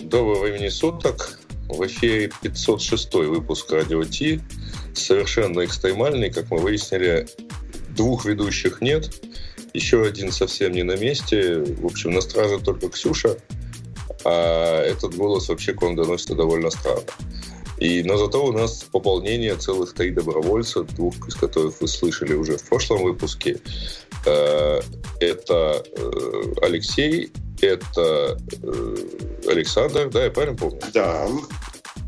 Доброго времени суток. В эфире 506 выпуск Радио Ти. Совершенно экстремальный, как мы выяснили. Двух ведущих нет. Еще один совсем не на месте. В общем, на страже только Ксюша. А этот голос вообще к вам доносится довольно странно. И, но зато у нас пополнение целых три добровольца, двух из которых вы слышали уже в прошлом выпуске. Э, это э, Алексей, это э, Александр, да, я правильно помню? Да.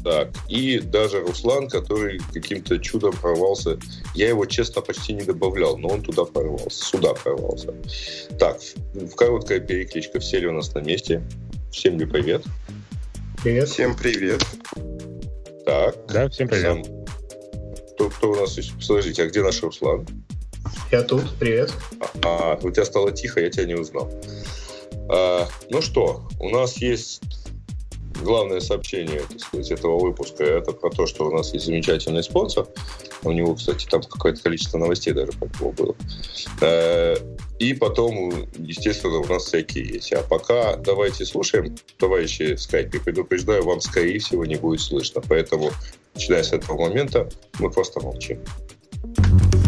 Так, и даже Руслан, который каким-то чудом прорвался. Я его, честно, почти не добавлял, но он туда прорвался, сюда прорвался. Так, в короткая перекличка. Все ли у нас на месте? Всем ли привет? Привет. Всем привет. Так. Да, всем привет. Всем... Кто, кто у нас есть? Подождите, а где наш Руслан? Я тут, привет. А, у тебя стало тихо, я тебя не узнал. А, ну что, у нас есть главное сообщение, так сказать, этого выпуска. Это про то, что у нас есть замечательный спонсор. У него, кстати, там какое-то количество новостей даже по него было. И потом, естественно, у нас всякие есть. А пока давайте слушаем. Товарищи в скайпе, предупреждаю, вам, скорее всего, не будет слышно. Поэтому, начиная с этого момента, мы просто молчим.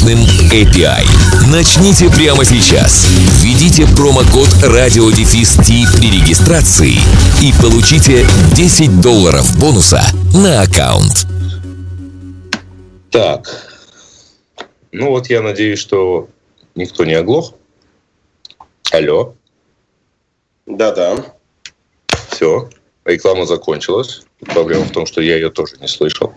мощным API. Начните прямо сейчас. Введите промокод RadioDefist при регистрации и получите 10 долларов бонуса на аккаунт. Так. Ну вот я надеюсь, что никто не оглох. Алло. Да-да. Все. Реклама закончилась. Проблема в том, что я ее тоже не слышал.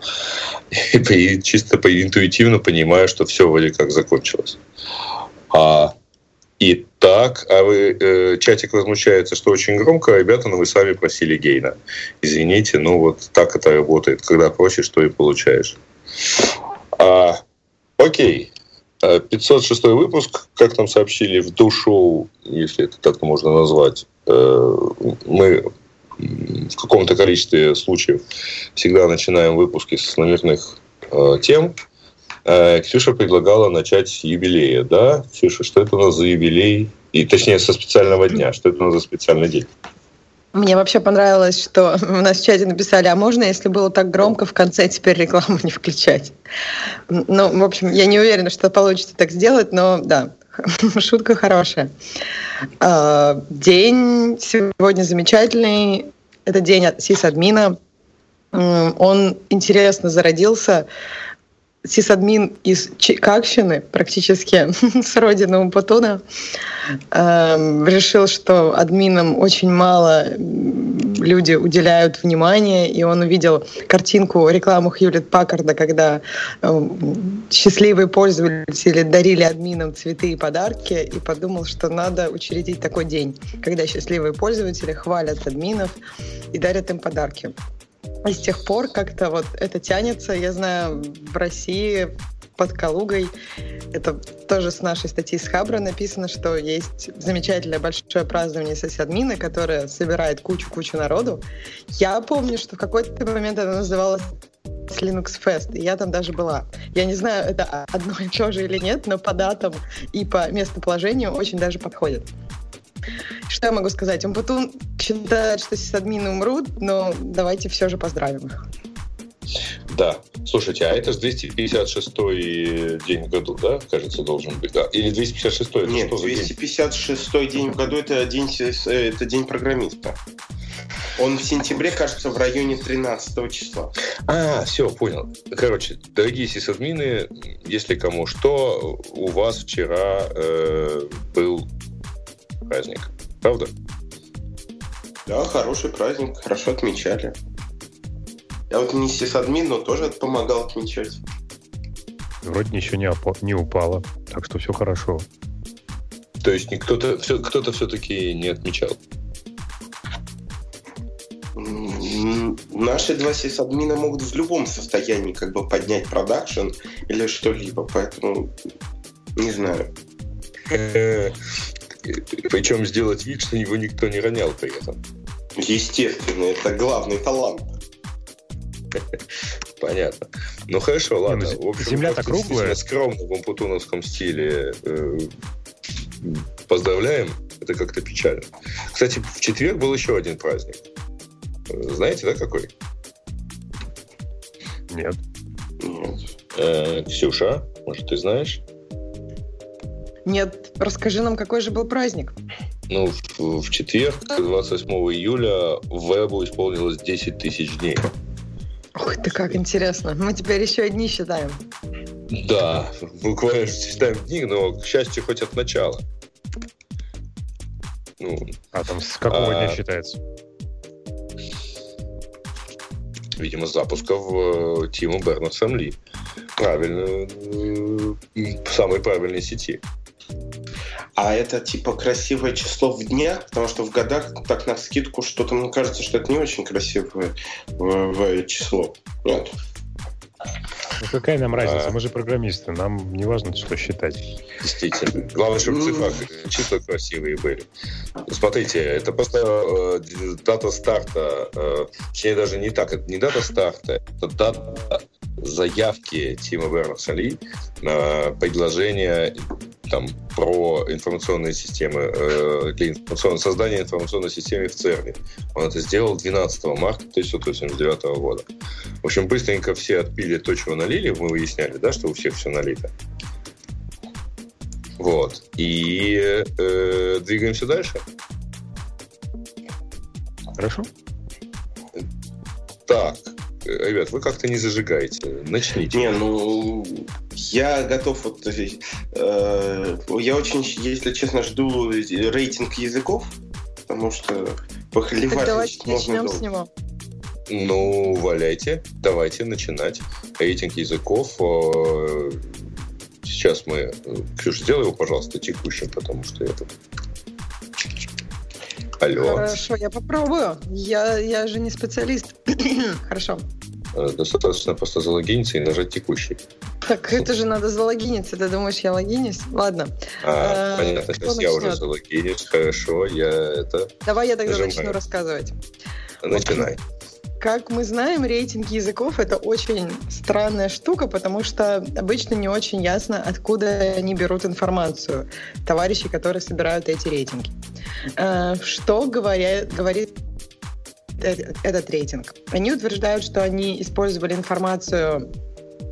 И чисто интуитивно понимаю, что все вроде как закончилось. А, и так, а вы, э, чатик возмущается, что очень громко, ребята, но вы сами просили гейна. Извините, ну вот так это работает. Когда просишь, то и получаешь. А, окей. 506 а, выпуск, как нам сообщили в душу, если это так можно назвать, э, мы в каком-то количестве случаев всегда начинаем выпуски с номерных э, тем. Э, Ксюша предлагала начать с юбилея, да? Ксюша, что это у нас за юбилей? И точнее, со специального дня. Что это у нас за специальный день? Мне вообще понравилось, что у нас в чате написали, а можно, если было так громко, в конце теперь рекламу не включать? Ну, в общем, я не уверена, что получится так сделать, но да, шутка хорошая. А, день сегодня замечательный. Это день сисадмина. Он интересно зародился. Сисадмин из Чикагщины, практически с родины Умпутуна, эм, решил, что админам очень мало люди уделяют внимание, и он увидел картинку, рекламу Хьюлит Паккарда, когда э, счастливые пользователи дарили админам цветы и подарки, и подумал, что надо учредить такой день, когда счастливые пользователи хвалят админов и дарят им подарки. И с тех пор как-то вот это тянется. Я знаю, в России под Калугой. Это тоже с нашей статьи с Хабра написано, что есть замечательное большое празднование сосядмина, которое собирает кучу-кучу народу. Я помню, что в какой-то момент это называлось Linux Fest, и я там даже была. Я не знаю, это одно и то же или нет, но по датам и по местоположению очень даже подходит. Что я могу сказать? Умпутун считает, что сисадмины умрут, но давайте все же поздравим их. Да. Слушайте, а это же 256 день в году, да, кажется, должен быть, да? Или 256 это Нет, что 256 день? день в году это день, это день программиста. Он в сентябре, кажется, в районе 13 числа. А, все, понял. Короче, дорогие сисадмины, если кому что, у вас вчера э, был праздник, правда? Да, хороший праздник, хорошо отмечали. Я вот не сисадмин, но тоже помогал отмечать. Вроде ничего не, опа- не упало, так что все хорошо. То есть кто-то все, кто-то все-таки не отмечал? Наши два сисадмина могут в любом состоянии как бы поднять продакшн или что-либо, поэтому не знаю. Причем сделать вид, что его никто не ронял при этом. Естественно, это главный талант. Понятно. Ну хорошо, ладно. Не, ну, в общем, Земля-то круглая. скромно в ампутуновском стиле. Э, поздравляем. Это как-то печально. Кстати, в четверг был еще один праздник. Знаете, да, какой? Нет. Нет. Э, Ксюша, может, ты знаешь? Нет. Расскажи нам, какой же был праздник? Ну, в, в четверг, 28 июля, вебу исполнилось 10 тысяч дней. Ух ты, как интересно. Мы теперь еще одни считаем. Да, буквально считаем дни, но, к счастью, хоть от начала. Ну, а там с какого а, дня считается? Видимо, с запуска в Тиму Бернерсом Ли. Правильно, в э, самой правильной сети. А это типа красивое число в днях, потому что в годах так на скидку что-то, мне кажется, что это не очень красивое в, в число. Нет. Ну какая нам разница? А... Мы же программисты, нам не важно, что считать. Действительно. Главное, чтобы цифры, числа красивые были. Смотрите, это просто э, дата старта, э, точнее даже не так, это не дата старта, это дата заявки Тима Бернерса-Ли на предложение там, про информационные системы, э, для информационного, создания информационной системы в ЦЕРНе. Он это сделал 12 марта 1989 года. В общем, быстренько все отпили то, чего налили, мы выясняли, да, что у всех все налито. Вот. И э, двигаемся дальше. Хорошо. Так, ребят, вы как-то не зажигаете. Начните. Не, ну, я готов вот... Э, я очень, если честно, жду рейтинг языков, потому что похлевать давайте можно начнем долго. с него. Ну, валяйте. Давайте начинать. Рейтинг языков. Э, сейчас мы... Ксюша, сделай его, пожалуйста, текущим, потому что я тут Алло. Хорошо, я попробую. Я, я же не специалист. Хорошо. Э, достаточно просто залогиниться и нажать текущий. Так это же надо залогиниться. Ты думаешь, я логинюсь? Ладно. А, а понятно, сейчас я уже залогинюсь. Хорошо, я это... Давай я тогда начну рассказывать. Начинай. Как мы знаем, рейтинг языков — это очень странная штука, потому что обычно не очень ясно, откуда они берут информацию, товарищи, которые собирают эти рейтинги. Э, что говорят, говорит этот рейтинг? Они утверждают, что они использовали информацию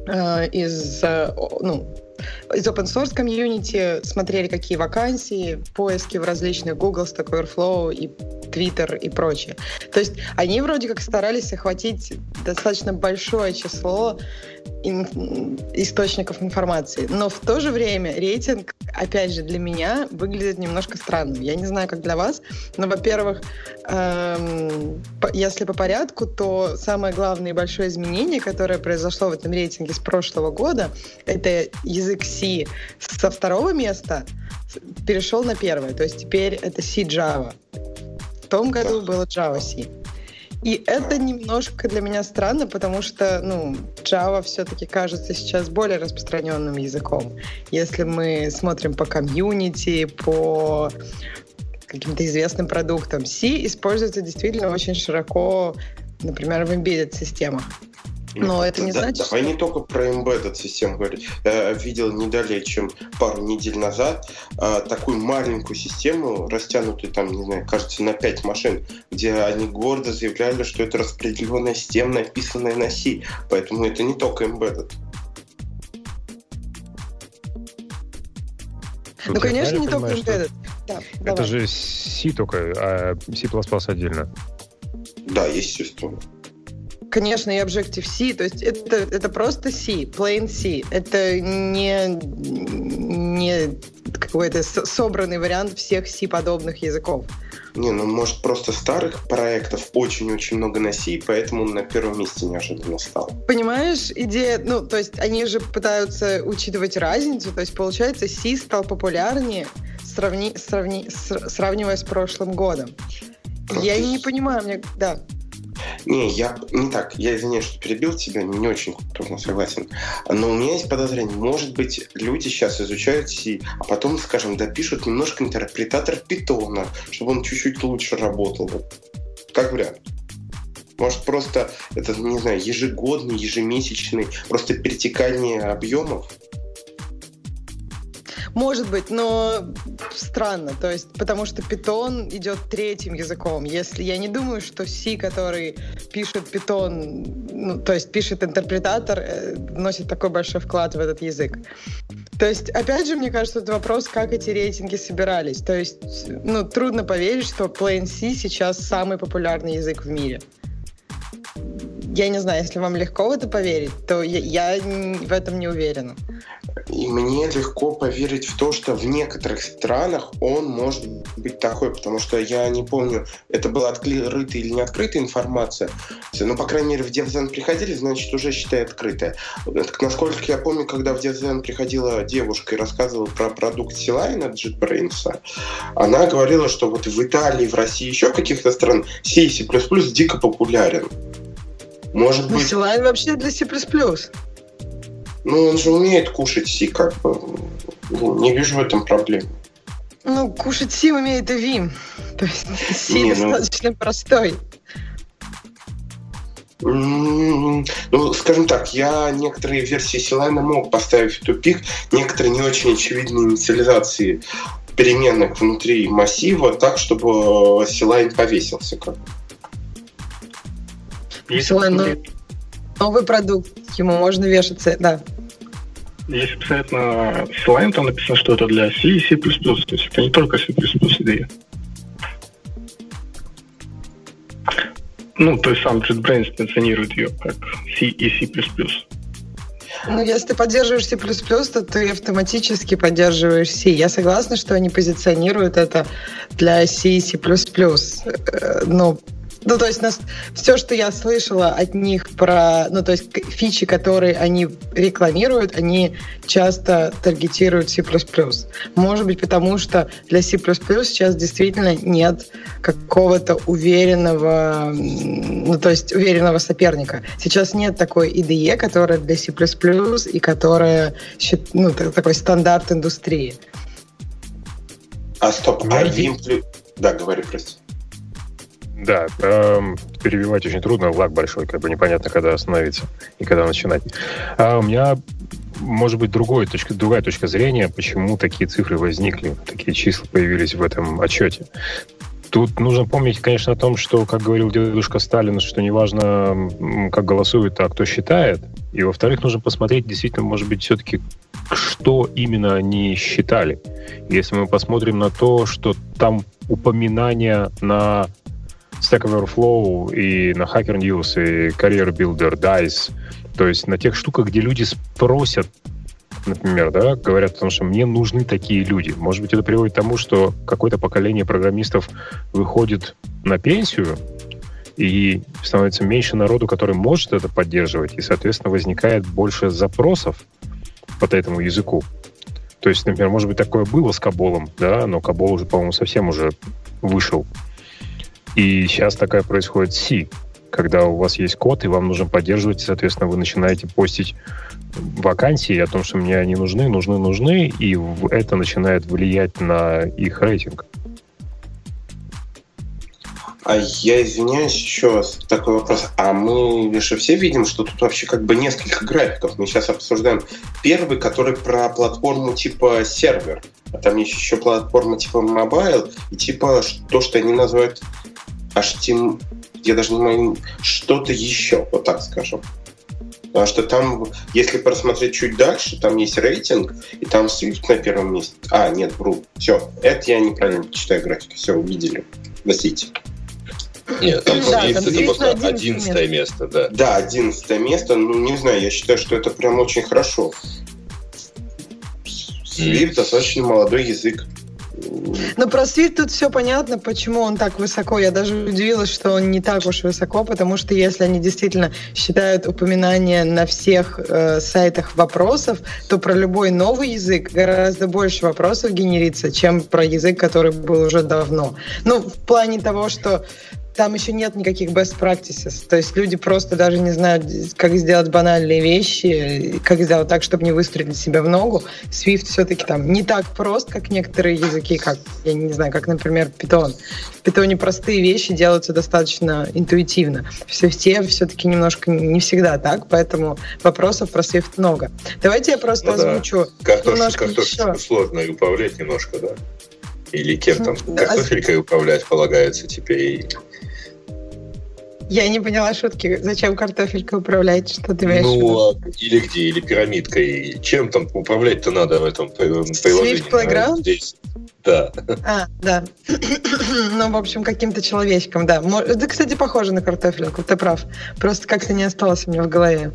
э, из, э, ну, из open source комьюнити, смотрели, какие вакансии, поиски в различных Google, Stack Overflow и Twitter и прочее. То есть они вроде как старались охватить достаточно большое число источников информации. Но в то же время рейтинг, опять же, для меня выглядит немножко странным. Я не знаю, как для вас, но, во-первых, эм, если по порядку, то самое главное и большое изменение, которое произошло в этом рейтинге с прошлого года, это язык C со второго места перешел на первое. То есть теперь это C-Java. В том году было Java C. И это немножко для меня странно, потому что ну, Java все-таки кажется сейчас более распространенным языком. Если мы смотрим по комьюнити, по каким-то известным продуктам, C используется действительно очень широко, например, в embedded системах. Но это не да, значит, Давай что... не только про embedded систему говорить. Я видел не далее, чем пару недель назад а, такую маленькую систему, растянутую там, не знаю, кажется, на 5 машин, где они гордо заявляли, что это распределенная система, написанная на C. Поэтому это не только embedded. Ну, конечно, не только embedded. Да, это давай. же C только, а C++ отдельно. Да, есть система. Конечно, и Objective-C, то есть это, это просто C, plain C. Это не, не какой-то собранный вариант всех C-подобных языков. Не, ну может просто старых проектов очень-очень много на C, поэтому он на первом месте неожиданно стал. Понимаешь, идея, ну, то есть они же пытаются учитывать разницу, то есть получается C стал популярнее, сравни, сравни, сравнивая с прошлым годом. Я не понимаю, мне, да. Не, я не так. Я извиняюсь, что перебил тебя, не очень трудно согласен. Но у меня есть подозрение. Может быть, люди сейчас изучают C, а потом, скажем, допишут немножко интерпретатор питона, чтобы он чуть-чуть лучше работал. Как вариант. Может, просто это, не знаю, ежегодный, ежемесячный, просто перетекание объемов? Может быть, но странно, то есть, потому что Python идет третьим языком. Если я не думаю, что C, который пишет Python, ну, то есть пишет интерпретатор, э, вносит такой большой вклад в этот язык. То есть, опять же, мне кажется, это вопрос, как эти рейтинги собирались. То есть, ну, трудно поверить, что Plain C сейчас самый популярный язык в мире я не знаю, если вам легко в это поверить, то я, я в этом не уверена. И мне легко поверить в то, что в некоторых странах он может быть такой, потому что я не помню, это была открытая или не открытая информация. Но, по крайней мере, в DevZen приходили, значит, уже считай открытая. Насколько я помню, когда в DevZen приходила девушка и рассказывала про продукт Силайна JetBrains, она говорила, что вот в Италии, в России, еще каких-то странах C дико популярен. Может быть... Силайн вообще для C++. Ну, он же умеет кушать Си, как бы. Ну, не вижу в этом проблем. Ну, кушать Си умеет и Вим. То есть Си не, ну. достаточно ну... простой. Ну, скажем так, я некоторые версии Силайна мог поставить в тупик, некоторые не очень очевидные инициализации переменных внутри массива, так, чтобы Силайн повесился. Как. Силайн, новый продукт, ему можно вешаться, да. Если посмотреть на Slime, там написано, что это для C и C++, то есть это не только C++ идея. Ну, то есть сам JetBrains позиционирует ее как C и C++. Ну, если ты поддерживаешь C++, то ты автоматически поддерживаешь C. Я согласна, что они позиционируют это для C и C++. Э, но ну, то есть нас, все, что я слышала от них про, ну, то есть фичи, которые они рекламируют, они часто таргетируют C++. Может быть, потому что для C++ сейчас действительно нет какого-то уверенного, ну, то есть уверенного соперника. Сейчас нет такой IDE, которая для C++ и которая, ну, такой стандарт индустрии. А стоп, а. Да, говори, прости. Да, эм, перебивать очень трудно, лаг большой, как бы непонятно, когда остановиться и когда начинать. А у меня, может быть, другой точка, другая точка зрения, почему такие цифры возникли, такие числа появились в этом отчете. Тут нужно помнить, конечно, о том, что, как говорил дедушка Сталин, что неважно, как голосует, а кто считает. И, во-вторых, нужно посмотреть, действительно, может быть, все-таки, что именно они считали. Если мы посмотрим на то, что там упоминания на Stack Overflow и на Hacker News, и Career Builder, DICE. То есть на тех штуках, где люди спросят, например, да, говорят о том, что мне нужны такие люди. Может быть, это приводит к тому, что какое-то поколение программистов выходит на пенсию, и становится меньше народу, который может это поддерживать, и, соответственно, возникает больше запросов по этому языку. То есть, например, может быть, такое было с Каболом, да, но Кабол уже, по-моему, совсем уже вышел и сейчас такая происходит C, когда у вас есть код, и вам нужно поддерживать, и, соответственно, вы начинаете постить вакансии о том, что мне они нужны, нужны, нужны, и это начинает влиять на их рейтинг. А я извиняюсь, еще раз такой вопрос. А мы же все видим, что тут вообще как бы несколько графиков. Мы сейчас обсуждаем первый, который про платформу типа сервер. А там есть еще платформа типа mobile и типа то, что они называют HTML, я даже не могу, что-то еще, вот так скажем. Потому что там, если просмотреть чуть дальше, там есть рейтинг, и там Swift на первом месте. А, нет, бру. Все, это я неправильно читаю графики. Все, увидели. Простите. Нет, там да, есть это просто одиннадцатое место, да. Да, одиннадцатое место. Ну, не знаю, я считаю, что это прям очень хорошо. Swift mm. достаточно молодой язык. Но про Свит тут все понятно, почему он так высоко. Я даже удивилась, что он не так уж высоко, потому что если они действительно считают упоминания на всех э, сайтах вопросов, то про любой новый язык гораздо больше вопросов генерится, чем про язык, который был уже давно. Ну, в плане того, что там еще нет никаких best practices. То есть люди просто даже не знают, как сделать банальные вещи, как сделать так, чтобы не выстрелить себя в ногу. Swift все-таки там не так прост, как некоторые языки, как, я не знаю, как, например, Python. В Python простые вещи делаются достаточно интуитивно. В Swift все-таки немножко не всегда так, поэтому вопросов про Swift много. Давайте я просто ну, озвучу да. Картош, немножко еще. сложно управлять немножко, да? Или кем там? Картофелькой управлять полагается теперь? Я не поняла шутки. Зачем картофелькой управлять? Что ты имеешь Ну, или где? Или пирамидкой. Чем там управлять-то надо в этом приложении? Swift Playground? Здесь. Да. А, да. ну, в общем, каким-то человечком, да. Это, кстати, похоже на картофельку, ты прав. Просто как-то не осталось у меня в голове.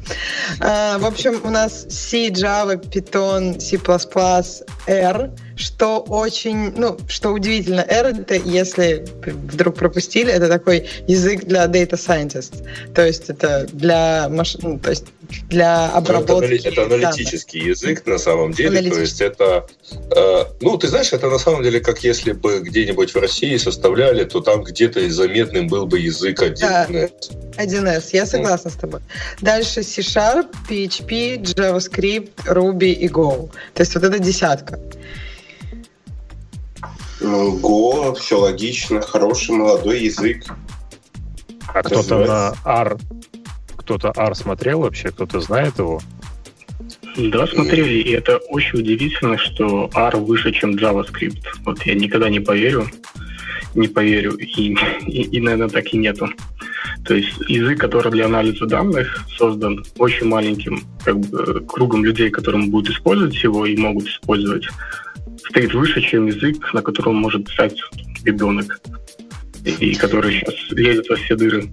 А, в общем, у нас C, Java, Python, C++, R — что очень, ну, что удивительно, R это, если вдруг пропустили, это такой язык для data scientist. То есть это для машин, ну, то есть для обработки. Это, это аналитический данных. язык на самом деле. То есть это, э, ну, ты знаешь, это на самом деле как если бы где-нибудь в России составляли, то там где-то заметным был бы язык 1С. Да, 1С, я согласна mm. с тобой. Дальше C-Sharp, PHP, JavaScript, Ruby и Go. То есть вот это десятка. Go, все логично, хороший молодой язык. А кто-то на R, кто-то R смотрел вообще, кто-то знает его? Да, смотрели, и это очень удивительно, что R выше, чем JavaScript. Вот я никогда не поверю, не поверю, и, и, и наверное, так и нету. То есть язык, который для анализа данных создан очень маленьким как бы, кругом людей, которым будут использовать его и могут использовать стоит выше, чем язык, на котором может писать ребенок, и, который сейчас лезет во все дыры.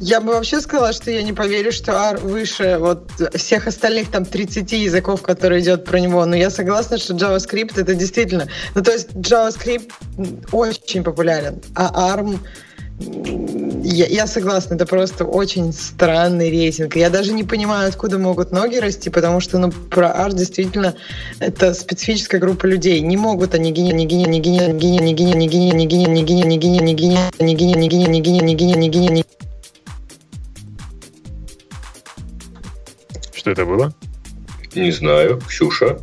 Я бы вообще сказала, что я не поверю, что R выше вот всех остальных там 30 языков, которые идет про него. Но я согласна, что JavaScript это действительно... Ну, то есть JavaScript очень популярен, а ARM я, я согласна, это просто очень странный рейтинг. Я даже не понимаю, откуда могут ноги расти, потому что, ну, про арт действительно это специфическая группа людей. Не могут они гене, не гене, не гене, не гене, не гене, не гене, не гене, не гене, не гене, не гене, не гене, не гене, не гене, не гене, не гене, не Что это было? Не знаю. Ксюша.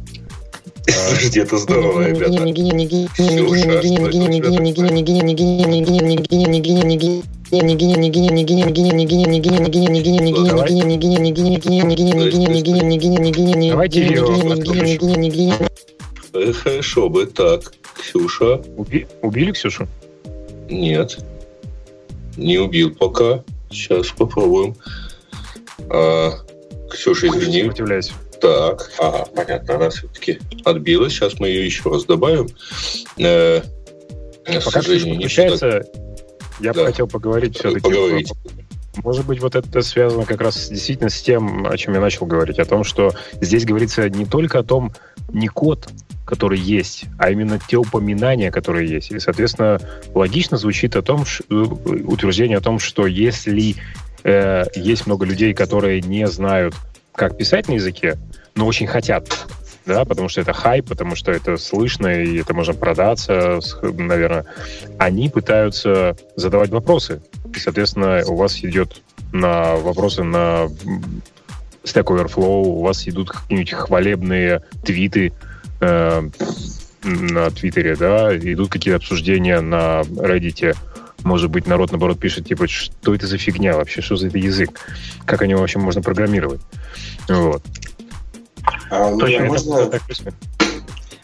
Слушайте, это здорово, ребята. Хорошо бы так. Ксюша. Убили Ксюшу? Нет. Не убил пока. Сейчас попробуем. Ксюша, извини. Сопротивляйся. Так, ага, понятно, она все-таки отбилась. Сейчас мы ее еще раз добавим. Э, Пока не включается, я да. бы хотел поговорить все-таки. Поговорить. Может быть, вот это связано как раз действительно с тем, о чем я начал говорить, о том, что здесь говорится не только о том, не код, который есть, а именно те упоминания, которые есть. И, соответственно, логично звучит о том, э, утверждение о том, что если э, есть много людей, которые не знают как писать на языке, но очень хотят, да, потому что это хайп, потому что это слышно, и это можно продаться, наверное. Они пытаются задавать вопросы. И, соответственно, у вас идет на вопросы на Stack Overflow, у вас идут какие-нибудь хвалебные твиты э, на Твиттере, да, идут какие-то обсуждения на Reddit, может быть, народ, наоборот, пишет, типа, что это за фигня вообще, что за это язык, как о нем вообще можно программировать. Вот. А у меня можно...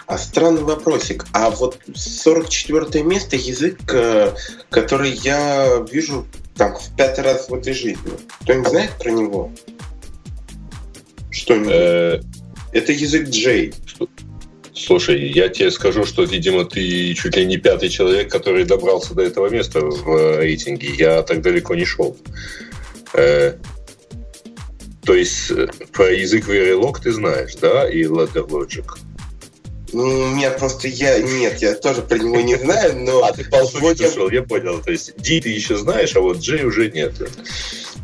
А странный вопросик. А вот 44 место язык, э, который я вижу там в пятый раз в этой жизни. Кто-нибудь знает про него? Что-нибудь? Э, Это язык Джей. Слушай, я тебе скажу, что, видимо, ты чуть ли не пятый человек, который добрался до этого места в рейтинге. Я так далеко не шел. Э, то есть э, про язык Verilog ты знаешь, да, и Ladder Logic? Ну, меня просто я... Нет, я тоже про него не знаю, но... А ты полсути ушел, я понял. То есть D ты еще знаешь, а вот J уже нет.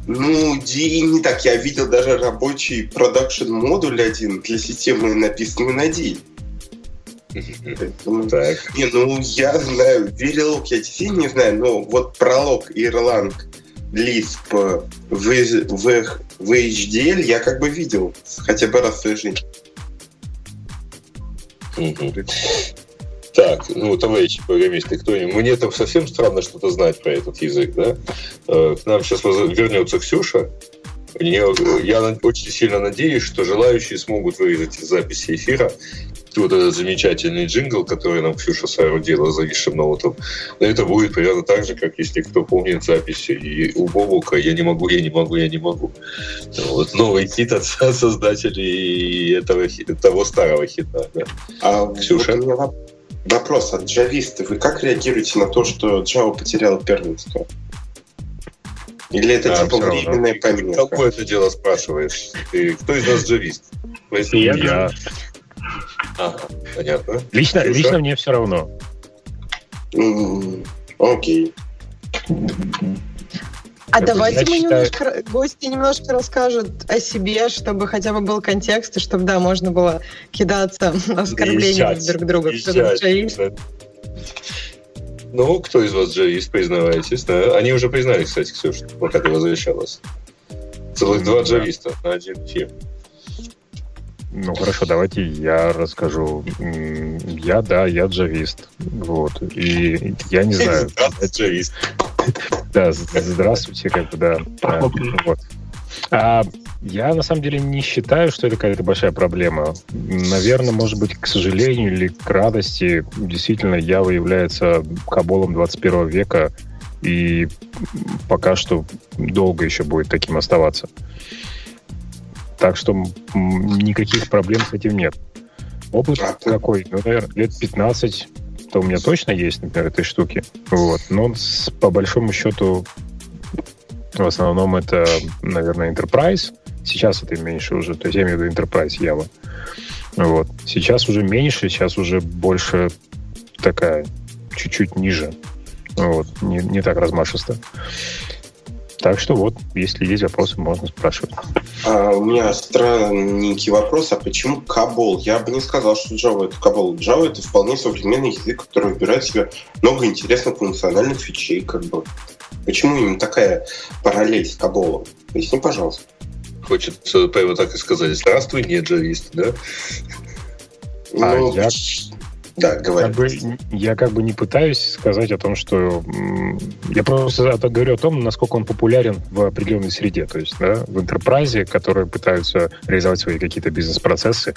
Ну, D не так. Я видел даже рабочий продакшн модуль один для системы, написанный на D. Так. Не, ну я знаю, Verilog я действительно не знаю, но вот пролог в, в HDL я как бы видел хотя бы раз в своей жизни. Так, ну, товарищи программисты, кто-нибудь, мне там совсем странно что-то знать про этот язык, да? Э, к нам сейчас вернется Ксюша. Я очень сильно надеюсь, что желающие смогут вырезать из записи эфира вот этот замечательный джингл, который нам Ксюша соорудила зависшим ноутом. Но это будет примерно так же, как если кто помнит записи и у Бобука «Я не могу, я не могу, я не могу». Вот новый хит от создателей этого, того старого хита. Да. А Ксюша? Вот Вопрос от джависта. Вы как реагируете на то, что Java потеряла первенство? Или это а, типа временная помеха? Какое это дело спрашиваешь? Ты, кто из нас джавист? Я. Ага, понятно. Лично, лично мне все равно. Окей. А давайте мы считаю... немножко, гости немножко расскажут о себе, чтобы хотя бы был контекст, и чтобы, да, можно было кидаться оскорблениями друг друга. Ну, кто из вас джавист, признавайтесь. Да? Они уже признались, кстати, Ксюша, пока ты возвращалась. Целых два джависта на один фильм. Ну хорошо, давайте я расскажу. Я, да, я джавист. Вот. И я не знаю. Джавист. Да, здравствуйте, как бы, да. Вот. А я на самом деле не считаю, что это какая-то большая проблема. Наверное, может быть, к сожалению или к радости, действительно, Ява является каболом 21 века, и пока что долго еще будет таким оставаться. Так что никаких проблем с этим нет. Опыт а какой? Ну, наверное, лет 15 то у меня точно есть, например, этой штуки. Вот. Но с, по большому счету в основном это, наверное, Enterprise. Сейчас это меньше уже. То есть я имею в виду Enterprise Java. Вот. Сейчас уже меньше, сейчас уже больше такая, чуть-чуть ниже. Вот. Не, не так размашисто. Так что вот, если есть вопросы, можно спрашивать. А, у меня странненький вопрос, а почему Кабол? Я бы не сказал, что Java это Кабол. Java это вполне современный язык, который выбирает в себя много интересных функциональных фичей. Как бы. Почему именно такая параллель с Каболом? Поясни, пожалуйста. Хочется прямо так и сказать. Здравствуй, не джавист, да? Ну, а я... Да, говори. Как бы, я как бы не пытаюсь сказать о том, что... Я просто говорю о том, насколько он популярен в определенной среде. То есть да, в интерпрайзе, которые пытаются реализовать свои какие-то бизнес-процессы,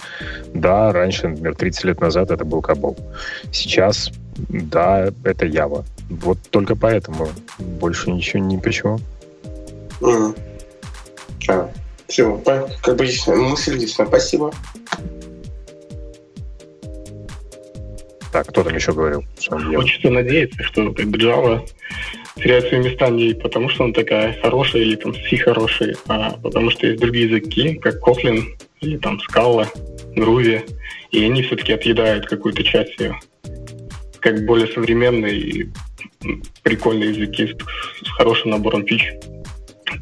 да, раньше, например, 30 лет назад это был Кабол. Сейчас, да, это Ява. Вот только поэтому. Больше ничего, ни почему. Mm. А, все, как бы мысль ясна. Спасибо. Так, кто там еще говорил? Хочется надеяться, что Java теряет свои места не потому, что он такая хорошая или там C хороший, а потому что есть другие языки, как Kotlin или там Scala, Groovy, и они все-таки отъедают какую-то часть ее. Как более современные и прикольные языки с, с хорошим набором фич.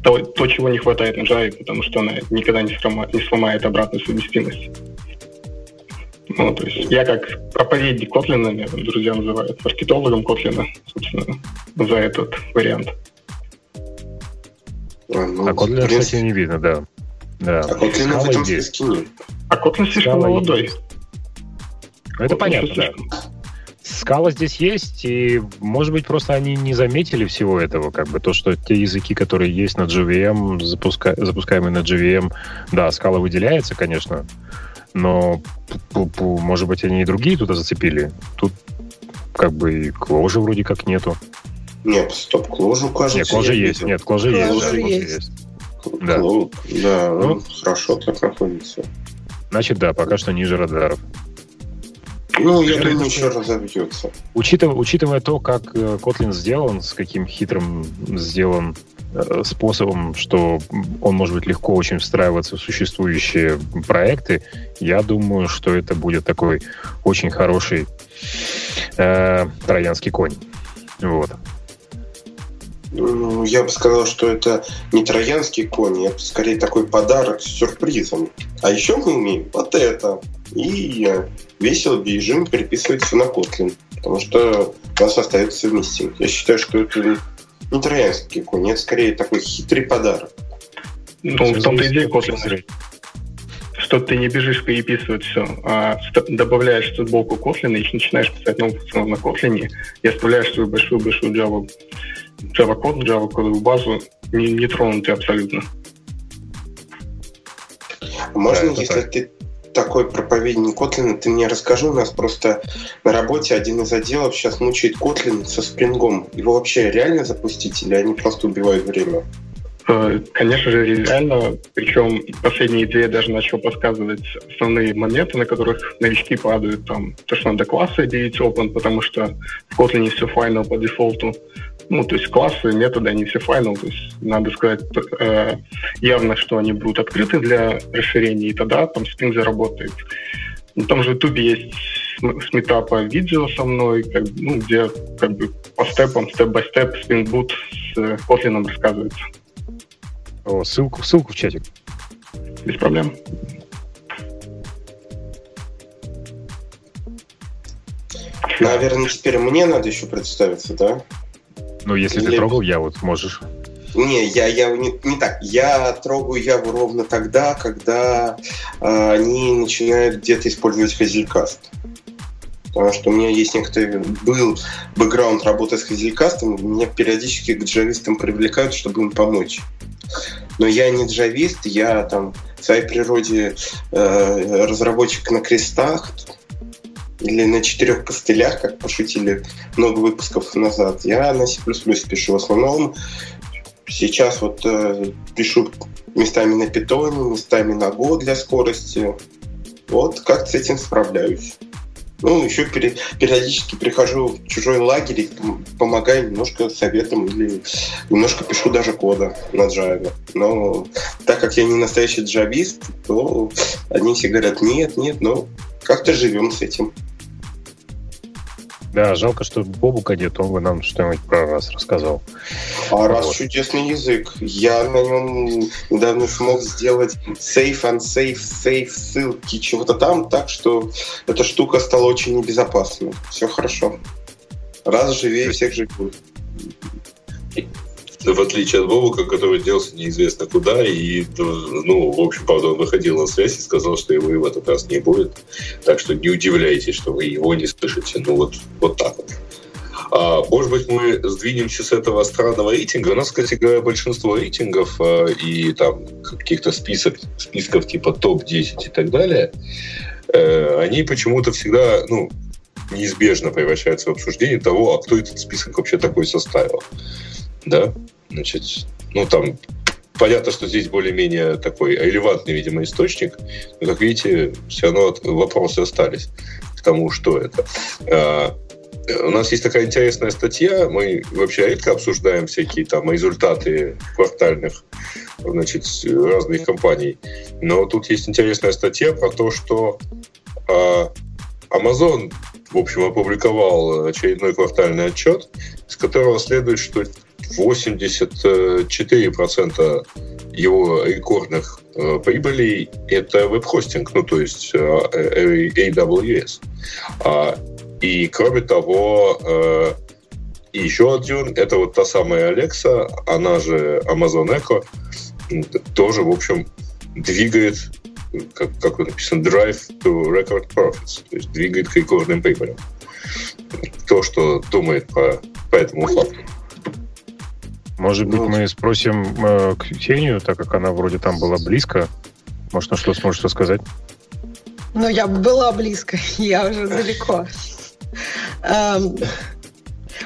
То, то, чего не хватает на Java, потому что она никогда не сломает, не сломает обратную совместимость. Ну, то есть я как проповедник Котлина, меня там друзья называют, маркетологом Котлина, собственно, за этот вариант. А, ну, а Котлина, принципе... кстати, не видно, да. да. А Котлина в этом списке нет. А Котлин слишком Скала молодой. Есть. Ну, это понятно, да. Скала здесь есть, и, может быть, просто они не заметили всего этого, как бы то, что те языки, которые есть на JVM, запуска... запускаемые на JVM, да, скала выделяется, конечно, но, может быть, они и другие туда зацепили. Тут как бы и кложи вроде как нету. Нет, стоп, кложу, кажется. Нет, кложи есть, нет, кложи есть, да, кложи есть. Да, Клоу, да ну, хорошо так находится. Значит, да, пока что ниже радаров. Ну, я думаю, еще разобьется. Учитывая, учитывая то, как э, Kotlin сделан, с каким хитрым сделан способом, что он может быть легко очень встраиваться в существующие проекты, я думаю, что это будет такой очень хороший э, троянский конь. Вот. Ну, я бы сказал, что это не троянский конь, это скорее такой подарок с сюрпризом. А еще мы умеем вот это. И весь LB-режим переписывается на Kotlin, потому что у нас остается совместимость. Я считаю, что это не троянский конь, это скорее такой хитрый подарок. Ну, в том-то идея Kotlin что ты не бежишь переписывать все, а добавляешь сбоку Kotlin и начинаешь писать новый функционал на Kotlin и оставляешь свою большую-большую Java, Java код, Java кодовую базу не, не тронутый абсолютно. Можно, да, если так. ты такой проповедник Kotlin, ты мне расскажи, у нас просто на работе один из отделов сейчас мучает Kotlin со спрингом. Его вообще реально запустить или они просто убивают время? Э, конечно же, реально. Причем последние две даже начал подсказывать основные моменты, на которых новички падают. Там, то, что надо классы делить open, потому что в Kotlin все final по дефолту. Ну, то есть классы, методы, они все final. То есть надо сказать э, явно, что они будут открыты для расширения, и тогда там Spring заработает. На том же YouTube есть с метапа видео со мной, как, ну, где как бы по степам, степ-бай-степ Spring Boot с Kotlin рассказывается. О, ссылку, ссылку в чатик. Без проблем. Наверное, теперь мне надо еще представиться, да? Ну, если Или... ты трогал, я вот можешь. Не, я, я не, не так. Я трогаю Яву ровно тогда, когда э, они начинают где-то использовать Hazelcast. Потому что у меня есть некоторый был бэкграунд работы с Hazelcast, меня периодически к джавистам привлекают, чтобы им помочь. Но я не джавист, я там в своей природе э, разработчик на крестах или на четырех костылях, как пошутили много выпусков назад. Я на C++ пишу в основном. Сейчас вот э, пишу местами на питоне, местами на Go для скорости. Вот как с этим справляюсь. Ну, еще периодически прихожу в чужой лагерь и помогаю немножко советом или немножко пишу даже кода на Java. Но так как я не настоящий джавист, то они все говорят, нет, нет, но как-то живем с этим. Да, жалко, что Бобука нет, он бы нам что-нибудь про раз рассказал. А вот. раз чудесный язык. Я на нем недавно смог сделать safe, unsafe, safe, ссылки, чего-то там, так что эта штука стала очень небезопасной. Все хорошо. Раз живее всех живут в отличие от Бобука, который делся неизвестно куда, и, ну, в общем, правда, он выходил на связь и сказал, что его и в этот раз не будет. Так что не удивляйтесь, что вы его не слышите. Ну, вот, вот так вот. А, может быть, мы сдвинемся с этого странного рейтинга. У нас, кстати говоря, большинство рейтингов а, и там каких-то список, списков типа топ-10 и так далее, э, они почему-то всегда, ну, неизбежно превращаются в обсуждение того, а кто этот список вообще такой составил да, значит, ну, там, понятно, что здесь более-менее такой релевантный, видимо, источник, но, как видите, все равно вопросы остались к тому, что это. А, у нас есть такая интересная статья, мы вообще редко обсуждаем всякие там результаты квартальных значит, разных компаний, но тут есть интересная статья про то, что а, Amazon, в общем, опубликовал очередной квартальный отчет, с которого следует, что 84% его рекордных э, прибылей – это веб-хостинг, ну, то есть э, AWS. А, и, кроме того, э, еще один – это вот та самая Alexa, она же Amazon Echo, тоже, в общем, двигает как, как написано, drive to record profits, то есть двигает к рекордным прибылям. То, что думает по, по этому факту. Может быть, ну, мы спросим э, Ксению, так как она вроде там была близко. Может, она что сможет рассказать? Ну, я была близко, я уже далеко. Эм,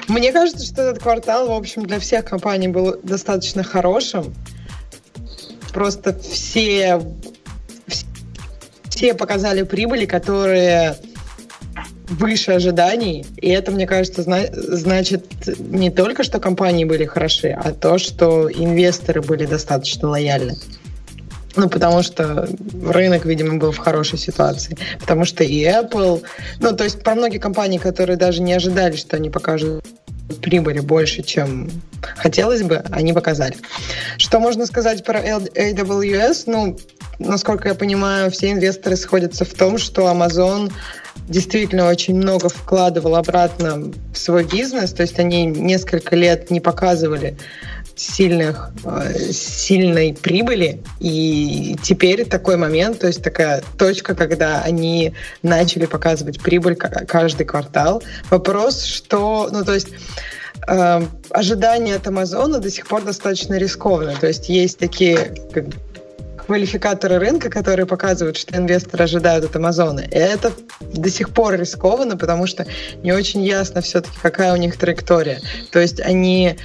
мне кажется, что этот квартал, в общем, для всех компаний был достаточно хорошим. Просто все, все показали прибыли, которые выше ожиданий. И это, мне кажется, зна- значит не только, что компании были хороши, а то, что инвесторы были достаточно лояльны. Ну, потому что рынок, видимо, был в хорошей ситуации. Потому что и Apple... Ну, то есть про многие компании, которые даже не ожидали, что они покажут прибыли больше, чем хотелось бы, они показали. Что можно сказать про AWS? Ну, насколько я понимаю, все инвесторы сходятся в том, что Amazon действительно очень много вкладывал обратно в свой бизнес, то есть они несколько лет не показывали сильных, э, сильной прибыли. И теперь такой момент, то есть такая точка, когда они начали показывать прибыль каждый квартал. Вопрос, что, ну то есть э, ожидания от Амазона до сих пор достаточно рискованно. То есть есть такие как, квалификаторы рынка, которые показывают, что инвесторы ожидают от Амазона. Это до сих пор рискованно, потому что не очень ясно все-таки, какая у них траектория. То есть они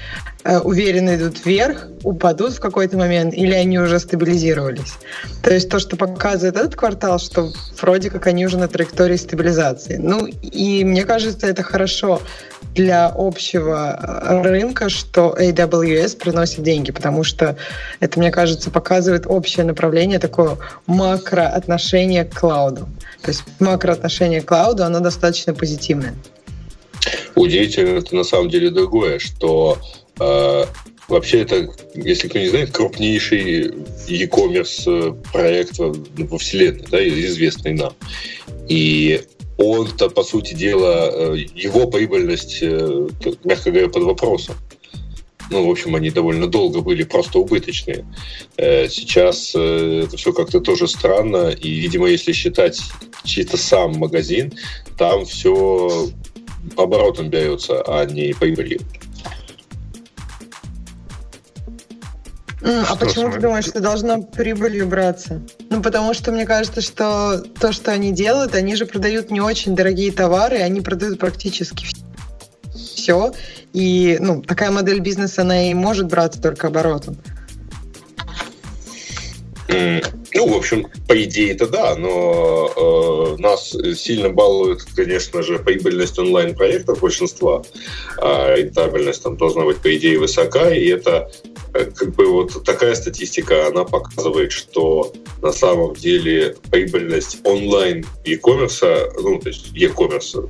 э, уверенно идут вверх, упадут в какой-то момент, или они уже стабилизировались. То есть то, что показывает этот квартал, что вроде как они уже на траектории стабилизации. Ну, и мне кажется, это хорошо для общего э, рынка, что AWS приносит деньги, потому что это, мне кажется, показывает общее направление, такое макроотношение к клауду. То есть макроотношение к клауду, оно достаточно позитивное. Удивительно это на самом деле другое, что э, вообще это, если кто не знает, крупнейший e-commerce э, проект во Вселенной, да, известный нам. И он-то, по сути дела, э, его прибыльность, э, мягко говоря, под вопросом. Ну, в общем, они довольно долго были просто убыточные. Э, сейчас это все как-то тоже странно. И, видимо, если считать чисто сам магазин, там все оборотом берется, а не прибылью. А почему ты думаешь, что должно прибылью браться? Ну, потому что мне кажется, что то, что они делают, они же продают не очень дорогие товары, они продают практически все. И ну, такая модель бизнеса, она и может браться только оборотом. Ну, в общем, по идее это да, но э, нас сильно балует, конечно же, прибыльность онлайн-проектов большинства, а рентабельность там должна быть, по идее, высока, и это э, как бы вот такая статистика, она показывает, что на самом деле прибыльность онлайн e-commerce, ну, то есть e-commerce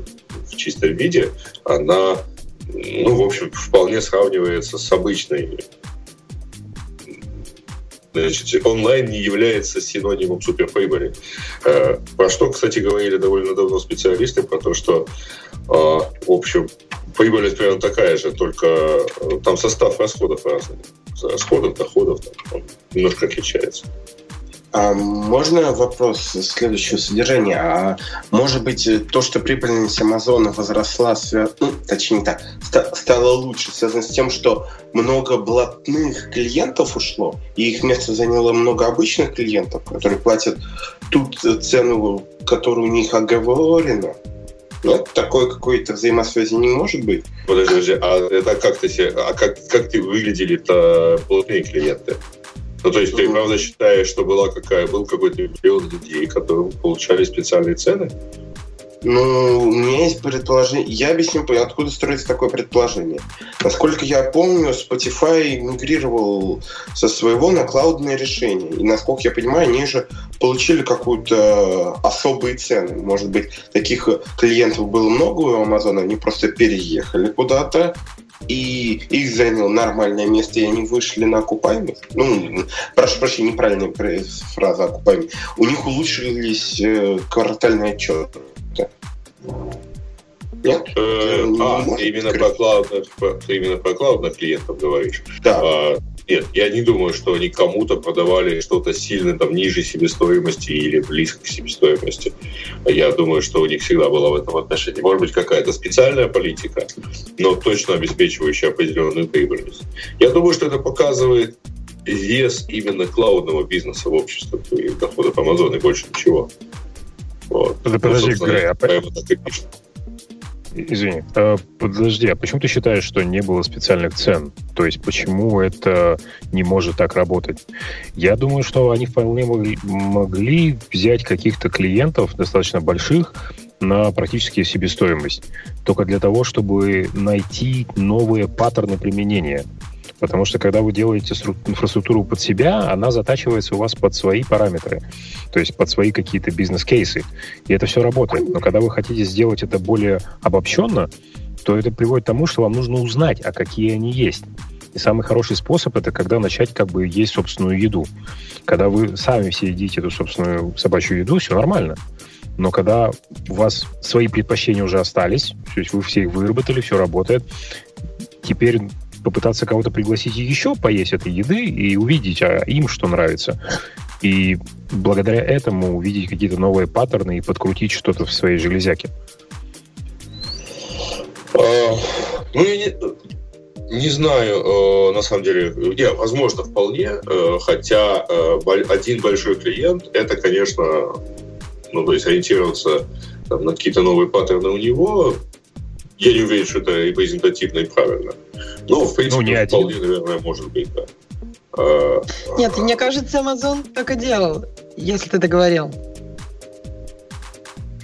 в чистом виде, она, ну, в общем, вполне сравнивается с обычной Значит, онлайн не является синонимом суперприбыли. Э, про что, кстати, говорили довольно давно специалисты, про то, что, э, в общем, прибыль примерно такая же, только э, там состав расходов разный. Расходов, доходов там, немножко отличается. А можно вопрос следующего содержания? А может быть, то, что прибыльность Амазона возросла, ну, точнее так, стала лучше, связано с тем, что много блатных клиентов ушло, и их место заняло много обычных клиентов, которые платят ту цену, которая у них оговорена? Нет, такой какой-то взаимосвязи не может быть. Подожди, подожди, а это как ты а как, как ты выглядели-то платные клиенты? Ну, то есть ты, правда, считаешь, что была какая, был какой-то период людей, которые получали специальные цены? Ну, у меня есть предположение. Я объясню, откуда строится такое предположение. Насколько я помню, Spotify мигрировал со своего на клаудное решение. И, насколько я понимаю, они же получили какую-то особые цены. Может быть, таких клиентов было много у Amazon, они просто переехали куда-то, и их занял нормальное место, и они вышли на окупаемость. Ну, прошу прощения, неправильная фраза окупаемость. У них улучшились э, квартальные отчеты. Нет? Э, а, именно про, клаудных, ты именно про клаудных клиентов говоришь. Да. А, нет, я не думаю, что они кому-то продавали что-то сильно там ниже себестоимости или близко к себестоимости. Я думаю, что у них всегда была в этом отношении. Может быть, какая-то специальная политика, но точно обеспечивающая определенную прибыльность. Я думаю, что это показывает вес именно клаудного бизнеса в обществе и доходов Амазона, больше ничего. Вот. Подожди, ну, Грей, а... Извини, а, подожди, а почему ты считаешь, что не было специальных цен? То есть почему это не может так работать? Я думаю, что они вполне могли, могли взять каких-то клиентов достаточно больших на практически себестоимость, только для того, чтобы найти новые паттерны применения. Потому что когда вы делаете инфраструктуру под себя, она затачивается у вас под свои параметры, то есть под свои какие-то бизнес-кейсы. И это все работает. Но когда вы хотите сделать это более обобщенно, то это приводит к тому, что вам нужно узнать, а какие они есть. И самый хороший способ это когда начать как бы есть собственную еду. Когда вы сами все едите эту собственную собачью еду, все нормально. Но когда у вас свои предпочтения уже остались, то есть вы все их выработали, все работает, теперь попытаться кого-то пригласить еще поесть этой еды и увидеть, а им что нравится. И благодаря этому увидеть какие-то новые паттерны и подкрутить что-то в своей железяке. А, ну, я не, не знаю, э, на самом деле, не, возможно, вполне, э, хотя э, один большой клиент, это, конечно, ну, то есть ориентироваться там, на какие-то новые паттерны у него, я не уверен, что это репрезентативно и правильно. Но, в принципе, ну, не вполне, один. наверное, может быть, да. А, Нет, мне кажется, Amazon так и делал, если ты договорил.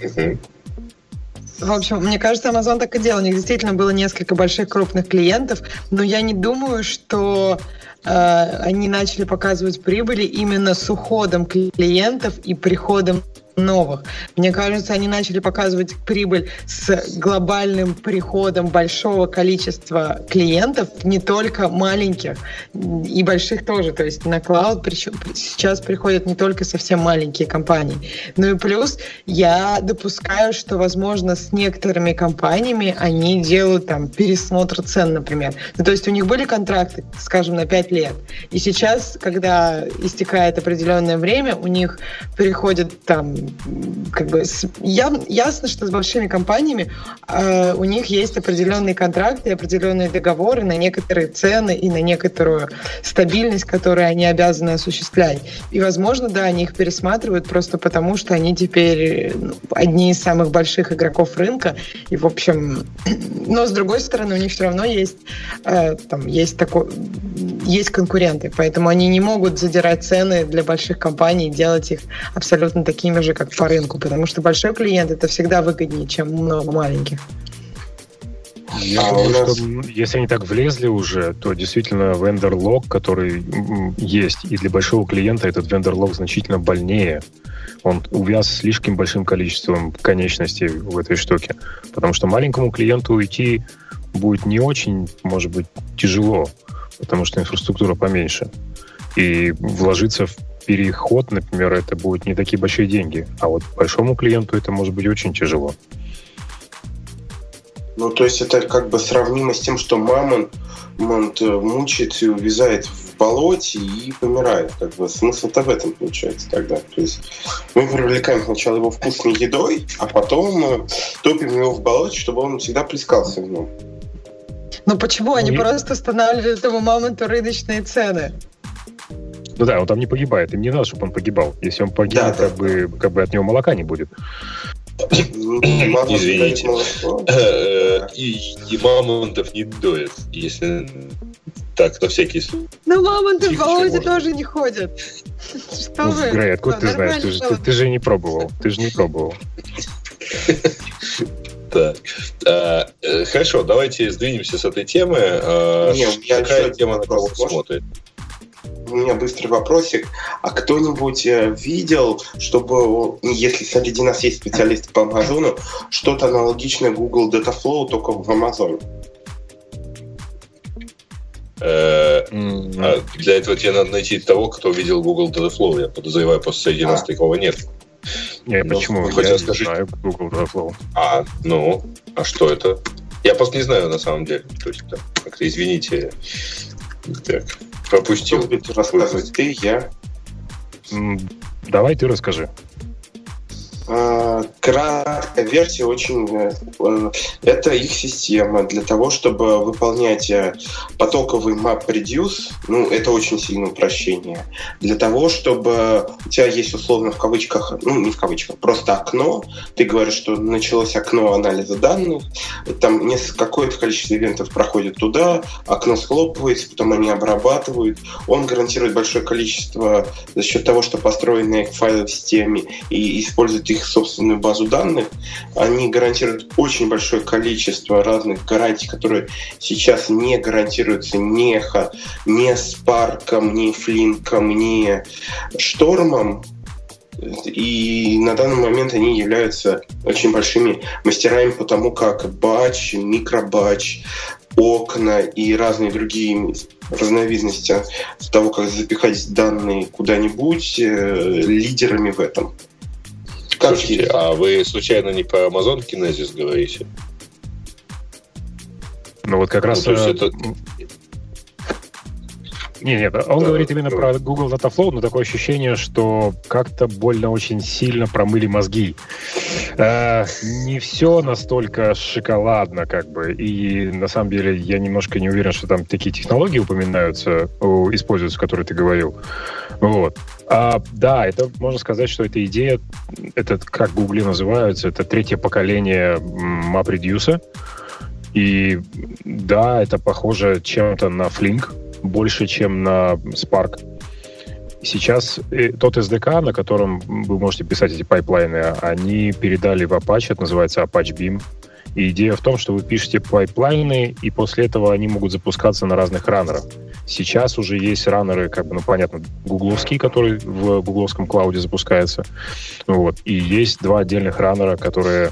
Угу. В общем, мне кажется, Amazon так и делал. У них действительно было несколько больших крупных клиентов, но я не думаю, что э, они начали показывать прибыли именно с уходом клиентов и приходом новых. Мне кажется, они начали показывать прибыль с глобальным приходом большого количества клиентов, не только маленьких, и больших тоже. То есть на клауд сейчас приходят не только совсем маленькие компании. Ну и плюс я допускаю, что, возможно, с некоторыми компаниями они делают там пересмотр цен, например. Ну, то есть у них были контракты, скажем, на 5 лет. И сейчас, когда истекает определенное время, у них приходят там как бы я, ясно, что с большими компаниями э, у них есть определенные контракты, определенные договоры на некоторые цены и на некоторую стабильность, которую они обязаны осуществлять. И, возможно, да, они их пересматривают просто потому, что они теперь ну, одни из самых больших игроков рынка. И, в общем, но с другой стороны, у них все равно есть, э, там, есть, такой, есть конкуренты, поэтому они не могут задирать цены для больших компаний, делать их абсолютно такими же, как по рынку, потому что большой клиент это всегда выгоднее, чем много маленьких. Я а думаю, нас... что если они так влезли уже, то действительно вендор-лог, который есть, и для большого клиента этот вендор-лог значительно больнее. Он увяз слишком большим количеством конечностей в этой штуке. Потому что маленькому клиенту уйти будет не очень, может быть, тяжело, потому что инфраструктура поменьше. И вложиться в переход, например, это будут не такие большие деньги. А вот большому клиенту это может быть очень тяжело. Ну, то есть это как бы сравнимо с тем, что мамонт, мамонт э, мучается и увязает в болоте и помирает. Как бы смысл-то в этом получается тогда. То есть мы привлекаем сначала его вкусной едой, а потом э, топим его в болоте, чтобы он всегда плескался в нем. Ну почему? Они Нет. просто устанавливают этому мамонту рыночные цены. Ну да, он там не погибает. Им не надо, чтобы он погибал. Если он погибнет, да, как, да. Бы, как бы от него молока не будет. Извините. Э, и мамонтов не доят, если так, на всякий случай. Ну, мамонты в болоте тоже не ходят. Что ну, вы? Грей, откуда ты знаешь? Ты же, ты, ты же не пробовал. Ты же не пробовал. Так. А, э, хорошо, давайте сдвинемся с этой темы. А, какая тема на кого смотрит? У меня быстрый вопросик. А кто-нибудь э, видел, чтобы, если среди нас есть специалисты по Амазону, что-то аналогичное Google Dataflow, только в Amazon? Э, а для этого тебе надо найти того, кто видел Google Dataflow. Я подозреваю, просто среди нас а. такого нет. Не, ну, почему? Хотя я скажи... знаю Google Dataflow. А, ну, а что это? Я просто не знаю на самом деле. То есть, как-то извините. Так. Пропустил. Рассказывать? Ты, я? Давай ты расскажи. А, краткая версия очень... Э, э, это их система для того, чтобы выполнять э, потоковый map reduce. Ну, это очень сильное упрощение. Для того, чтобы у тебя есть условно в кавычках, ну, не в кавычках, просто окно. Ты говоришь, что началось окно анализа данных. Там какое-то количество ивентов проходит туда, окно схлопывается, потом они обрабатывают. Он гарантирует большое количество за счет того, что построены файлы в системе и использует их их собственную базу данных. Они гарантируют очень большое количество разных гарантий, которые сейчас не гарантируются ни, ни Spark, ни Flink, ни Штормом. И на данный момент они являются очень большими мастерами по тому, как батч, микробатч, окна и разные другие разновидности того, как запихать данные куда-нибудь, э, лидерами в этом. Слушайте, а вы случайно не про Amazon Kinesis говорите? Ну вот как ну, раз... То есть э, это... Нет, нет, он да, говорит именно да. про Google Dataflow, но такое ощущение, что как-то больно очень сильно промыли мозги. Не все настолько шоколадно, как бы. И на самом деле я немножко не уверен, что там такие технологии упоминаются, используются, которые ты говорил. Вот. А, да, это можно сказать, что эта идея, это как Google называются, это третье поколение MapReduce. И да, это похоже чем-то на Flink, больше, чем на Spark. Сейчас э, тот SDK, на котором вы можете писать эти пайплайны, они передали в Apache, это называется Apache Beam. И идея в том, что вы пишете пайплайны, и после этого они могут запускаться на разных раннерах. Сейчас уже есть раннеры, как бы, ну, понятно, гугловские, которые в гугловском клауде запускаются. Вот. И есть два отдельных раннера, которые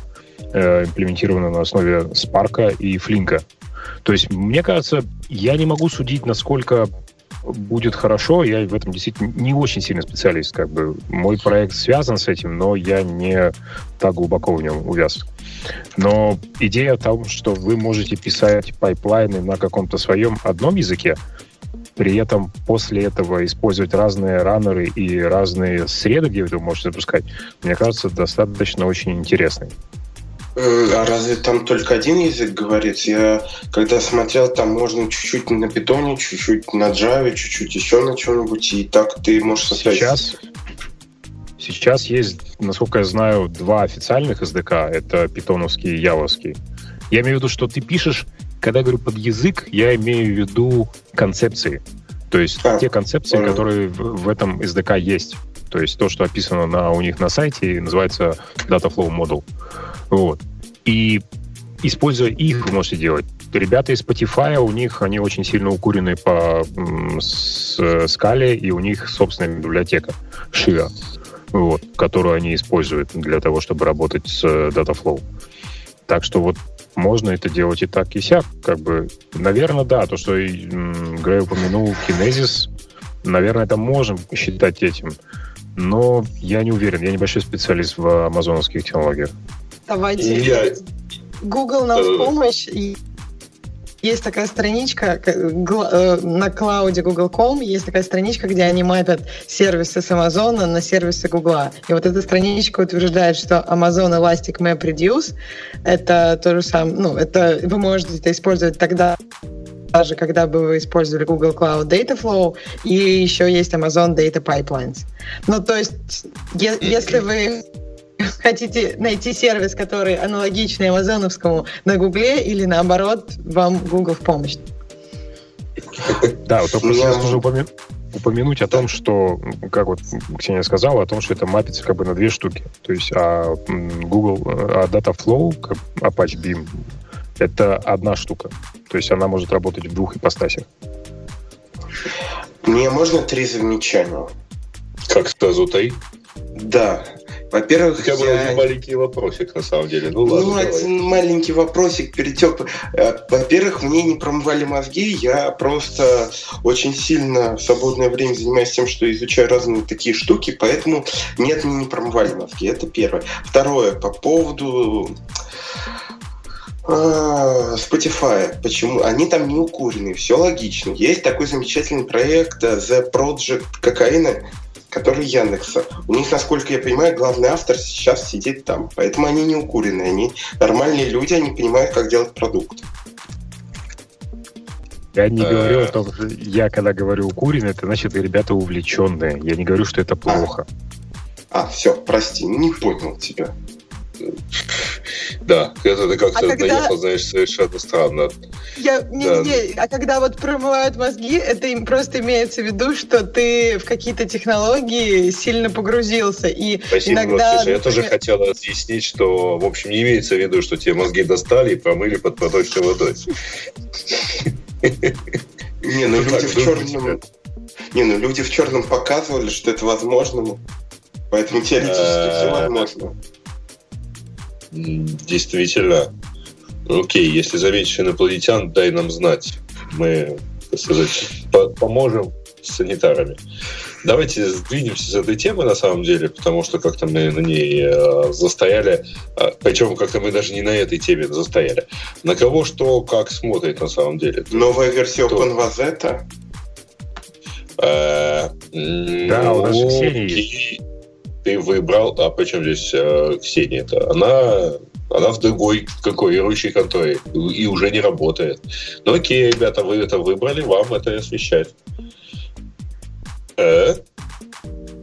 э, имплементированы на основе Spark и Flink. То есть, мне кажется, я не могу судить, насколько будет хорошо. Я в этом действительно не очень сильно специалист. Как бы мой проект связан с этим, но я не так глубоко в нем увяз. Но идея в том, что вы можете писать пайплайны на каком-то своем одном языке, при этом после этого использовать разные раннеры и разные среды, где вы это можете запускать, мне кажется, достаточно очень интересный. А разве там только один язык говорится? Я когда смотрел, там можно чуть-чуть на питоне, чуть-чуть на Java, чуть-чуть еще на чем-нибудь, и так ты можешь составить... Сейчас, сейчас есть, насколько я знаю, два официальных SDK. Это питоновский и явовский. Я имею в виду, что ты пишешь, когда я говорю под язык, я имею в виду концепции. То есть а, те концепции, понял. которые в, в этом SDK есть. То есть то, что описано на, у них на сайте, называется Dataflow Model. Вот. И используя их, вы можете делать. Ребята из Spotify, у них они очень сильно укурены по с, скале, и у них собственная библиотека Shia, вот, которую они используют для того, чтобы работать с Dataflow. Так что вот можно это делать и так, и сяк. Как бы, наверное, да, то, что Грей упомянул Kinesis, наверное, это можем считать этим. Но я не уверен, я небольшой специалист в амазоновских технологиях. Давайте. Я... Google нам в помощь. Есть такая страничка э, на клауде Google.com, есть такая страничка, где они мапят сервисы с Amazon на сервисы Google. И вот эта страничка утверждает, что Amazon Elastic Map Reduce это то же самое, ну, это вы можете это использовать тогда, даже когда бы вы использовали Google Cloud Dataflow, и еще есть Amazon Data Pipelines. Ну, то есть, если вы хотите найти сервис, который аналогичный амазоновскому на Гугле или наоборот, вам Google в помощь. Да, вот только сейчас упомя... упомянуть о том, что, как вот Ксения сказала, о том, что это мапится как бы на две штуки. То есть а Google, а Dataflow, Apache Beam, это одна штука. То есть она может работать в двух ипостасях. Мне можно три замечания? Как сразу три? Да. Во-первых, У тебя был один маленький вопросик, на самом деле. Ну, ладно, ну один маленький вопросик перетек. Э, во-первых, мне не промывали мозги. Я просто очень сильно в свободное время занимаюсь тем, что изучаю разные такие штуки, поэтому нет, мне не промывали мозги. Это первое. Второе, по поводу Spotify. Почему? Они там не укуренные, все логично. Есть такой замечательный проект э, The Project Кокаина, который Яндекса. У них, насколько я понимаю, главный автор сейчас сидит там. Поэтому они не укуренные. Они нормальные люди, они понимают, как делать продукт. Я не говорю о том, что я когда говорю укуренные, это значит ребята увлеченные. Я не говорю, что это плохо. А, а все, прости, не понял тебя. Да, это ты как-то а когда... знаешь, совершенно странно. Я, не, да. не, а когда вот промывают мозги, это им просто имеется в виду, что ты в какие-то технологии сильно погрузился. И Спасибо, иногда... Слушай, я тоже хотел разъяснить, что, в общем, не имеется в виду, что тебе мозги достали и промыли под проточной водой. Не, ну люди в черном... Не, ну люди в черном показывали, что это возможно. Поэтому теоретически все возможно. Действительно. Окей, если заметишь инопланетян, дай нам знать. Мы, так сказать, по поможем с санитарами. Давайте сдвинемся с этой темы на самом деле, потому что как-то мы на ней э, застояли, э, причем как-то мы даже не на этой теме застояли. На кого что, как смотрит на самом деле. Новая версия Кто? OpenVZ? Э, да, у нас Ксения есть. Ты выбрал, а почему здесь э, Ксения-то? Она она в другой конкурирующей конторе и уже не работает. Ну окей, ребята, вы это выбрали, вам это освещать. Э?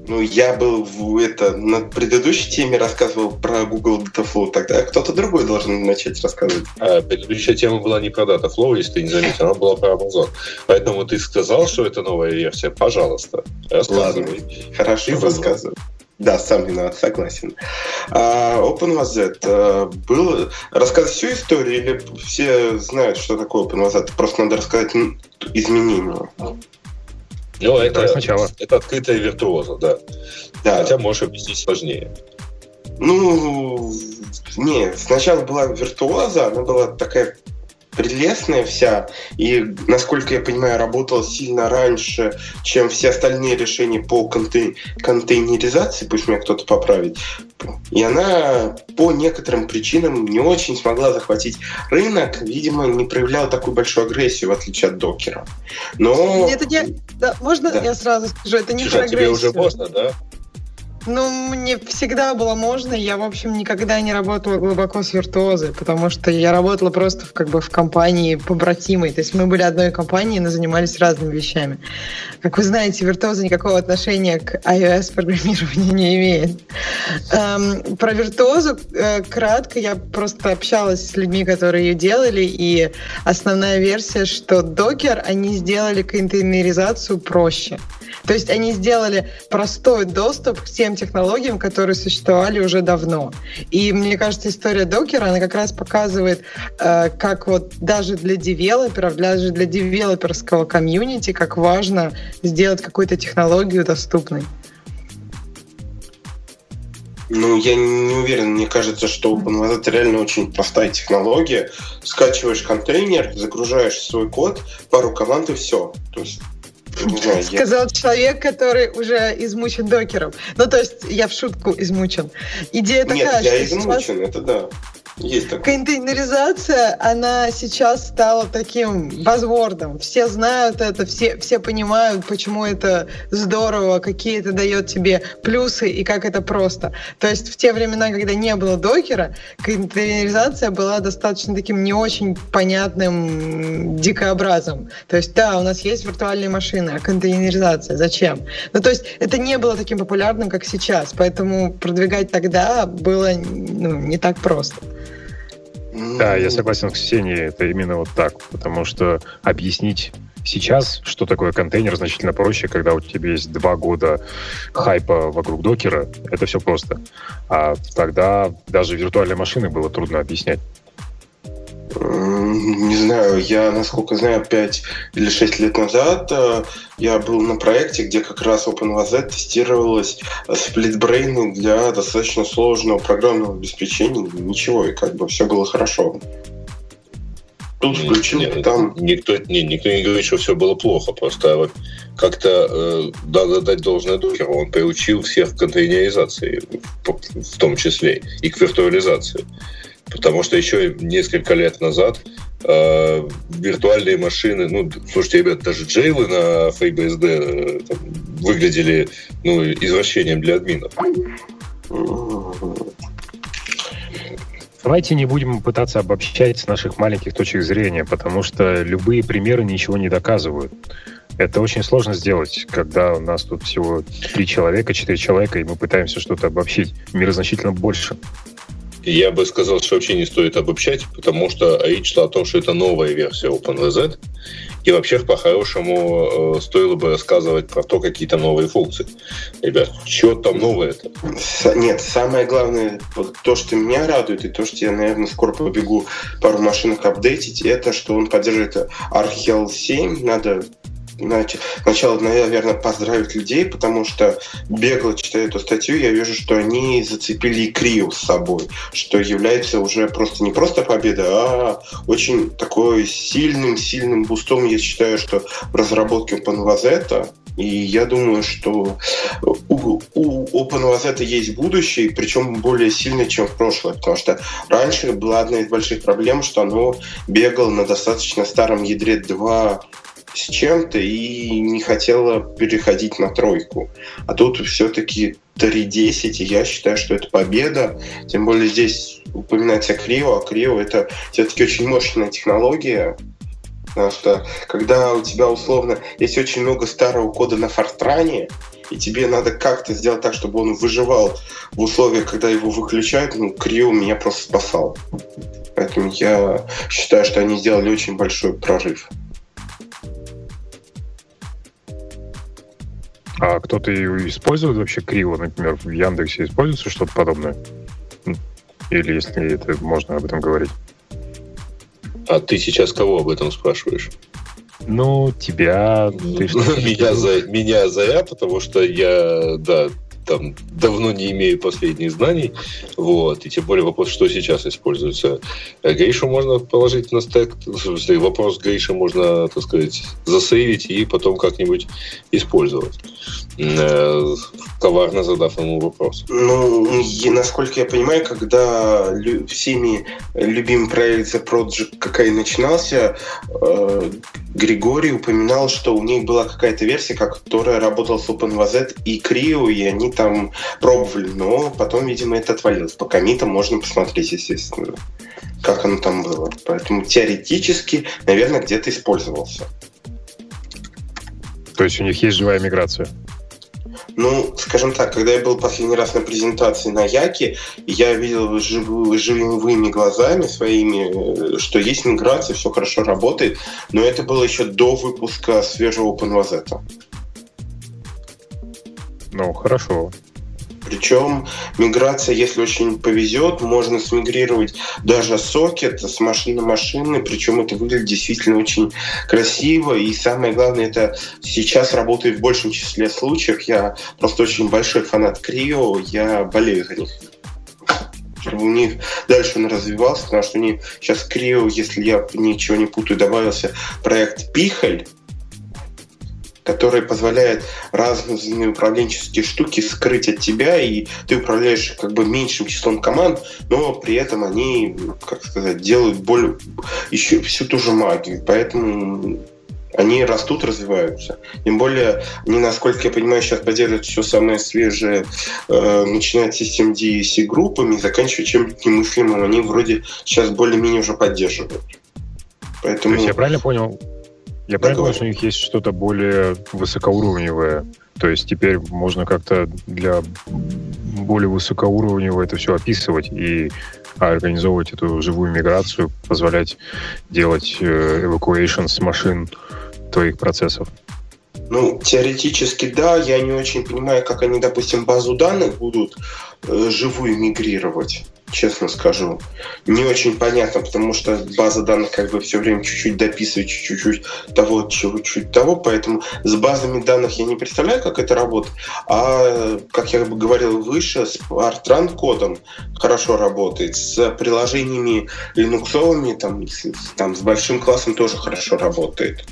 Ну, я был в, это, на предыдущей теме рассказывал про Google Dataflow, тогда кто-то другой должен начать рассказывать. А, предыдущая тема была не про Dataflow, если ты не заметил, она была про Amazon. Поэтому ты сказал, что это новая версия, пожалуйста, рассказывай. Ладно, хорошо, рассказывай. Да, сам виноват, согласен. А OpenVZ а, был... Рассказать всю историю или все знают, что такое OpenVZ? Просто надо рассказать изменения. Ну, это, сначала. это открытая виртуоза, да. да. Хотя можешь объяснить сложнее. Ну, не, сначала была виртуоза, она была такая прелестная вся, и, насколько я понимаю, работала сильно раньше, чем все остальные решения по контей- контейнеризации, пусть меня кто-то поправит. И она по некоторым причинам не очень смогла захватить рынок, видимо, не проявляла такую большую агрессию, в отличие от докера. Но... Это не... Да, можно да. я сразу скажу? Это не Слушай, про агрессию. тебе уже можно, да? Ну, мне всегда было можно. Я, в общем, никогда не работала глубоко с виртуозой, потому что я работала просто в, как бы в компании побратимой. То есть мы были одной компанией, но занимались разными вещами. Как вы знаете, виртуоза никакого отношения к iOS-программированию не имеет. Эм, про виртуозу э, кратко. Я просто общалась с людьми, которые ее делали, и основная версия, что докер, они сделали контейнеризацию проще. То есть они сделали простой доступ к тем технологиям, которые существовали уже давно. И мне кажется, история докера, она как раз показывает, э, как вот даже для девелоперов, даже для девелоперского комьюнити, как важно сделать какую-то технологию доступной. Ну, я не уверен. Мне кажется, что OpenVZ это реально очень простая технология. Скачиваешь контейнер, загружаешь свой код, пару команд и все. То есть знаю, Сказал я... человек, который уже измучен докером. Ну, то есть я в шутку измучен. Идея такая, Нет, я измучен, сейчас... это да. Есть. Контейнеризация, она сейчас стала таким базвордом. Все знают это, все, все понимают, почему это здорово, какие это дает тебе плюсы и как это просто. То есть в те времена, когда не было докера, контейнеризация была достаточно таким не очень понятным дикообразом. То есть да, у нас есть виртуальные машины, а контейнеризация зачем? Ну то есть это не было таким популярным, как сейчас, поэтому продвигать тогда было ну, не так просто. Да, я согласен с Ксенией, это именно вот так, потому что объяснить сейчас, что такое контейнер, значительно проще, когда у тебя есть два года хайпа вокруг докера, это все просто. А тогда даже виртуальной машины было трудно объяснять. Не знаю, я, насколько знаю, 5 или 6 лет назад э, я был на проекте, где как раз OpenVZ тестировалось сплитбрейны для достаточно сложного программного обеспечения. Ничего, и как бы все было хорошо. Тут включил, нет, там... Никто, не, никто не говорит, что все было плохо, просто вот как-то э, надо дать должное докеру. Он приучил всех к контейнеризации, в том числе, и к виртуализации. Потому что еще несколько лет назад э, виртуальные машины, ну, слушайте, ребят, даже джейлы на FreeBSD э, там, выглядели ну, извращением для админов. Давайте не будем пытаться обобщать с наших маленьких точек зрения, потому что любые примеры ничего не доказывают. Это очень сложно сделать, когда у нас тут всего три человека, четыре человека, и мы пытаемся что-то обобщить. Мир значительно больше. Я бы сказал, что вообще не стоит обобщать, потому что речь шла о том, что это новая версия OpenVZ, и вообще по-хорошему э, стоило бы рассказывать про то, какие то новые функции. Ребят, что там новое-то? Нет, самое главное, вот то, что меня радует, и то, что я, наверное, скоро побегу пару машинок апдейтить, это что он поддерживает Archel 7. Надо сначала, наверное, поздравить людей, потому что бегло читая эту статью, я вижу, что они зацепили Крию с собой, что является уже просто не просто победа, а очень такой сильным, сильным бустом. Я считаю, что в разработке OpenVZ и я думаю, что у, у OpenVZ есть будущее, причем более сильное, чем в прошлое, потому что раньше была одна из больших проблем, что оно бегало на достаточно старом ядре 2 с чем-то и не хотела переходить на тройку. А тут все-таки 3.10, и я считаю, что это победа. Тем более здесь упоминается Крио, а Крио это все-таки очень мощная технология, Потому что когда у тебя условно есть очень много старого кода на фортране, и тебе надо как-то сделать так, чтобы он выживал в условиях, когда его выключают, ну, Крио меня просто спасал. Поэтому я считаю, что они сделали очень большой прорыв. А кто-то использует вообще криво, например, в Яндексе используется что-то подобное? Или если это можно об этом говорить? А ты сейчас кого об этом спрашиваешь? Ну, тебя... Ты меня, за, меня за я, потому что я, да, там давно не имею последних знаний, вот, и тем более вопрос, что сейчас используется. Гейшу можно положить на стек, вопрос Гейша можно, так сказать, засейвить и потом как-нибудь использовать, э, коварно задав ему вопрос. Ну, и, насколько я понимаю, когда лю- всеми любимый проект The Project какая начинался, э, Григорий упоминал, что у них была какая-то версия, которая работала с OpenVZ и Creo, и они там пробовали, но потом, видимо, это отвалилось. По комитам можно посмотреть, естественно, как оно там было. Поэтому теоретически, наверное, где-то использовался. То есть у них есть живая миграция? Ну, скажем так, когда я был последний раз на презентации на Яке, я видел жив, живыми глазами своими, что есть миграция, все хорошо работает, но это было еще до выпуска свежего OpenVZ. Ну, хорошо. Причем миграция, если очень повезет, можно смигрировать даже сокет с машины на машины, причем это выглядит действительно очень красиво. И самое главное, это сейчас работает в большем числе случаев. Я просто очень большой фанат Крио, я болею за них чтобы у них дальше он развивался, потому что у них сейчас Крио, если я ничего не путаю, добавился проект Пихаль, который позволяет разные управленческие штуки скрыть от тебя, и ты управляешь как бы меньшим числом команд, но при этом они, как сказать, делают более еще всю ту же магию. Поэтому они растут, развиваются. Тем более, они, насколько я понимаю, сейчас поддерживают все самое свежее, э, начиная с систем DSC группами, заканчивая чем-то немыслимым. Они вроде сейчас более-менее уже поддерживают. Поэтому... То есть я правильно понял, я правильно понимаю, что у них есть что-то более высокоуровневое? То есть теперь можно как-то для более высокоуровневого это все описывать и организовывать эту живую миграцию, позволять делать э, evacuation с машин твоих процессов? Ну, теоретически да, я не очень понимаю, как они, допустим, базу данных будут э, живую мигрировать честно скажу. Не очень понятно, потому что база данных как бы все время чуть-чуть дописывает, чуть-чуть того, чуть-чуть того, поэтому с базами данных я не представляю, как это работает. А, как я бы говорил выше, с Artran кодом хорошо работает, с приложениями линуксовыми, там, с, там, с большим классом тоже хорошо работает.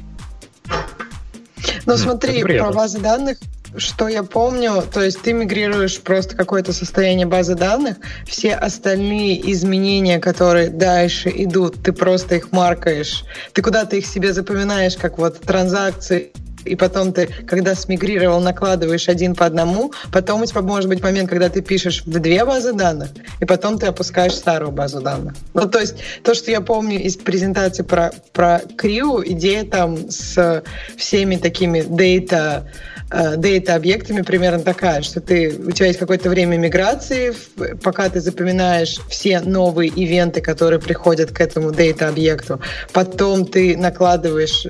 Ну, смотри, про базы данных что я помню, то есть ты мигрируешь просто какое-то состояние базы данных, все остальные изменения, которые дальше идут, ты просто их маркаешь, ты куда-то их себе запоминаешь, как вот транзакции, и потом ты, когда смигрировал, накладываешь один по одному, потом у тебя может быть момент, когда ты пишешь в две базы данных, и потом ты опускаешь старую базу данных. Ну, то есть то, что я помню из презентации про, про Crew, идея там с всеми такими data дейта-объектами примерно такая, что ты, у тебя есть какое-то время миграции, пока ты запоминаешь все новые ивенты, которые приходят к этому дейта-объекту, потом ты накладываешь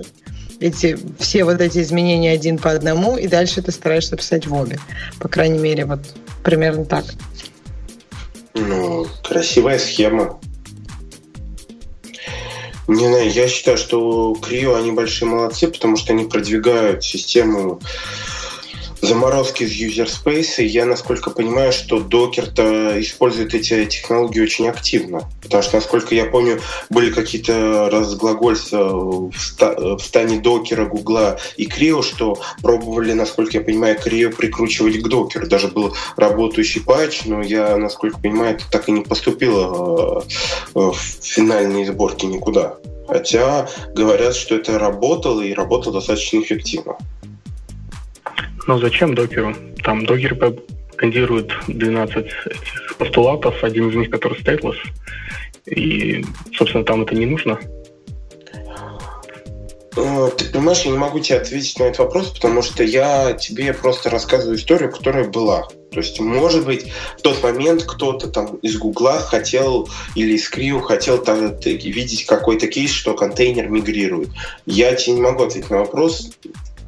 эти, все вот эти изменения один по одному, и дальше ты стараешься писать в обе. По крайней мере, вот примерно так. Ну, красивая схема. Не знаю, я считаю, что Крио они большие молодцы, потому что они продвигают систему заморозки из и я, насколько понимаю, что докер-то использует эти технологии очень активно. Потому что, насколько я помню, были какие-то разглагольства в, ста- в стане докера, гугла и Крио, что пробовали, насколько я понимаю, Крио прикручивать к докеру. Даже был работающий патч, но я, насколько понимаю, это так и не поступило э, в финальные сборки никуда. Хотя говорят, что это работало и работало достаточно эффективно. Но зачем докеру? Там докер кондирует 12 этих постулатов, один из них, который stateless. И, собственно, там это не нужно. Э, ты понимаешь, я не могу тебе ответить на этот вопрос, потому что я тебе просто рассказываю историю, которая была. То есть, может быть, в тот момент кто-то там из Гугла хотел или из Крио хотел там, видеть какой-то кейс, что контейнер мигрирует. Я тебе не могу ответить на вопрос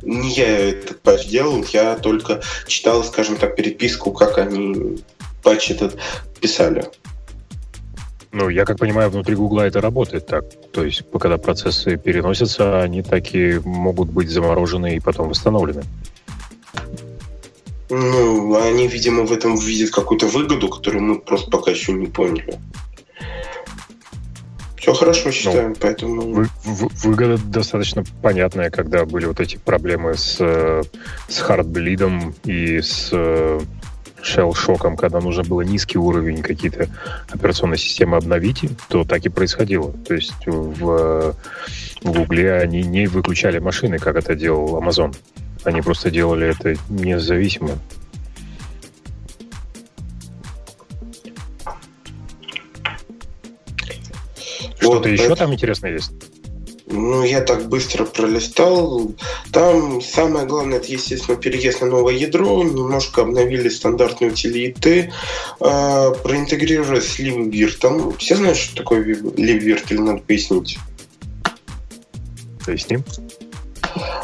не я этот патч делал, я только читал, скажем так, переписку, как они патч этот писали. Ну, я как понимаю, внутри Гугла это работает так. То есть, когда процессы переносятся, они такие могут быть заморожены и потом восстановлены. Ну, они, видимо, в этом видят какую-то выгоду, которую мы просто пока еще не поняли. Все хорошо ну, считаем, ну, поэтому... Вы, выгода достаточно понятная, когда были вот эти проблемы с, с хардблидом и с shell-шоком, когда нужно было низкий уровень какие-то операционной системы обновить, то так и происходило. То есть в, в Гугле они не выключали машины, как это делал Amazon. Они просто делали это независимо. Что-то вот, еще это... там интересно есть? Ну, я так быстро пролистал. Там самое главное, это, естественно, переезд на новое ядро. Немножко обновили стандартные утилиты. Э, проинтегрировали с LibVirt. Все знают, что такое LibVirt, или надо пояснить? Поясним.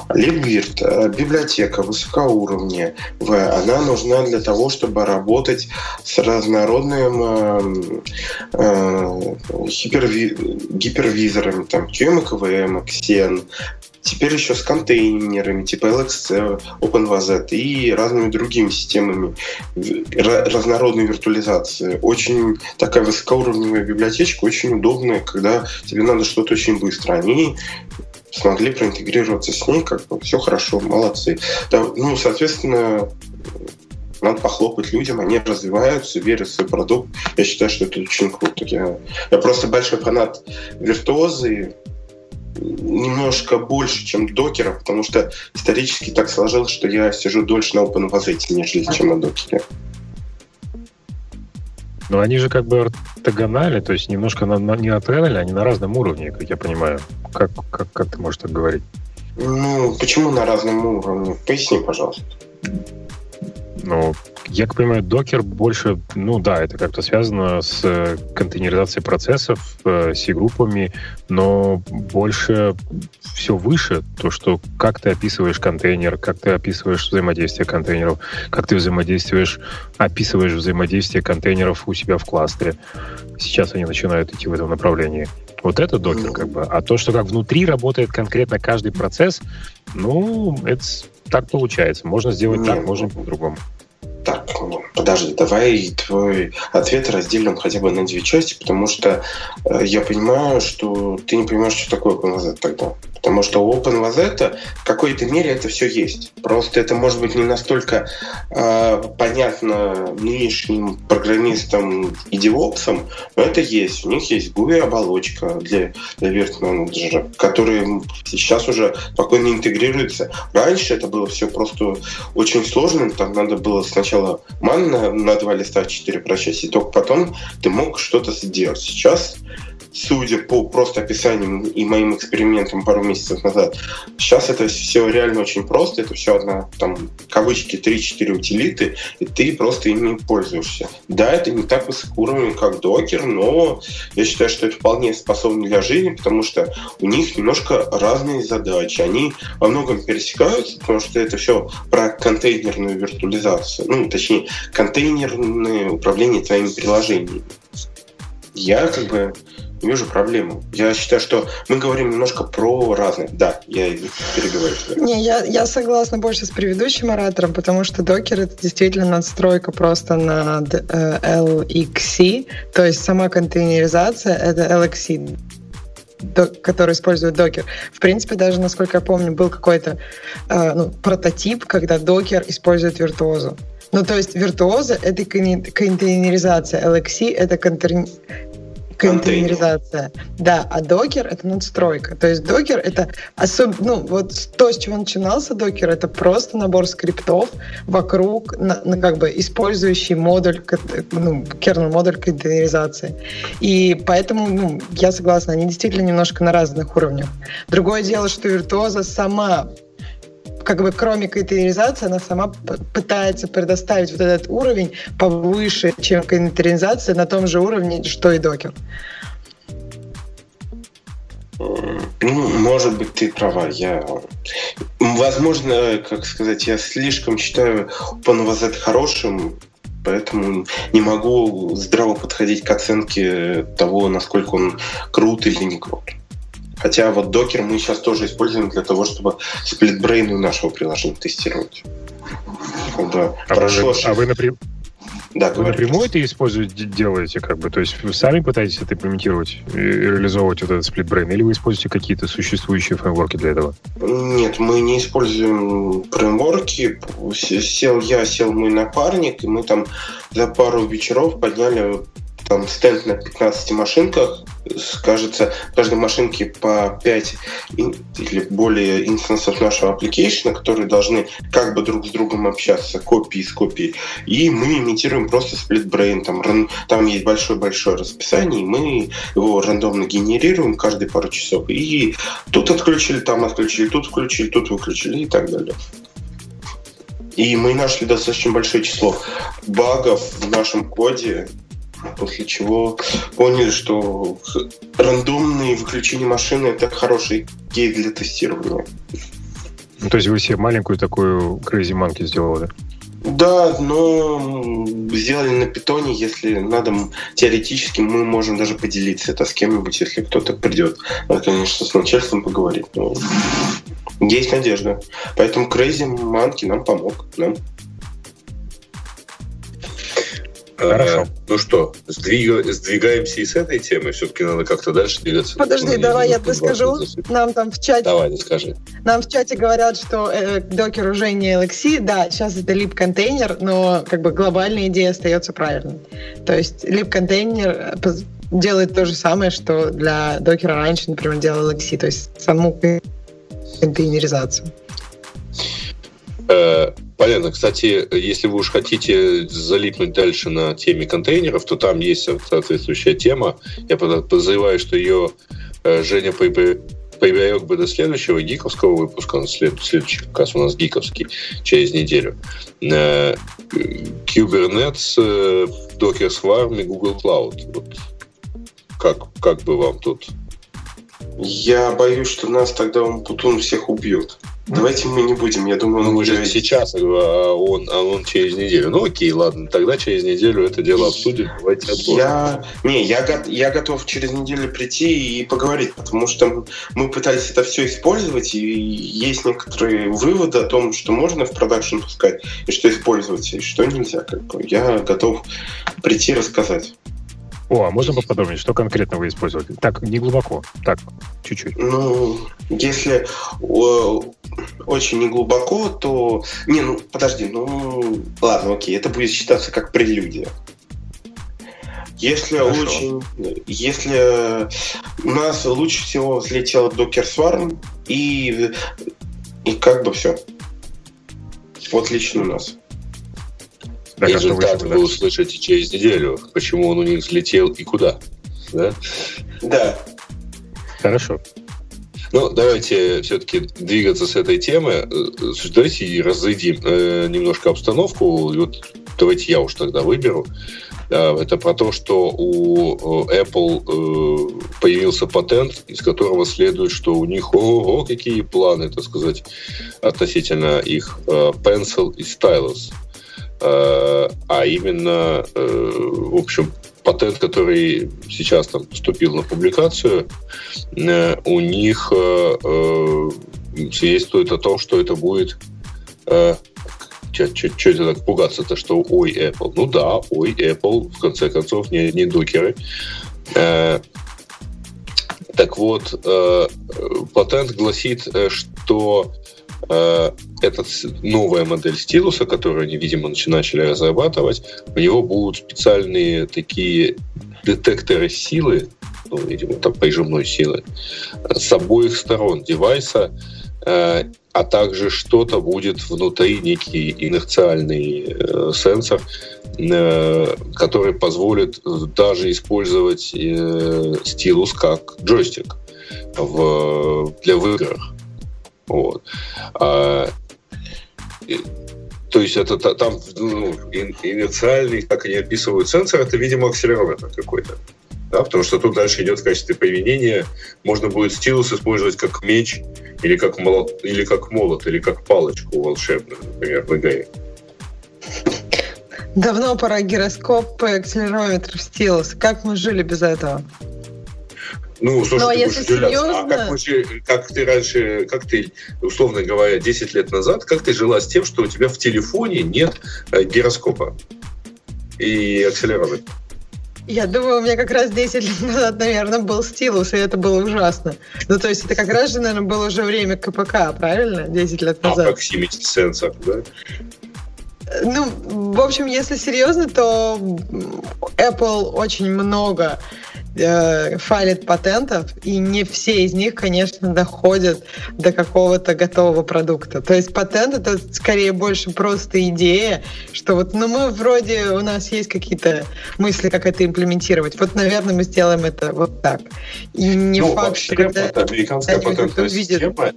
LibVirt э, – библиотека высокоуровня. Она нужна для того, чтобы работать с разнородным э, э, гиперви, там, QM, KVM, Xen, теперь еще с контейнерами типа LXC, OpenVZ и разными другими системами разнородной виртуализации. Очень такая высокоуровневая библиотечка, очень удобная, когда тебе надо что-то очень быстро. Они смогли проинтегрироваться с ней, как бы все хорошо, молодцы. Да, ну, соответственно, надо похлопать людям, они развиваются, верят в свой продукт. Я считаю, что это очень круто. Я, я просто большой фанат виртуозы, немножко больше, чем докера, потому что исторически так сложилось, что я сижу дольше на OpenVZ, нежели чем на докере. Но они же как бы ортогонали, то есть немножко на, на, не ортогонали, они на разном уровне, как я понимаю. Как, как, как ты можешь так говорить? Ну, почему на разном уровне? Поясни, пожалуйста. Ну, я как понимаю, докер больше, ну да, это как-то связано с э, контейнеризацией процессов, э, с группами, но больше все выше, то, что как ты описываешь контейнер, как ты описываешь взаимодействие контейнеров, как ты взаимодействуешь, описываешь взаимодействие контейнеров у себя в кластере. Сейчас они начинают идти в этом направлении. Вот это докер как бы. А то, что как внутри работает конкретно каждый процесс, ну, это так получается. Можно сделать Нет. так, можно по-другому. Так, подожди, давай твой ответ разделим хотя бы на две части, потому что э, я понимаю, что ты не понимаешь, что такое OpenVZ тогда. Потому что у OpenVZ в какой-то мере это все есть. Просто это может быть не настолько э, понятно нынешним программистам и девопсам, но это есть. У них есть GUI-оболочка для, для вирт-менеджера, которая сейчас уже спокойно интегрируется. Раньше это было все просто очень сложно. Там надо было сначала ман на, на два листа 4 прочесть, и только потом ты мог что-то сделать. Сейчас судя по просто описаниям и моим экспериментам пару месяцев назад, сейчас это все реально очень просто. Это все одна, там, кавычки, 3-4 утилиты, и ты просто ими пользуешься. Да, это не так высокоуровневый, как докер, но я считаю, что это вполне способно для жизни, потому что у них немножко разные задачи. Они во многом пересекаются, потому что это все про контейнерную виртуализацию. Ну, точнее, контейнерное управление твоими приложениями. Я как бы Не вижу проблемы. Я считаю, что мы говорим немножко про разные. Да, я тебя. Не, я, я согласна больше с предыдущим оратором, потому что докер это действительно надстройка просто над э, LXC, то есть сама контейнеризация это LXC который использует докер. В принципе, даже, насколько я помню, был какой-то э, ну, прототип, когда докер использует виртуозу. Ну, то есть виртуоза — это контейнеризация, LXC — это контейнер контейнеризация. Да, а докер — это надстройка. То есть докер — это особенно, ну, вот то, с чего начинался докер, это просто набор скриптов вокруг, на, на как бы использующий модуль, ну, kernel модуль контейнеризации. И поэтому, ну, я согласна, они действительно немножко на разных уровнях. Другое дело, что виртуоза сама как бы кроме контейнеризации, она сама пытается предоставить вот этот уровень повыше, чем контейнеризация, на том же уровне, что и докер. Ну, может быть, ты права. Я, возможно, как сказать, я слишком считаю OpenVZ хорошим, поэтому не могу здраво подходить к оценке того, насколько он крут или не крут. Хотя вот докер мы сейчас тоже используем для того, чтобы сплитбрейны нашего приложения тестировать. Когда а, прошло... вы, а вы напрямую да, вы напрямую это используете, делаете, как бы, то есть вы сами пытаетесь это имплементировать и реализовывать вот этот split-brain, или вы используете какие-то существующие фреймворки для этого? Нет, мы не используем фреймворки. Сел я, сел мой напарник, и мы там за пару вечеров подняли там стенд на 15 машинках, кажется, каждой машинке по 5 или более инстансов нашего application, которые должны как бы друг с другом общаться, копии с копией. И мы имитируем просто brain. Там, там есть большое-большое расписание, и мы его рандомно генерируем каждые пару часов. И тут отключили, там отключили, тут включили, тут выключили и так далее. И мы нашли достаточно большое число багов в нашем коде, после чего поняли, что рандомные выключения машины это хороший кейс для тестирования. Ну, то есть вы себе маленькую такую crazy monkey сделали? Да, но сделали на питоне, если надо, теоретически мы можем даже поделиться это с кем-нибудь, если кто-то придет. Надо, конечно, с начальством поговорить, но есть надежда. Поэтому Crazy Monkey нам помог. Нам Хорошо. А, ну что, сдвиг... сдвигаемся и с этой темы. Все-таки надо как-то дальше двигаться. Подожди, давай я доскажу. Нам там в чате... Давай, доскажи. Нам в чате говорят, что э, докер уже не LXC. Да, сейчас это лип-контейнер, но как бы глобальная идея остается правильной. То есть лип-контейнер э, делает то же самое, что для докера раньше, например, делал LXC. То есть саму контейнеризацию. Э, понятно. Кстати, если вы уж хотите залипнуть дальше на теме контейнеров, то там есть соответствующая тема. Я подозреваю, что ее э, Женя приберег бы до следующего гиковского выпуска. След, следующий как раз у нас гиковский через неделю. Э, Kubernetes, Docker Swarm и Google Cloud. Вот как, как бы вам тут? Я боюсь, что нас тогда он Путун всех убьет. Давайте мы не будем, я думаю, он ну, уже сейчас, а он, а он через неделю. Ну окей, ладно, тогда через неделю это дело обсудим. Давайте я, не, я, я готов через неделю прийти и поговорить, потому что мы пытались это все использовать, и есть некоторые выводы о том, что можно в продакшн пускать, и что использовать, и что нельзя. Как бы. Я готов прийти рассказать. О, а можно поподробнее, что конкретно вы использовали? Так, не глубоко, так, чуть-чуть. Ну, если о, очень не глубоко, то... Не, ну, подожди, ну, ладно, окей, это будет считаться как прелюдия. Если Хорошо. очень... Если у нас лучше всего взлетел Docker Swarm, и, и как бы все. Вот лично у нас. Да, Результат вы услышите через неделю, почему он у них взлетел и куда. Да? Да. Хорошо. Ну, давайте все-таки двигаться с этой темы. Э, давайте разойдем э, немножко обстановку. Вот давайте я уж тогда выберу. Это про то, что у Apple э, появился патент, из которого следует, что у них ого, какие планы, так сказать, относительно их Pencil и Stylus. А именно, в общем, патент, который сейчас там поступил на публикацию, э, у них э, э, свидетельствует о том, что это будет э, что это так пугаться-то, что ой, Apple. Ну да, ой, Apple, в конце концов, не, не докеры. Э, так вот, э, патент гласит, э, что э, эта новая модель стилуса, которую они, видимо, начали разрабатывать, у него будут специальные такие детекторы силы, ну, видимо, там прижимной силы, с обоих сторон девайса, э, а также что-то будет внутри, некий инерциальный э, сенсор, э, который позволит даже использовать э, стилус как джойстик в, для в. Вот. А, и, то есть это там ну, инициальный, как они описывают сенсор, это, видимо, акселерометр какой-то. Да, потому что тут дальше идет в качестве применения. Можно будет стилус использовать как меч, или как молот, или как молот, или как палочку волшебную, например, в игре. Давно пора гироскоп, акселерометр, стилус. Как мы жили без этого? Ну, слушай, ну, а если серьезно... А как, мы, как ты раньше, как ты, условно говоря, 10 лет назад, как ты жила с тем, что у тебя в телефоне нет э, гироскопа и акселерометра? Я думаю, у меня как раз 10 лет назад, наверное, был стилус, и это было ужасно. Ну, то есть это как раз же, наверное, было уже время КПК, правильно? 10 лет а назад. А proximity сенсор, да? Ну, в общем, если серьезно, то Apple очень много э, файлит патентов, и не все из них, конечно, доходят до какого-то готового продукта. То есть патент это скорее больше просто идея, что вот, ну мы вроде у нас есть какие-то мысли, как это имплементировать. Вот, наверное, мы сделаем это вот так. И не ну, факт, вообще, что когда американская патентная система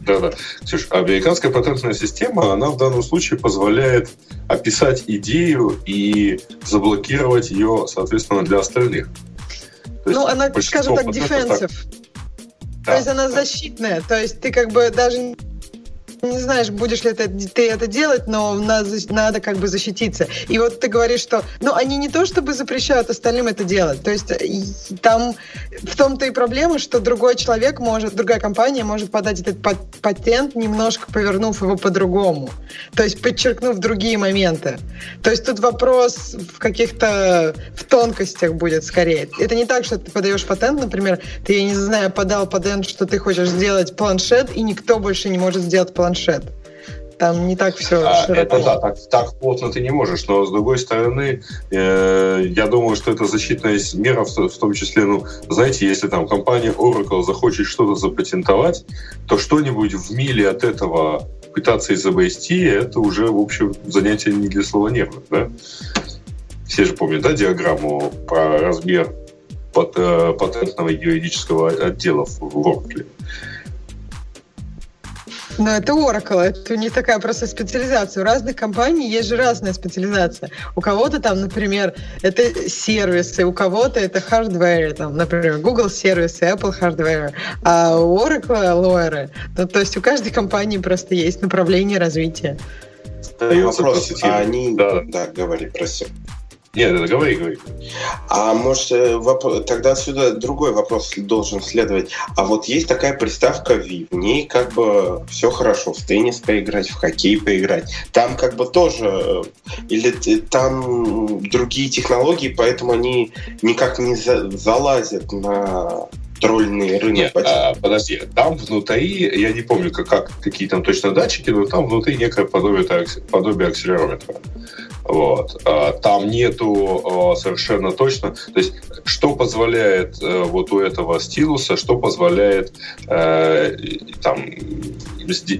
да-да. Ксюш, американская патентная система, она в данном случае позволяет описать идею и заблокировать ее, соответственно, для остальных. Ну, она, скажем так, defensive. Да. То есть она защитная. То есть ты как бы даже не знаешь, будешь ли это, ты это делать, но надо, надо как бы защититься. И вот ты говоришь, что ну, они не то чтобы запрещают остальным это делать. То есть там в том-то и проблема, что другой человек может, другая компания может подать этот патент, немножко повернув его по-другому. То есть подчеркнув другие моменты. То есть тут вопрос в каких-то в тонкостях будет скорее. Это не так, что ты подаешь патент, например, ты, я не знаю, подал патент, что ты хочешь сделать планшет, и никто больше не может сделать планшет планшет. Там не так все а, широко. Это да, так, так плотно ты не можешь, но с другой стороны, э, я думаю, что это защитная мера, в, в том числе, ну, знаете, если там компания Oracle захочет что-то запатентовать, то что-нибудь в миле от этого пытаться изобрести, это уже, в общем, занятие не для слова нервных, да? Все же помнят, да, диаграмму про размер э, патентного юридического отдела в Oracle? Но это Oracle, это у них такая просто специализация. У разных компаний есть же разная специализация. У кого-то там, например, это сервисы, у кого-то это hardware, там, например, Google сервисы, Apple hardware, а у Oracle лоеры. Ну, то есть у каждой компании просто есть направление развития. Вопрос, а они... Да, да, говори, прости. Нет, это говори, говори. А может, э, воп... тогда отсюда другой вопрос должен следовать. А вот есть такая приставка Wii, в ней как бы все хорошо, в теннис поиграть, в хоккей поиграть. Там как бы тоже, э, или там другие технологии, поэтому они никак не за... залазят на тролльный рынок. Нет, а, подожди, там внутри, я не помню, как, как, какие там точно датчики, но там внутри некое подобие, подобие акселерометра. Вот. А, там нету а, совершенно точно, то есть что позволяет э, вот у этого стилуса, что позволяет э, там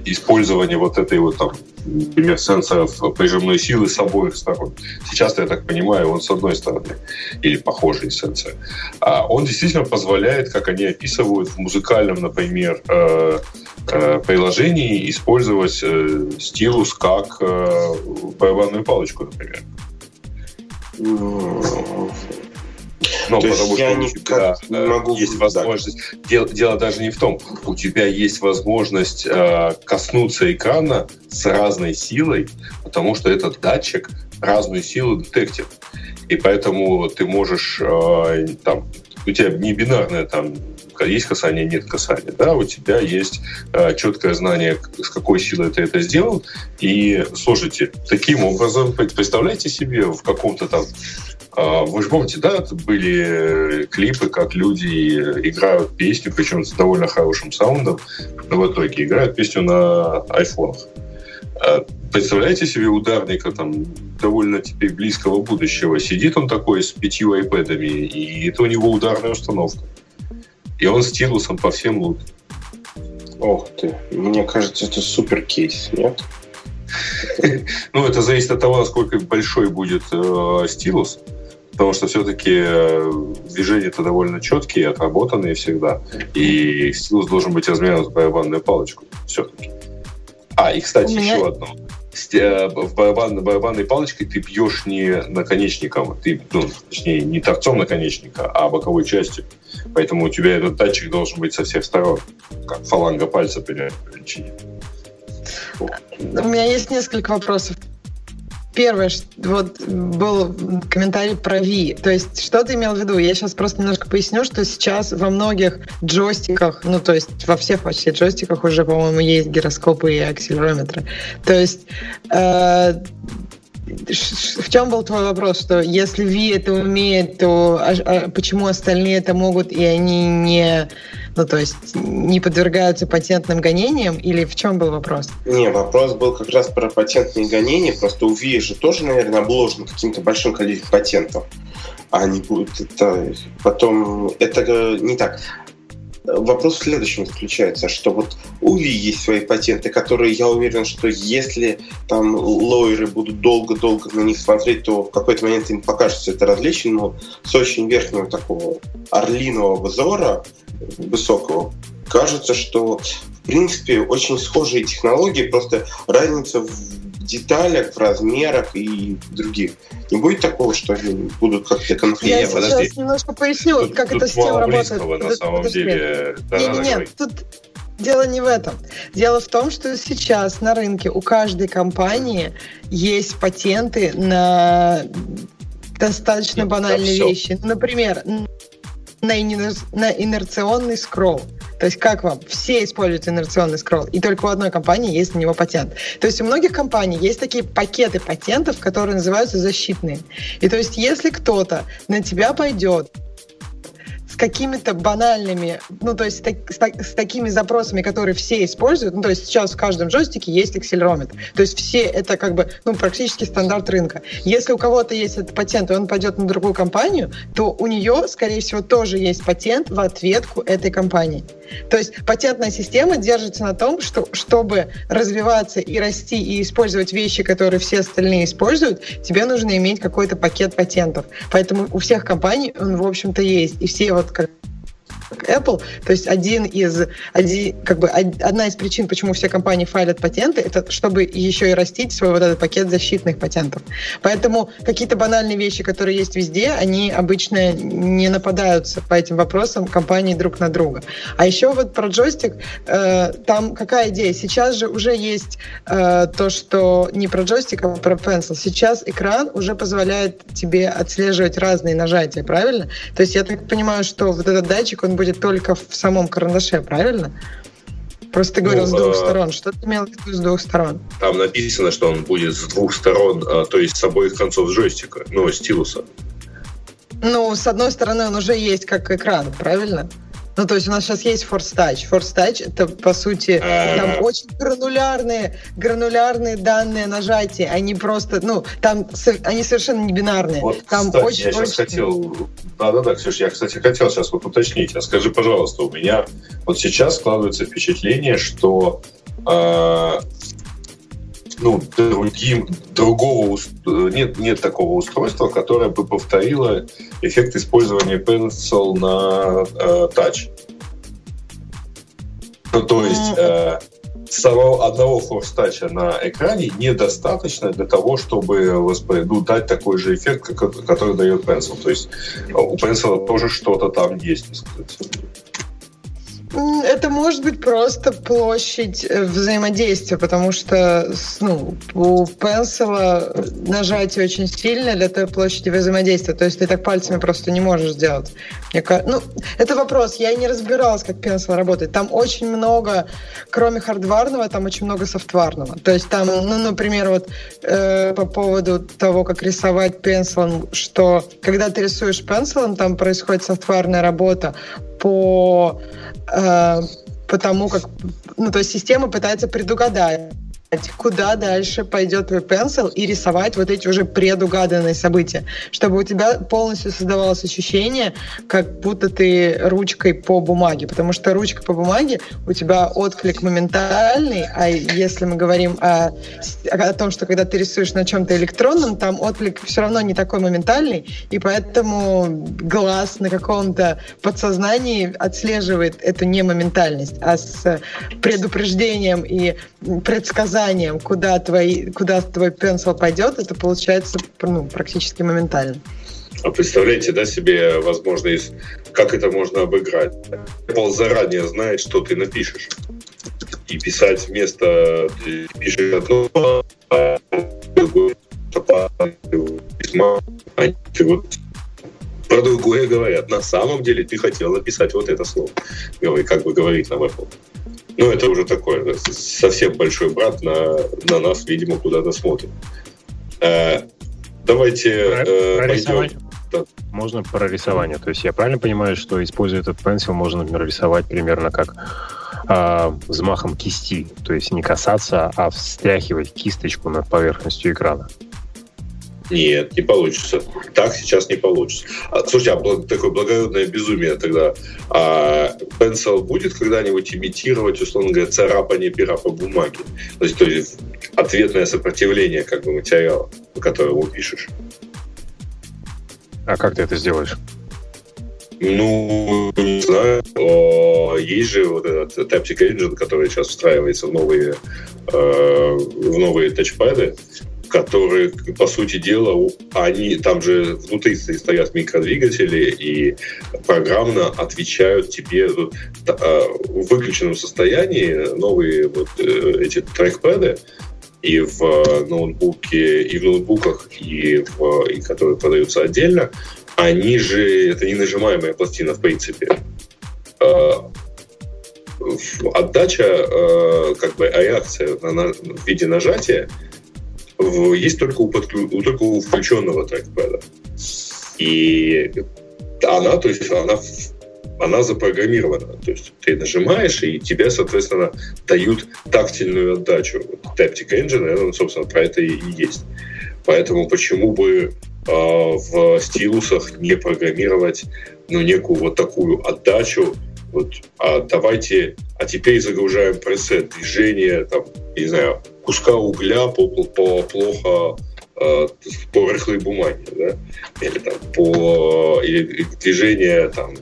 использование вот этой вот там, например, сенсоров прижимной силы с обоих сторон. Сейчас, я так понимаю, он с одной стороны, или похожий сенсор. А он действительно позволяет, как они описывают в музыкальном, например, э, э, приложении, использовать э, стилус как барабанную палочку, например. Ну, То потому что я у тебя не э, могу есть возможность... Дело, дело даже не в том. У тебя есть возможность э, коснуться экрана с разной силой, потому что этот датчик разную силу детектит. И поэтому ты можешь э, там у тебя не бинарное там есть касание, нет касания, да, у тебя есть э, четкое знание, с какой силой ты это сделал, и слушайте, таким образом, представляете себе в каком-то там э, вы же помните, да, были клипы, как люди играют песню, причем с довольно хорошим саундом, но в итоге играют песню на айфонах. А представляете себе ударника там довольно теперь близкого будущего? Сидит он такой с пятью айпэдами, и это у него ударная установка. И он стилусом по всем лупит. Ох ты, мне кажется, это супер кейс, нет? Ну, это зависит от того, насколько большой будет э, стилус, потому что все-таки э, движения-то довольно четкие, отработанные всегда, и стилус должен быть размером с барабанную палочку все-таки. А, и, кстати, меня... еще одно. Э, в барабан, барабанной палочкой ты бьешь не наконечником, ты, ну, точнее, не торцом наконечника, а боковой частью. Поэтому у тебя этот датчик должен быть со всех сторон, как фаланга пальца при. У меня есть несколько вопросов. Первое, вот был комментарий про V. То есть, что ты имел в виду? Я сейчас просто немножко поясню, что сейчас во многих джойстиках, ну, то есть во всех почти джойстиках уже, по-моему, есть гироскопы и акселерометры. То есть э, в чем был твой вопрос, что если Ви это умеет, то а, а почему остальные это могут, и они не, ну то есть не подвергаются патентным гонениям, или в чем был вопрос? Не, вопрос был как раз про патентные гонения, просто у Ви же тоже, наверное, обложен каким-то большим количеством патентов а не будет это потом это не так вопрос в следующем заключается, что вот у Ви есть свои патенты, которые, я уверен, что если там лоеры будут долго-долго на них смотреть, то в какой-то момент им покажется это различным, но с очень верхнего такого орлиного взора, высокого, кажется, что в принципе очень схожие технологии, просто разница в деталях, в размерах и других. Не будет такого, что они будут как-то конфликтовать? Я подожди. сейчас немножко поясню, тут, как тут эта система работает. на самом подожди. деле. Нет, нет, нет, тут Дело не в этом. Дело в том, что сейчас на рынке у каждой компании есть патенты на достаточно банальные вещи. Например, на, инерционный скролл. То есть как вам? Все используют инерционный скролл, и только у одной компании есть на него патент. То есть у многих компаний есть такие пакеты патентов, которые называются защитные. И то есть если кто-то на тебя пойдет с какими-то банальными, ну, то есть так, с, так, с такими запросами, которые все используют. Ну, то есть сейчас в каждом джойстике есть акселерометр. То есть все это как бы, ну, практически стандарт рынка. Если у кого-то есть этот патент, и он пойдет на другую компанию, то у нее, скорее всего, тоже есть патент в ответку этой компании. То есть патентная система держится на том, что чтобы развиваться и расти и использовать вещи, которые все остальные используют, тебе нужно иметь какой-то пакет патентов. Поэтому у всех компаний он, в общем-то, есть. И все вот как Apple. То есть один из, один, как бы одна из причин, почему все компании файлят патенты, это чтобы еще и растить свой вот этот пакет защитных патентов. Поэтому какие-то банальные вещи, которые есть везде, они обычно не нападаются по этим вопросам компании друг на друга. А еще вот про джойстик, э, там какая идея? Сейчас же уже есть э, то, что не про джойстик, а про pencil. Сейчас экран уже позволяет тебе отслеживать разные нажатия, правильно? То есть я так понимаю, что вот этот датчик, он будет только в самом карандаше, правильно? Просто ты говорил ну, с двух а... сторон. Что ты имел в виду с двух сторон? Там написано, что он будет с двух сторон, а, то есть с обоих концов джойстика, ну, стилуса. Ну, с одной стороны, он уже есть как экран, правильно? Ну, то есть у нас сейчас есть Force Touch. Force Touch — это, по сути, там очень гранулярные, гранулярные данные нажатия. Они просто, ну, там они совершенно не бинарные. Вот, там кстати, очень, я сейчас очень... хотел... Да-да-да, Ксюш, я, кстати, хотел сейчас вот уточнить. А скажи, пожалуйста, у меня вот сейчас складывается впечатление, что э, ну, другим, другого, нет, нет такого устройства, которое бы повторило эффект использования Pencil на э, Touch. Ну, то есть, э, самого одного форстача на экране недостаточно для того, чтобы ну, дать такой же эффект, который дает Pencil. То есть у Pencil тоже что-то там есть. Это может быть просто площадь э, взаимодействия, потому что ну, у пенсила нажатие очень сильное для той площади взаимодействия. То есть ты так пальцами просто не можешь сделать. Мне ну, это вопрос. Я не разбиралась, как пенсил работает. Там очень много, кроме хардварного, там очень много софтварного. То есть там, ну, например, вот э, по поводу того, как рисовать пенсилом, что когда ты рисуешь пенсилом, там происходит софтварная работа по э, потому как, ну, то есть система пытается предугадать куда дальше пойдет твой пенсил и рисовать вот эти уже предугаданные события, чтобы у тебя полностью создавалось ощущение, как будто ты ручкой по бумаге, потому что ручка по бумаге у тебя отклик моментальный, а если мы говорим о, о том, что когда ты рисуешь на чем-то электронном, там отклик все равно не такой моментальный, и поэтому глаз на каком-то подсознании отслеживает эту не моментальность, а с предупреждением и предсказанием указанием, куда, твои, куда твой пенсил пойдет, это получается ну, практически моментально. А представляете, да, себе, возможно, из, как это можно обыграть? Apple заранее знает, что ты напишешь. И писать вместо пишешь одно, а другое письма, они вот про другое говорят. На самом деле ты хотел написать вот это слово. Как бы говорит нам Apple. Ну, это уже такое, да, совсем большой брат на, на нас, видимо, куда-то смотрит. Э, давайте про, э, пойдем. Да. Можно про рисование. То есть я правильно понимаю, что используя этот пенсил, можно, например, рисовать примерно как э, взмахом кисти. То есть не касаться, а встряхивать кисточку над поверхностью экрана. Нет, не получится. Так сейчас не получится. А, слушайте, а такое благородное безумие тогда. А Pencil будет когда-нибудь имитировать, условно говоря, царапание пера по бумаге? То есть, то есть ответное сопротивление как бы материала, по которому пишешь. А как ты это сделаешь? Ну, не знаю. Есть же вот этот Taptic Engine, который сейчас встраивается в новые, э, в новые тачпады которые, по сути дела, они там же внутри стоят микродвигатели и программно отвечают тебе а, в выключенном состоянии новые вот э, эти трекпэды и в ноутбуке, и в ноутбуках, и, в, и которые продаются отдельно, они же, это не нажимаемая пластина в принципе. А, отдача, а, как бы реакция в виде нажатия есть только у, подклю... только у включенного трекпэда. И она, то есть она, она запрограммирована. То есть ты нажимаешь, и тебе, соответственно, дают тактильную отдачу. Вот Taptic Engine, это, собственно, про это и есть. Поэтому почему бы э, в стилусах не программировать ну, некую вот такую отдачу, вот, а давайте, а теперь загружаем пресет движения, там, не знаю, куска угля по, по плохо э, по рыхлой бумаге, да, или там по или движение там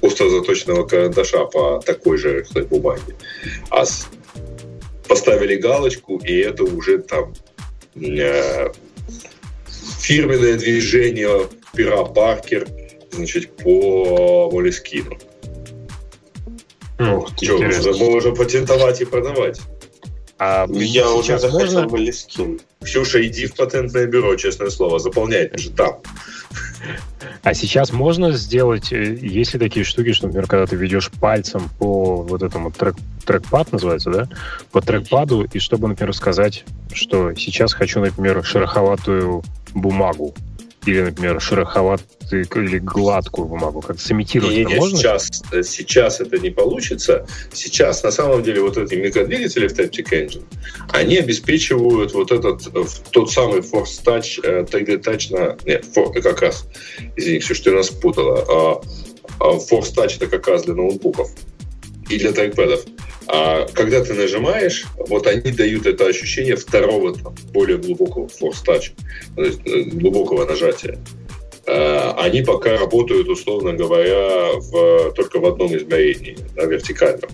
остро заточенного карандаша по такой же рыхлой бумаге. А с, поставили галочку, и это уже там э, фирменное движение пера Паркер, значит, по Молескину. Ну, что, можно патентовать и продавать. А Я уже захотел можно... Малискин. Ксюша, иди в патентное бюро, честное слово, заполняй же там. А сейчас можно сделать, э, есть ли такие штуки, что, например, когда ты ведешь пальцем по вот этому трек, трекпад называется, да? По трекпаду, и чтобы, например, сказать, что сейчас хочу, например, шероховатую бумагу, или, например, шероховатую или гладкую бумагу? Как сымитировать не, это не, можно? Сейчас, сейчас это не получится. Сейчас, на самом деле, вот эти микродвигатели в Taptic Engine, они обеспечивают вот этот, э, тот самый Force Touch, 3D э, Touch на... Нет, for, как раз, извини, все, что я нас путала. А, а Force Touch это как раз для ноутбуков и для трекпэдов. А когда ты нажимаешь, вот они дают это ощущение второго, там, более глубокого force touch, то есть э, глубокого нажатия. А, они пока работают, условно говоря, в, только в одном измерении, да, вертикальном.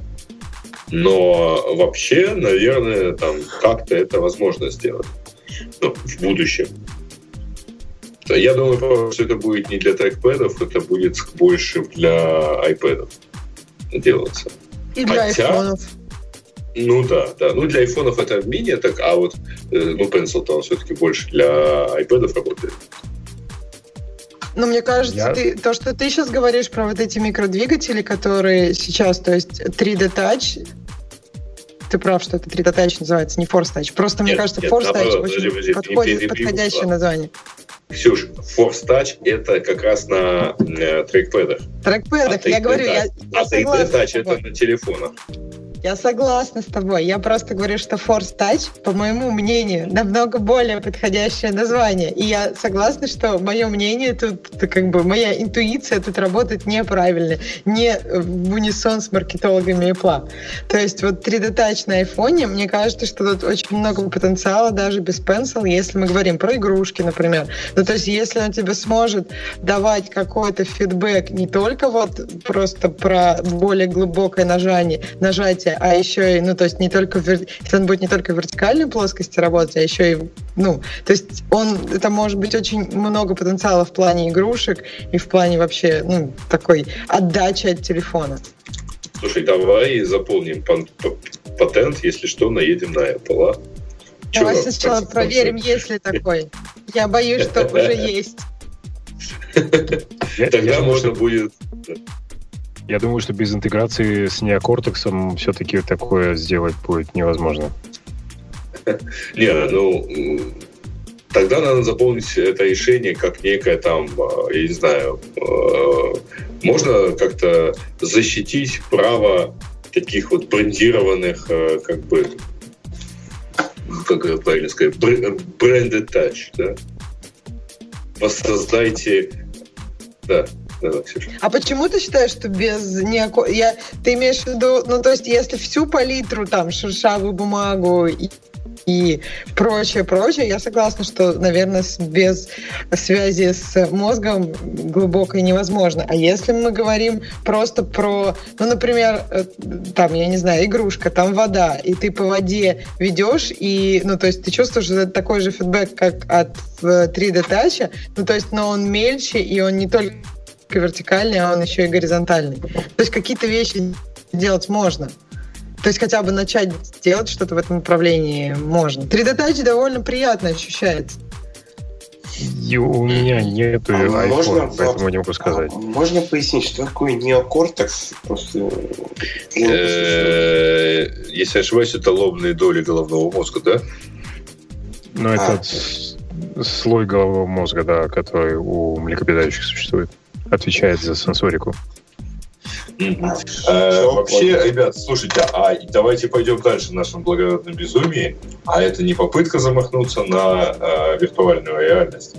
Но вообще, наверное, там как-то это возможно сделать ну, в будущем. Я думаю, что это будет не для трекпэдов, это будет больше для айпэдов делаться. И для Хотя, айфонов. Ну да, да. Ну для айфонов это менее так, а вот э, ну Pencil-то он все-таки больше для айпэдов работает. Ну, мне кажется, Я... ты, то, что ты сейчас говоришь про вот эти микродвигатели, которые сейчас, то есть 3D Touch, ты прав, что это 3D Touch называется, не Force Touch. Просто, нет, мне кажется, нет, Force Touch очень подходит, подходящее название. Ксюш, Force Touch это как раз на э, трекпэдах. Трекпэдах, а я говорю, я, я А 3D Touch это на телефонах. Я согласна с тобой. Я просто говорю, что Force Touch, по моему мнению, намного более подходящее название. И я согласна, что мое мнение тут, как бы, моя интуиция тут работает неправильно, не в унисон с маркетологами Apple. То есть вот 3D Touch на iPhone, мне кажется, что тут очень много потенциала даже без Pencil, если мы говорим про игрушки, например. Ну, то есть если он тебе сможет давать какой-то фидбэк не только вот просто про более глубокое нажание, нажатие, а еще и, ну, то есть не только, если он будет не только в вертикальной плоскости работать, а еще и, ну, то есть он, это может быть очень много потенциала в плане игрушек и в плане вообще, ну, такой отдачи от телефона. Слушай, давай заполним патент, если что, наедем на Apple, а? Давай Чего? сначала проверим, есть ли такой. Я боюсь, что уже есть. Тогда можно будет я думаю, что без интеграции с неокортексом все-таки такое сделать будет невозможно. Не, ну, тогда надо заполнить это решение как некое там, а, я не знаю, а, можно как-то защитить право таких вот брендированных, а, как бы, как правильно сказать, бренды touch, да? Воссоздайте, да, а почему ты считаешь, что без никакого... Я... Ты имеешь в виду, ну, то есть, если всю палитру, там, шершавую бумагу и и прочее, прочее. Я согласна, что, наверное, без связи с мозгом глубокой невозможно. А если мы говорим просто про, ну, например, э, там, я не знаю, игрушка, там вода, и ты по воде ведешь, и, ну, то есть ты чувствуешь это такой же фидбэк, как от 3D э, ну, то есть, но он мельче, и он не только вертикальный, а он еще и горизонтальный. То есть какие-то вещи делать можно. То есть хотя бы начать делать что-то в этом направлении можно. 3D Touch довольно приятно ощущается. И у меня нет а iPhone, можно, поэтому не могу сказать. А можно пояснить, что такое неокортекс? Просто... Э, если ошибаюсь, это лобные доли головного мозга, да? Ну, это а. слой головного мозга, да, который у млекопитающих существует отвечает за сенсорику. Э, вообще, ребят, слушайте, а давайте пойдем дальше в нашем благородном безумии. А это не попытка замахнуться на э, виртуальную реальность?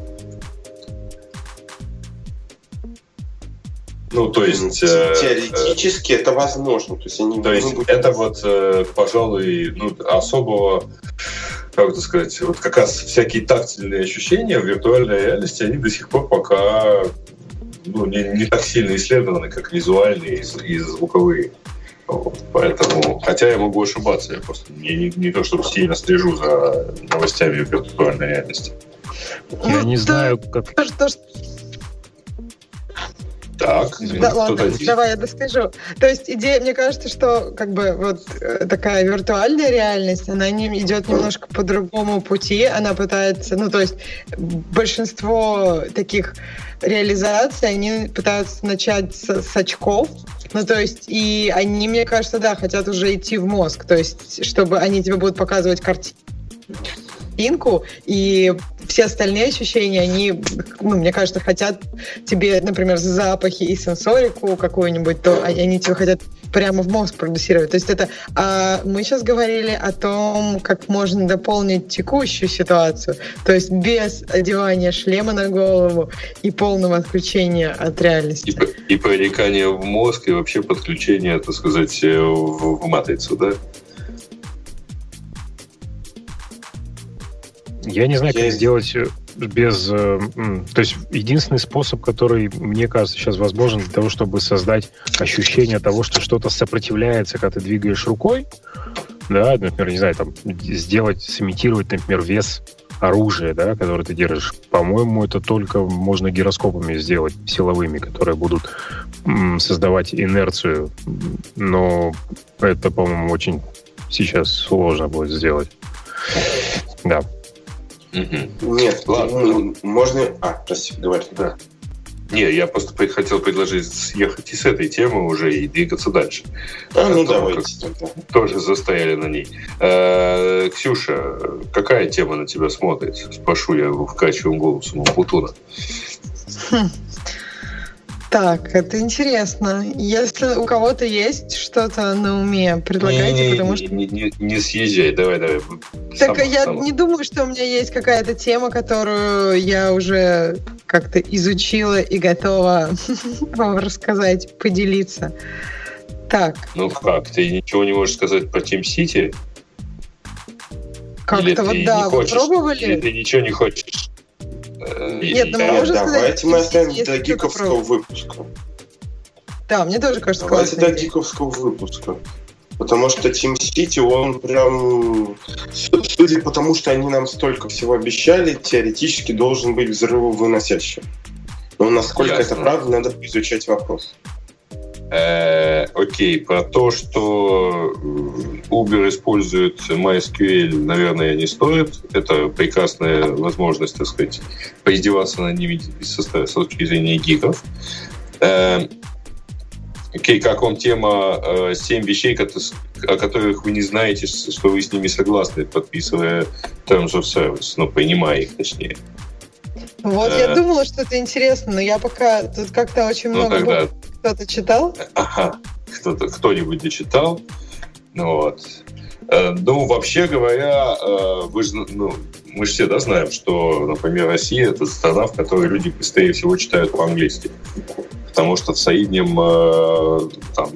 Ну, то есть... Э, Теоретически это возможно. То есть, они то есть будут... это вот, э, пожалуй, ну, особого как это сказать, вот как раз всякие тактильные ощущения в виртуальной реальности, они до сих пор пока ну, не, не так сильно исследованы, как визуальные и, и звуковые. Вот, поэтому, хотя я могу ошибаться, я просто не, не, не то, чтобы сильно слежу за новостями виртуальной реальности. Я ну, не знаю, как... Что, так, да, ладно, давай я доскажу. То есть идея, мне кажется, что как бы вот э, такая виртуальная реальность, она не идет немножко по другому пути, она пытается, ну то есть большинство таких реализаций, они пытаются начать с, с очков, ну, то есть, и они, мне кажется, да, хотят уже идти в мозг, то есть, чтобы они тебе будут показывать картинку спинку, и все остальные ощущения, они, ну, мне кажется, хотят тебе, например, запахи и сенсорику какую-нибудь, то они тебе хотят прямо в мозг продуцировать. То есть это... А мы сейчас говорили о том, как можно дополнить текущую ситуацию. То есть без одевания шлема на голову и полного отключения от реальности. И, и проникания в мозг, и вообще подключение, так сказать, в, в матрицу, да? Я не знаю, как сделать... без... Э, то есть единственный способ, который, мне кажется, сейчас возможен для того, чтобы создать ощущение того, что что-то сопротивляется, когда ты двигаешь рукой, да, например, не знаю, там, сделать, сымитировать, например, вес оружия, да, которое ты держишь. По-моему, это только можно гироскопами сделать, силовыми, которые будут создавать инерцию. Но это, по-моему, очень сейчас сложно будет сделать. Да. Нет, ладно. Можно... А, прости, говори. Да. Не, я просто хотел предложить съехать и с этой темы уже и двигаться дальше. А, ну давайте. Тоже застояли на ней. Э, Ксюша, какая тема на тебя смотрит? Спрошу я вкачиваем голосом Путуна. Так, это интересно. Если у кого-то есть что-то на уме, предлагайте, не, потому что... Не, не, не съезжай, давай, давай. Так сама, я сама. не думаю, что у меня есть какая-то тема, которую я уже как-то изучила и готова вам рассказать, поделиться. Так. Ну как, ты ничего не можешь сказать про Team City? Как-то вот да, вы пробовали? Или ты ничего не хочешь? Нет, ну можно сказать... Давайте мы оставим до гиковского выпуска. Да, мне тоже кажется Давайте до гиковского выпуска. Потому что Team City, он прям, судя по тому, что они нам столько всего обещали, теоретически должен быть взрывовыносящим. Но насколько Ясно. это правда, надо изучать вопрос. Э, окей, про то, что Uber использует MySQL, наверное, не стоит. Это прекрасная возможность, так сказать, поиздеваться над ними с точки зрения гигов. Э, окей, как вам тема э, «Семь вещей, о которых вы не знаете, что вы с ними согласны, подписывая Terms of Service, ну, принимая их, точнее». Вот, я думала, что это интересно, но я пока... Тут как-то очень ну, много... Тогда кто-то читал? Ага, кто-то, кто-нибудь дочитал. Вот. Э, ну, вообще говоря, э, вы же, ну, мы же все да, знаем, что, например, Россия — это страна, в которой люди быстрее всего читают по-английски. Потому что в среднем э, там,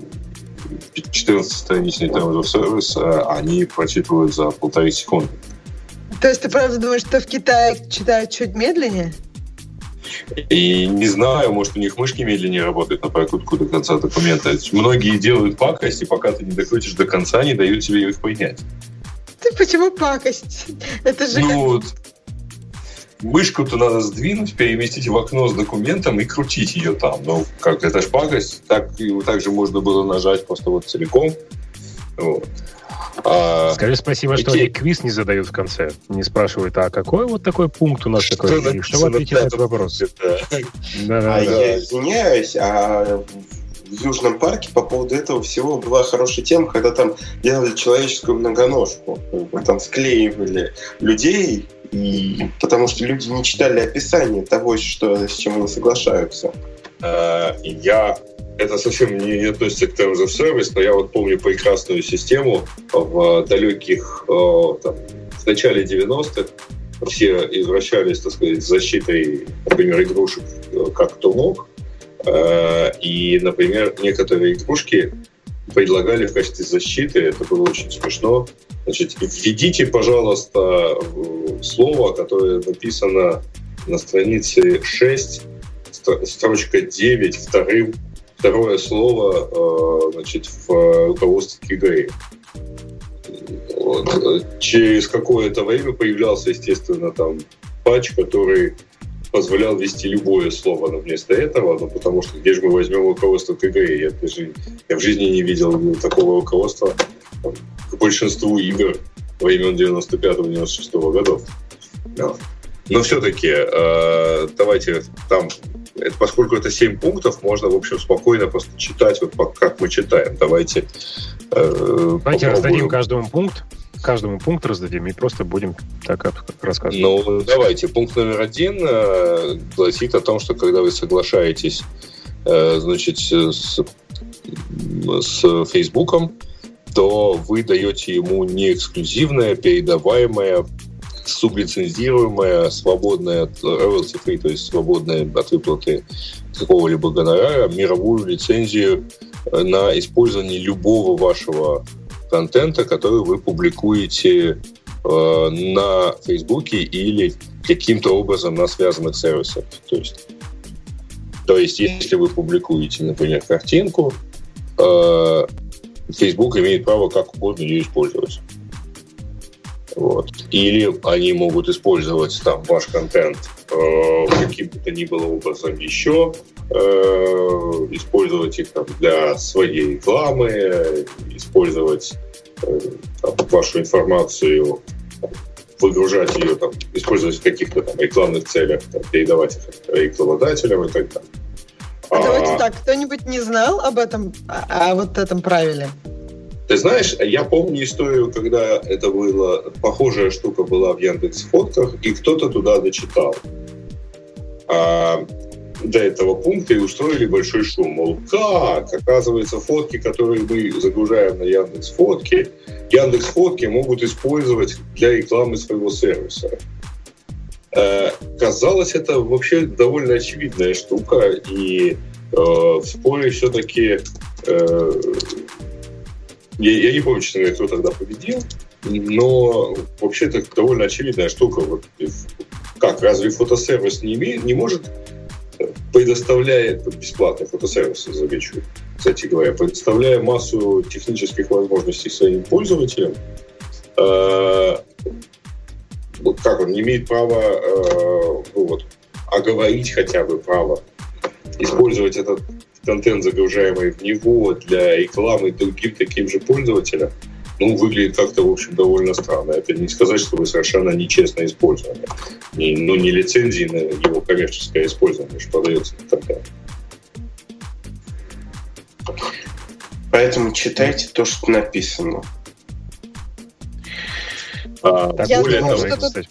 14-страничный Terms of Service они прочитывают за полторы секунды. То есть ты правда думаешь, что в Китае читают чуть медленнее? И не знаю, может, у них мышки медленнее работают на прокрутку до конца документа. Многие делают пакость, и пока ты не докрутишь до конца, не дают тебе их поднять. Ты почему пакость? Это же... Ну, как... мышку-то надо сдвинуть, переместить в окно с документом и крутить ее там. Ну, как, это ж пакость. Так, так же можно было нажать просто вот целиком. Вот. А, Скажи спасибо, что они квиз не задают в конце. Не спрашивают, а какой вот такой пункт у нас что такой? Что вы ответите на этот вопрос? а я извиняюсь, а в Южном парке по поводу этого всего была хорошая тема, когда там делали человеческую многоножку. Там склеивали людей, и потому что люди не читали описание того, что, с чем они соглашаются. А, я это совсем не, не относится к Terms of Service, но я вот помню прекрасную систему в далеких, э, там, в начале 90-х. Все извращались, так сказать, защитой, например, игрушек э, как кто мог. Э, и, например, некоторые игрушки предлагали в качестве защиты, это было очень смешно. Значит, введите, пожалуйста, слово, которое написано на странице 6, строчка 9, вторым второе слово э, значит, в руководстве КГИ. Через какое-то время появлялся, естественно, там патч, который позволял ввести любое слово но вместо этого, ну, потому что где же мы возьмем руководство КГИ? Я, даже, я в жизни не видел такого руководства к большинству игр времен 95-96 годов. Да. Но все-таки э, давайте там это, поскольку это 7 пунктов, можно, в общем, спокойно просто читать, вот как мы читаем. Давайте э, Давайте раздадим каждому пункт, каждому пункт раздадим и просто будем так рассказывать. Ну, давайте. Пункт номер один э, гласит о том, что когда вы соглашаетесь э, значит, с, с Фейсбуком, то вы даете ему не эксклюзивное, передаваемое сублицензируемая, свободная от royalty free, то есть свободная от выплаты какого-либо гонорара, мировую лицензию э, на использование любого вашего контента, который вы публикуете э, на Фейсбуке или каким-то образом на связанных сервисах. То есть, то есть если вы публикуете, например, картинку, э, Facebook имеет право как угодно ее использовать. Вот. Или они могут использовать там ваш контент э, каким бы то ни было образом еще, э, использовать их там, для своей рекламы, использовать э, там, вашу информацию, выгружать ее, там, использовать в каких-то там рекламных целях, там, передавать их рекламодателям и так далее. А, а давайте так, кто-нибудь не знал об этом, о, о вот этом правиле? Ты знаешь, я помню историю, когда это было, похожая штука была в Яндекс Фотках, и кто-то туда дочитал а, до этого пункта и устроили большой шум. Мол, как? Оказывается, фотки, которые мы загружаем на Яндекс Фотки, Яндекс Фотки могут использовать для рекламы своего сервиса. А, казалось, это вообще довольно очевидная штука, и э, в споре все-таки э, я, я не помню, честно говоря, кто тогда победил, но вообще это довольно очевидная штука. Вот, как, разве фотосервис не, имеет, не может, предоставляя бесплатный фотосервис, замечу, кстати говоря, предоставляя массу технических возможностей своим пользователям, э, как он не имеет права э, ну, вот, оговорить хотя бы право использовать этот контент, загружаемый в него для рекламы другим таким же пользователям, ну, выглядит как-то, в общем, довольно странно. Это не сказать, что вы совершенно нечестно использовали. Не, ну, не лицензии на его коммерческое использование, что подается контент. Поэтому читайте то, что написано. А, Я более думаю, того, что тут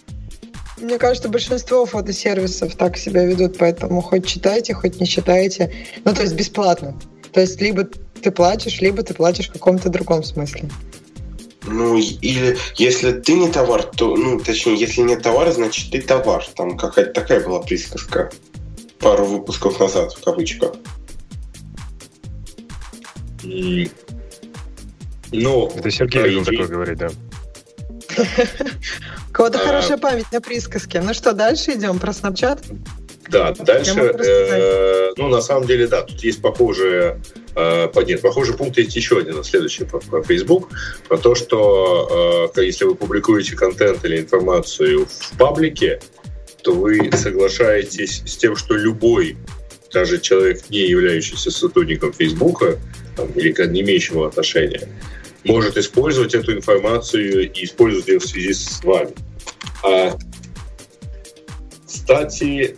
мне кажется, большинство фотосервисов так себя ведут, поэтому хоть читайте, хоть не читайте. Ну, то есть бесплатно. То есть либо ты платишь, либо ты платишь в каком-то другом смысле. Ну, или если ты не товар, то, ну, точнее, если не товар, значит ты товар. Там какая-то такая была присказка пару выпусков назад, в кавычках. Ну, Это Сергей любил такое говорить, да. У кого-то а, хорошая память на присказки. Ну что, дальше идем про Snapchat? Да, дальше, э, ну, на самом деле, да, тут есть похожие, э, нет, похожий пункт есть еще один, следующий про, Facebook, про то, что э, если вы публикуете контент или информацию в паблике, то вы соглашаетесь с тем, что любой, даже человек, не являющийся сотрудником Фейсбука или не имеющего отношения, может использовать эту информацию и использовать ее в связи с вами. А, кстати,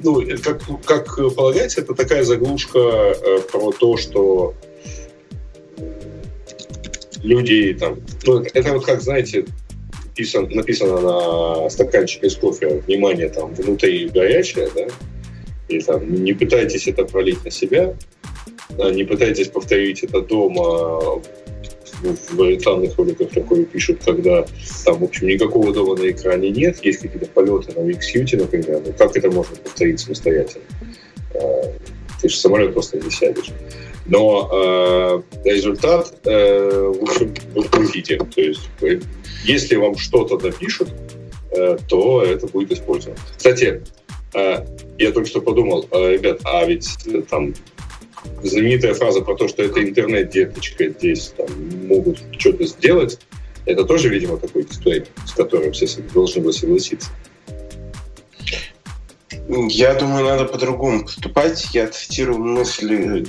ну, как, как полагается, это такая заглушка э, про то, что люди там... Ну, это вот как, знаете, написано, написано на стаканчике с кофе, внимание, там, внутри горячее, да, и там, не пытайтесь это пролить на себя, не пытайтесь повторить это дома в рекламных роликах такое пишут, когда там, в общем, никакого дома на экране нет, есть какие-то полеты на Виксьюте, например, ну как это можно повторить самостоятельно? А, ты же самолет просто не сядешь. Но э, результат, э, общем, вот мы видим. То есть, э, если вам что-то напишут, э, то это будет использовано. Кстати, э, я только что подумал, э, ребят, а ведь э, там знаменитая фраза про то, что это интернет, деточка, здесь там, могут что-то сделать, это тоже, видимо, такой дисплей, с которым все должны были согласиться. Я думаю, надо по-другому поступать. Я цитирую мысли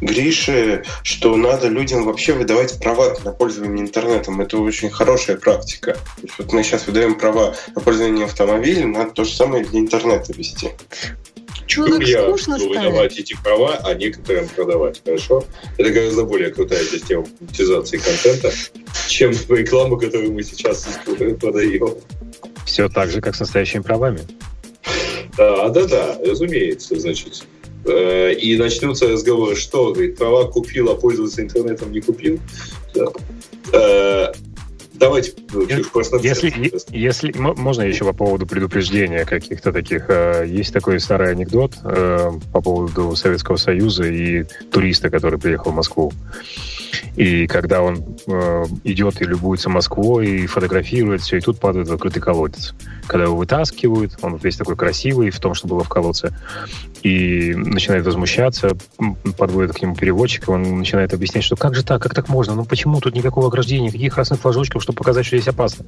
Гриши, что надо людям вообще выдавать права на пользование интернетом. Это очень хорошая практика. Вот мы сейчас выдаем права на пользование автомобилем, надо то же самое для интернета вести. Чего так я скучно буду выдавать эти права, а некоторым продавать, хорошо? Это гораздо более крутая система монетизации контента, чем реклама, которую мы сейчас продаем. Все так же, как с настоящими правами. Да, да, да, разумеется, значит. Э, и начнутся разговоры, что, говорит, права купил, а пользоваться интернетом не купил. Да. Э, Давайте, если, если можно еще по поводу предупреждения каких-то таких. Э, есть такой старый анекдот э, по поводу Советского Союза и туриста, который приехал в Москву. И когда он э, идет и любуется Москвой, и фотографирует все, и тут падает в открытый колодец. Когда его вытаскивают, он весь такой красивый в том, что было в колодце, и начинает возмущаться, подводит к нему переводчика, он начинает объяснять, что как же так, как так можно, ну почему тут никакого ограждения, никаких красных флажочков, чтобы показать, что здесь опасно.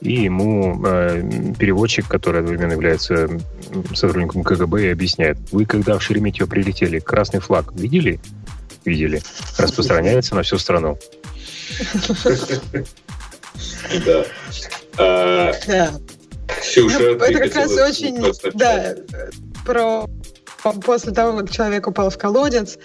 И ему э, переводчик, который одновременно является сотрудником КГБ, объясняет, вы когда в Шереметьево прилетели, красный флаг видели? видели, распространяется на всю страну. Да. А, Ксюша, ну, это как раз очень, да, про после того, как человек упал в колодец,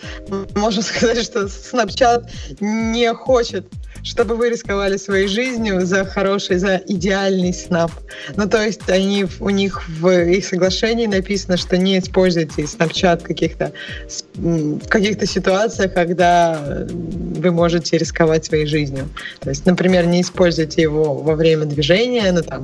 можно сказать, что Snapchat не хочет чтобы вы рисковали своей жизнью за хороший, за идеальный снап. Ну, то есть они, у них в их соглашении написано, что не используйте Snapchat в каких-то, в каких-то ситуациях, когда вы можете рисковать своей жизнью. То есть, например, не используйте его во время движения, ну, там,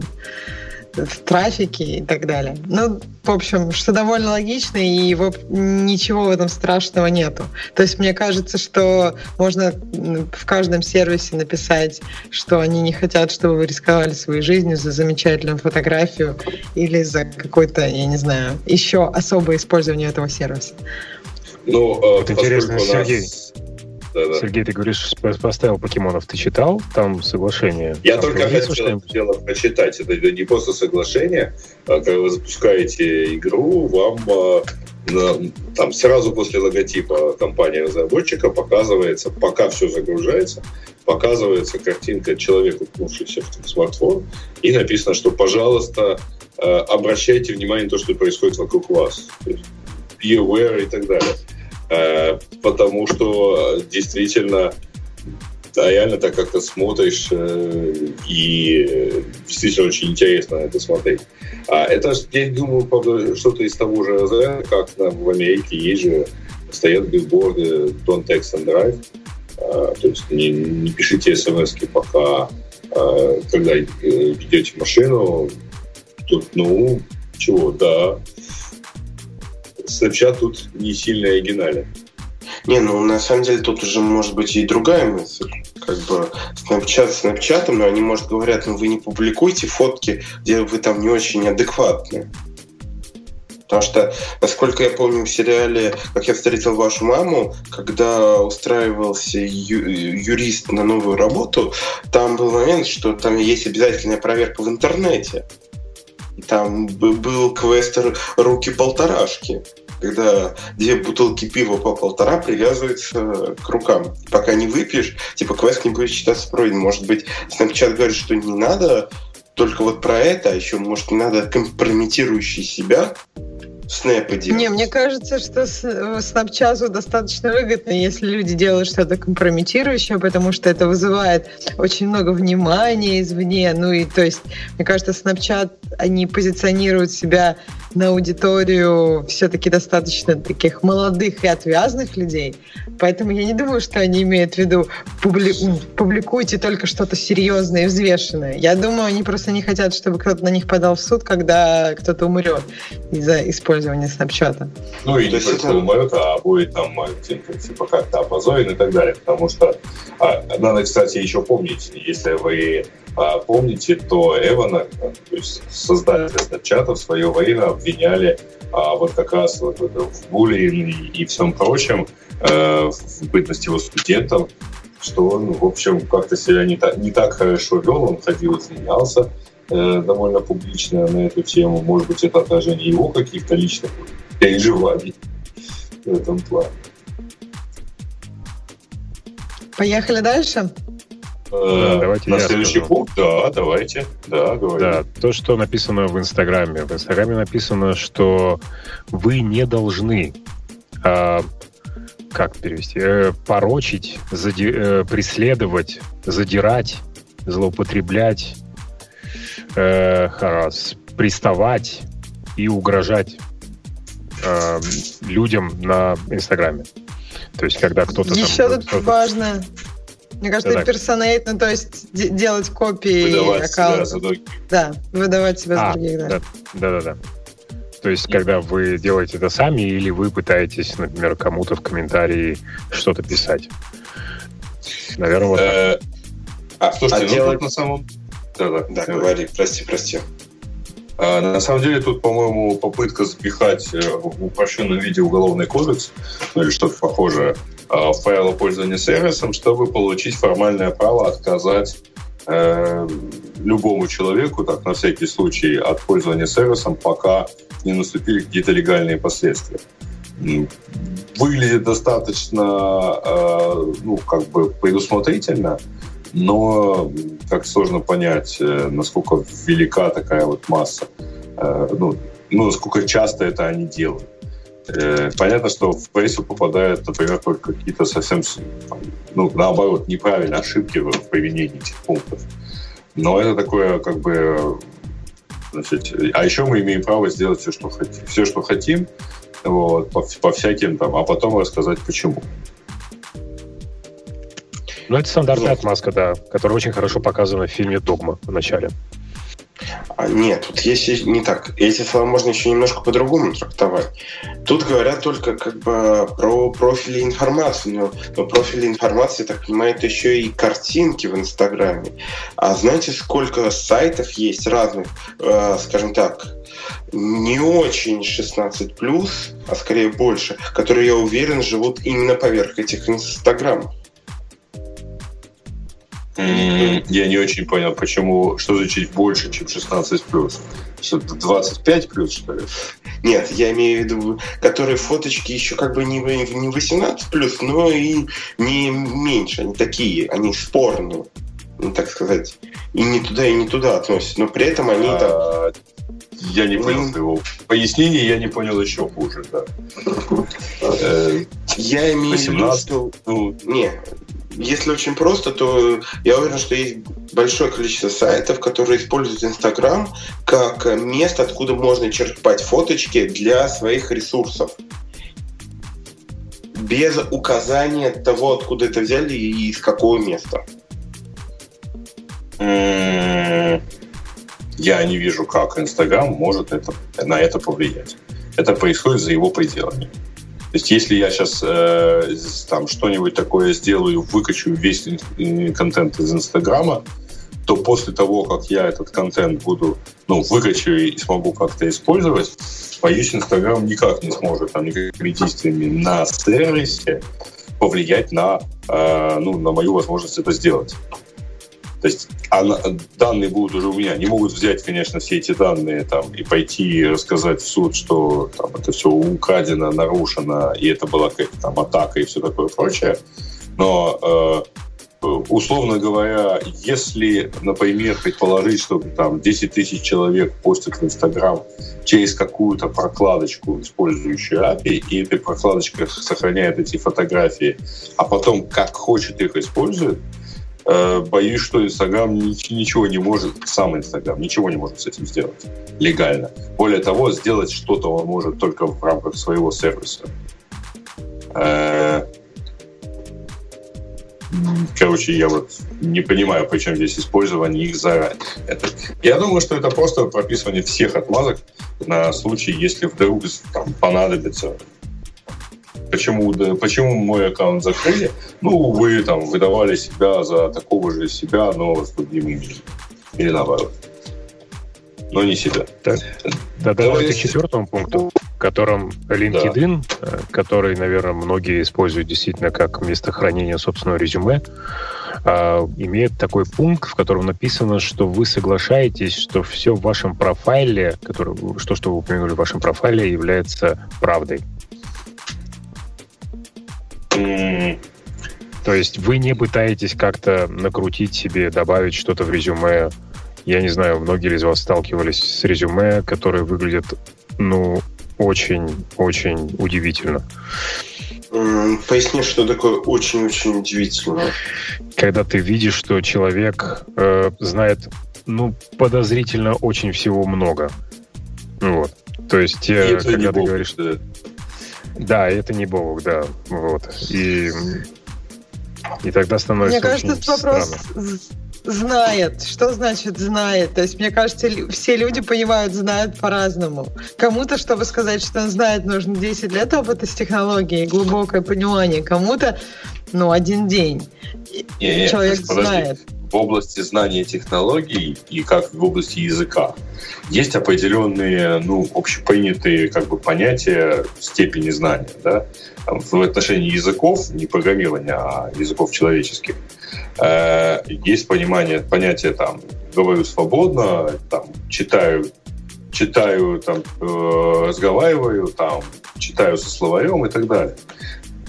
в трафике и так далее. Ну, в общем, что довольно логично, и его, ничего в этом страшного нету. То есть мне кажется, что можно в каждом сервисе написать, что они не хотят, чтобы вы рисковали своей жизнью за замечательную фотографию или за какое-то, я не знаю, еще особое использование этого сервиса. Ну, э, вот интересно, Сергей, да, Сергей, ты говоришь, поставил покемонов. Ты читал там соглашение? Я там только хотел дело прочитать. Это не просто соглашение. А когда вы запускаете игру, вам а, там сразу после логотипа компании-разработчика показывается, пока все загружается, показывается картинка человека, уткнувшегося в смартфон, и написано, что, пожалуйста, а, обращайте внимание на то, что происходит вокруг вас. Be aware и так далее. Э, потому что э, действительно реально так как-то смотришь, э, и действительно очень интересно это смотреть. А это, я думаю, что-то из того же разряда, как в Америке есть же, стоят билборды Don't Text and Drive, то есть не, не пишите смс пока, когда ведете машину, тут, ну, чего, да, Snapchat тут не сильно оригинален. Не, ну на самом деле тут уже может быть и другая мысль. Как бы Snapchat Snapchat, но они, может, говорят, ну вы не публикуйте фотки, где вы там не очень адекватны. Потому что, насколько я помню, в сериале «Как я встретил вашу маму», когда устраивался ю- юрист на новую работу, там был момент, что там есть обязательная проверка в интернете. Там был квестер «Руки полторашки», когда две бутылки пива по полтора привязываются к рукам. Пока не выпьешь, типа квест не будет считаться пройденным. Может быть, Snapchat говорит, что не надо только вот про это, а еще, может, не надо компрометирующий себя снэпы делать. Не, мне кажется, что Snapchat достаточно выгодно, если люди делают что-то компрометирующее, потому что это вызывает очень много внимания извне. Ну и то есть, мне кажется, Snapchat, они позиционируют себя на аудиторию все-таки достаточно таких молодых и отвязных людей. Поэтому я не думаю, что они имеют в виду публи... публикуйте только что-то серьезное и взвешенное. Я думаю, они просто не хотят, чтобы кто-то на них подал в суд, когда кто-то умрет из-за использования снапчата. Ну и не только это... умрет, а будет там типа как-то опозорен и так далее. Потому что а, надо, кстати, еще помнить, если вы а помните, то Эвана, то есть создателя Snapchat, в свое время обвиняли а, вот как раз вот, в буллинге и всем прочем, э, в бытности его студентом, что он, в общем, как-то себя не так, не так хорошо вел, он ходил, извинялся э, довольно публично на эту тему. Может быть, это отражение его каких-то личных переживаний в этом плане. Поехали дальше. Э, давайте на следующий скажу. пункт, да, давайте, да, говорим. Да, то, что написано в Инстаграме. В Инстаграме написано, что вы не должны, а, как перевести, э, порочить, зади, э, преследовать, задирать, злоупотреблять, э, раз, приставать и угрожать э, людям на Инстаграме. То есть, когда кто-то... Еще там, тут важно Мне кажется, Да-да. персонейт, ну, то есть де- делать копии Выдавать себя аккаунтов. за других. Да, выдавать себя за А, других, да. да, да-да-да. То есть, когда вы делаете это сами, или вы пытаетесь, например, кому-то в комментарии что-то писать. Наверное, вот так. Э, А, Слушайте, а ну делать- на самом... Да-да, Да, говори, прости, прости. А, На самом деле тут, по-моему, попытка запихать э, в упрощенном виде уголовный кодекс ну, или что-то похожее а, в правила пользования сервисом, чтобы получить формальное право отказать э, любому человеку, так на всякий случай, от пользования сервисом, пока не наступили какие-то легальные последствия. Выглядит достаточно, э, ну, как бы предусмотрительно, но как сложно понять, э, насколько велика такая вот масса, э, ну, ну, насколько часто это они делают. Э, Понятно, что в прессу попадают, например, только какие-то совсем, ну, наоборот, неправильные ошибки в применении этих пунктов. Но это такое, как бы, значит, а еще мы имеем право сделать все, что хотим, все, что хотим, вот, по, по всяким там, а потом рассказать почему. Ну, это стандартная Вот. отмазка, да, которая очень хорошо показана в фильме «Догма» в начале. А, нет, тут есть не так. Эти слова можно еще немножко по-другому трактовать. Тут говорят только как бы про профили информации, но, но профили информации, так понимаю, это еще и картинки в Инстаграме. А знаете, сколько сайтов есть разных, э, скажем так, не очень 16 а скорее больше, которые, я уверен, живут именно поверх этих Инстаграмов. Я не очень понял, почему, что значит больше, чем 16 плюс. Что, 25 плюс, что ли? Нет, я имею в виду, которые фоточки еще как бы не, не 18 плюс, но и не меньше. Они такие, они спорные, ну, так сказать. И не туда, и не туда относятся. Но при этом они там... А, Я не понял твоего пояснения, я не понял еще хуже, да. Я имею в виду, 18. что... Ну, Не, если очень просто, то я уверен, что есть большое количество сайтов, которые используют Инстаграм как место, откуда можно черпать фоточки для своих ресурсов. Без указания того, откуда это взяли и из какого места. м, я не вижу, как Инстаграм может это, на это повлиять. Это происходит за его пределами. То есть, если я сейчас там что-нибудь такое сделаю, выкачу весь ин- контент из Инстаграма, то после того, как я этот контент буду, ну, выкачу и смогу как-то использовать, боюсь, Инстаграм никак не сможет там никакими действиями на сервисе повлиять на, э, ну, на мою возможность это сделать. То есть а на- данные будут уже у меня. Не могут взять, конечно, все эти данные там, и пойти рассказать в суд, что там, это все украдено, нарушено, и это была какая-то там атака и все такое прочее. Но э, условно говоря, если, например, предположить, что там 10 тысяч человек постят в Инстаграм через какую-то прокладочку, использующую API, и эта прокладочка сохраняет эти фотографии, а потом как хочет их использует, боюсь, что Инстаграм нич- ничего не может, сам Инстаграм ничего не может с этим сделать легально. Более того, сделать что-то он может только в рамках своего сервиса. Э, Короче, я вот не понимаю, почему здесь использование их заранее. Это, я думаю, что это просто прописывание всех отмазок на случай, если вдруг там, понадобится. Почему, да, почему мой аккаунт закрыли? Ну, вы там выдавали себя за такого же себя, но с другим именем. Или наоборот. Но не себя. Да, Давай давайте к если- четвертому пункту, в котором LinkedIn, э, который, наверное, многие используют действительно как место хранения собственного резюме, а, имеет такой пункт, в котором написано, что вы соглашаетесь, что все в вашем профайле, который, что, что вы упомянули в вашем профайле, является правдой. То есть вы не пытаетесь как-то накрутить себе, добавить что-то в резюме. Я не знаю, многие из вас сталкивались с резюме, которые выглядят, ну, очень-очень удивительно. Поясни, что такое очень-очень удивительно. Когда ты видишь, что человек э, знает, ну, подозрительно очень всего много. Вот. То есть, э, когда ты бог, говоришь, да. Да, это не Бобок, да. Вот. И И тогда становится Мне кажется, очень вопрос странно. знает. Что значит знает? То есть, мне кажется, все люди понимают, знают по-разному. Кому-то, чтобы сказать, что он знает, нужно 10 лет опыта с технологией, глубокое понимание. Кому-то, ну, один день. Не, не, Человек подожди. знает. В области знания технологий и как в области языка есть определенные, ну, общепринятые как бы понятия степени знания, да, в отношении языков, не программирования, а языков человеческих, э, есть понимание, понятие там, говорю свободно, там, читаю, читаю, там, э, разговариваю, там, читаю со словарем и так далее.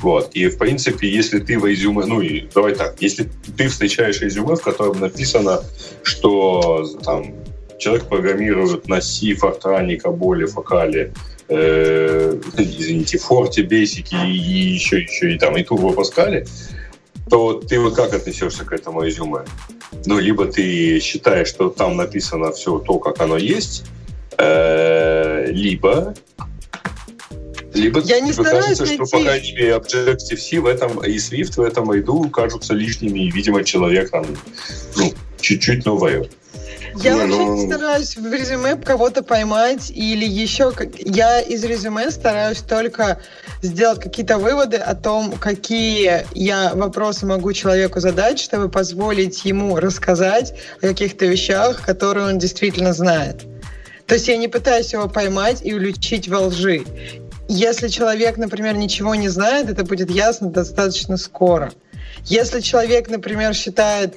Вот. И, в принципе, если ты в резюме... Ну, и давай так. Если ты встречаешь резюме, в котором написано, что там человек программирует на C, Fortran, Каболе, Фокале, э, извините, Форте, Бейсике и, еще, еще и там, и Турбо Паскале, то ты вот как отнесешься к этому резюме? Ну, либо ты считаешь, что там написано все то, как оно есть, э, либо либо Я не тебе кажется, что, найти- по крайней мере, Objective-C в этом и Swift в этом ряду кажутся лишними, и, видимо, человек там, ну, чуть-чуть новое. Я Не, вообще ну- не стараюсь в резюме кого-то поймать или еще... как- Я из резюме стараюсь только сделать какие-то выводы о том, какие я вопросы могу человеку задать, чтобы позволить ему рассказать о каких-то вещах, которые он действительно знает. То есть я не пытаюсь его поймать и уличить во лжи. Если человек, например, ничего не знает, это будет ясно достаточно скоро. Если человек, например, считает,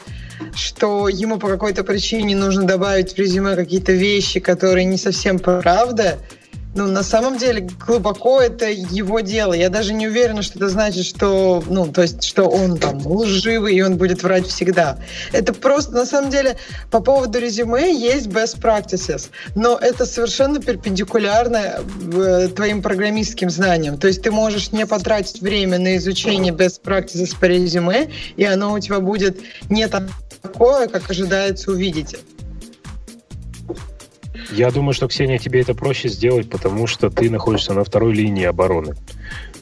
что ему по какой-то причине нужно добавить в резюме какие-то вещи, которые не совсем правда, ну, на самом деле, глубоко это его дело. Я даже не уверена, что это значит, что, ну, то есть, что он там лживый, и он будет врать всегда. Это просто, на самом деле, по поводу резюме есть best practices, но это совершенно перпендикулярно э, твоим программистским знаниям. То есть ты можешь не потратить время на изучение best practices по резюме, и оно у тебя будет не такое, как ожидается увидеть. Я думаю, что, Ксения, тебе это проще сделать, потому что ты находишься на второй линии обороны.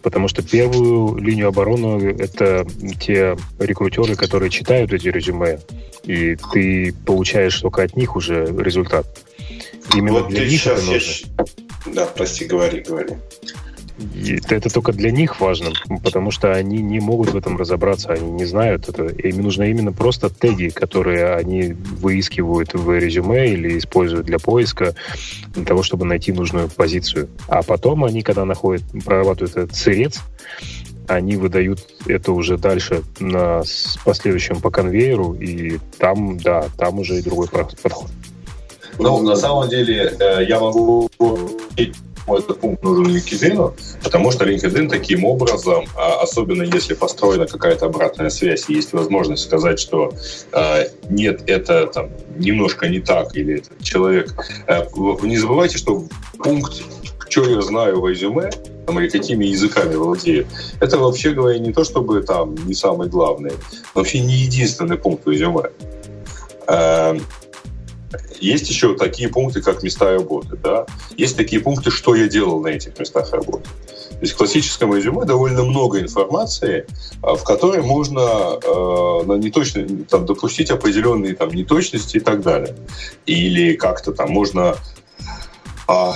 Потому что первую линию обороны — это те рекрутеры, которые читают эти резюме, и ты получаешь только от них уже результат. Именно вот для ты них сейчас... это Я... нужно. щ- Да, прости, говори, говори. И это только для них важно, потому что они не могут в этом разобраться, они не знают это. Им нужно именно просто теги, которые они выискивают в резюме или используют для поиска, для того, чтобы найти нужную позицию. А потом они, когда находят, прорабатывают этот сырец, они выдают это уже дальше на последующем по конвейеру, и там, да, там уже и другой подход. Ну, на самом деле, э, я могу этот пункт нужен LinkedIn, потому что LinkedIn таким образом, а, особенно если построена какая-то обратная связь, есть возможность сказать, что э, нет, это там немножко не так, или это человек... Вы не забывайте, что пункт что я знаю в резюме, там, или какими языками владею, это вообще говоря не то, чтобы там не самый главный, вообще не единственный пункт в резюме. Э, есть еще такие пункты, как места работы. Да? Есть такие пункты, что я делал на этих местах работы. То есть в классическом резюме довольно много информации, а, в которой можно э, на неточно, там, допустить определенные там, неточности и так далее. Или как-то там можно... а,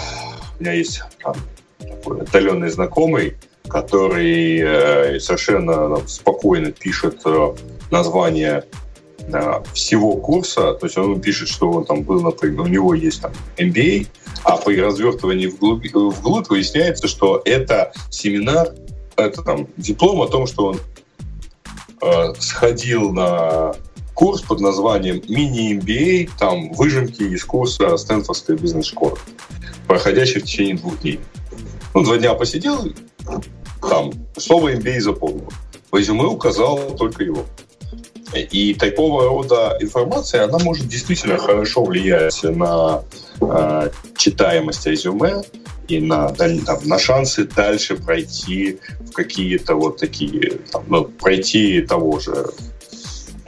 у меня есть там, такой отдаленный знакомый, который э, совершенно там, спокойно пишет э, название всего курса, то есть он пишет, что он там был, например, у него есть там MBA, а при развертывании вглубь, вглубь выясняется, что это семинар, это там диплом о том, что он э, сходил на курс под названием мини-MBA, там выжимки из курса Стэнфордской бизнес-школы, проходящий в течение двух дней. Ну, два дня посидел, там, слово MBA запомнил. В резюме указал только его. И такого рода информация, она может действительно хорошо влиять на э, читаемость резюме и на, там, на шансы дальше пройти в какие-то вот такие, там, ну, пройти того же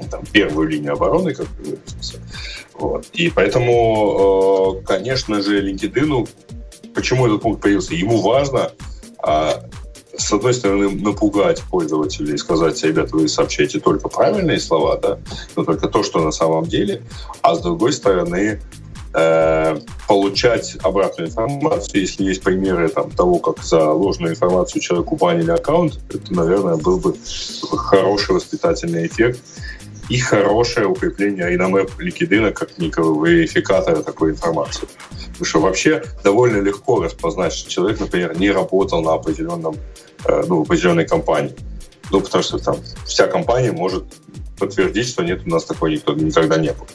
там, первую линию обороны, как выразился. Вот. И поэтому, э, конечно же, LinkedIn, почему этот пункт появился? Ему важно э, с одной стороны, напугать пользователей и сказать, ребята, вы сообщаете только правильные слова, да, но только то, что на самом деле, а с другой стороны, э, получать обратную информацию, если есть примеры там, того, как за ложную информацию человеку банили аккаунт, это, наверное, был бы хороший воспитательный эффект и хорошее укрепление реноме LinkedIn как некого верификатора такой информации. Потому что вообще довольно легко распознать, что человек, например, не работал на определенном, э, ну, определенной компании. Ну, потому что там вся компания может подтвердить, что нет, у нас такой никто никогда не было.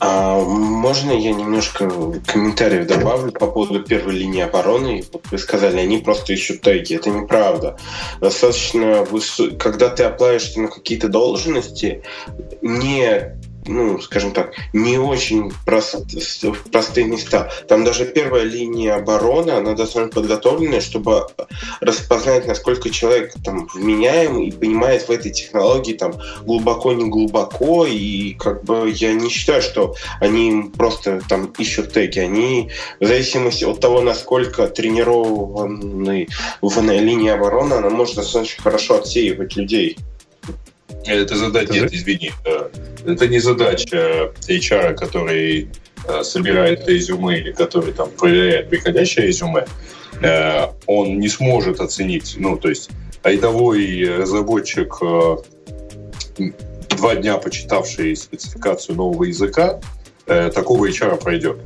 А можно я немножко комментариев добавлю по поводу первой линии обороны? Вот вы сказали, они просто ищут теги. Это неправда. Достаточно, выс... когда ты оплаешься на какие-то должности, не ну, скажем так, не очень прост, простые места. Там даже первая линия обороны, она достаточно подготовленная, чтобы распознать, насколько человек там вменяем и понимает в этой технологии там глубоко, не глубоко. И как бы я не считаю, что они просто там ищут теги. Они в зависимости от того, насколько тренированная линия обороны, она может достаточно хорошо отсеивать людей. Это задача, нет, извини, э, это не задача HR, который э, собирает резюме или который там проверяет приходящее резюме. Э, он не сможет оценить, ну, то есть рядовой разработчик, два дня почитавший спецификацию нового языка, такого HR пройдет.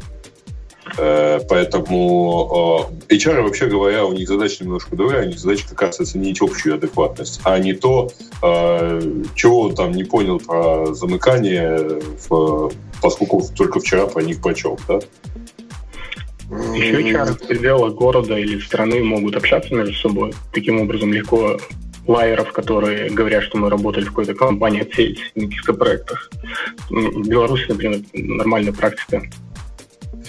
Э, поэтому э, HR, вообще говоря, у них задача немножко другая. У них задача как раз оценить общую адекватность, а не то, э, чего он там не понял про замыкание, поскольку только вчера про них прочел. Да? Еще HR в пределах города или страны могут общаться между собой. Таким образом, легко лайеров, которые говорят, что мы работали в какой-то компании, отсеять на каких-то проектах. В Беларуси, например, нормальная практика.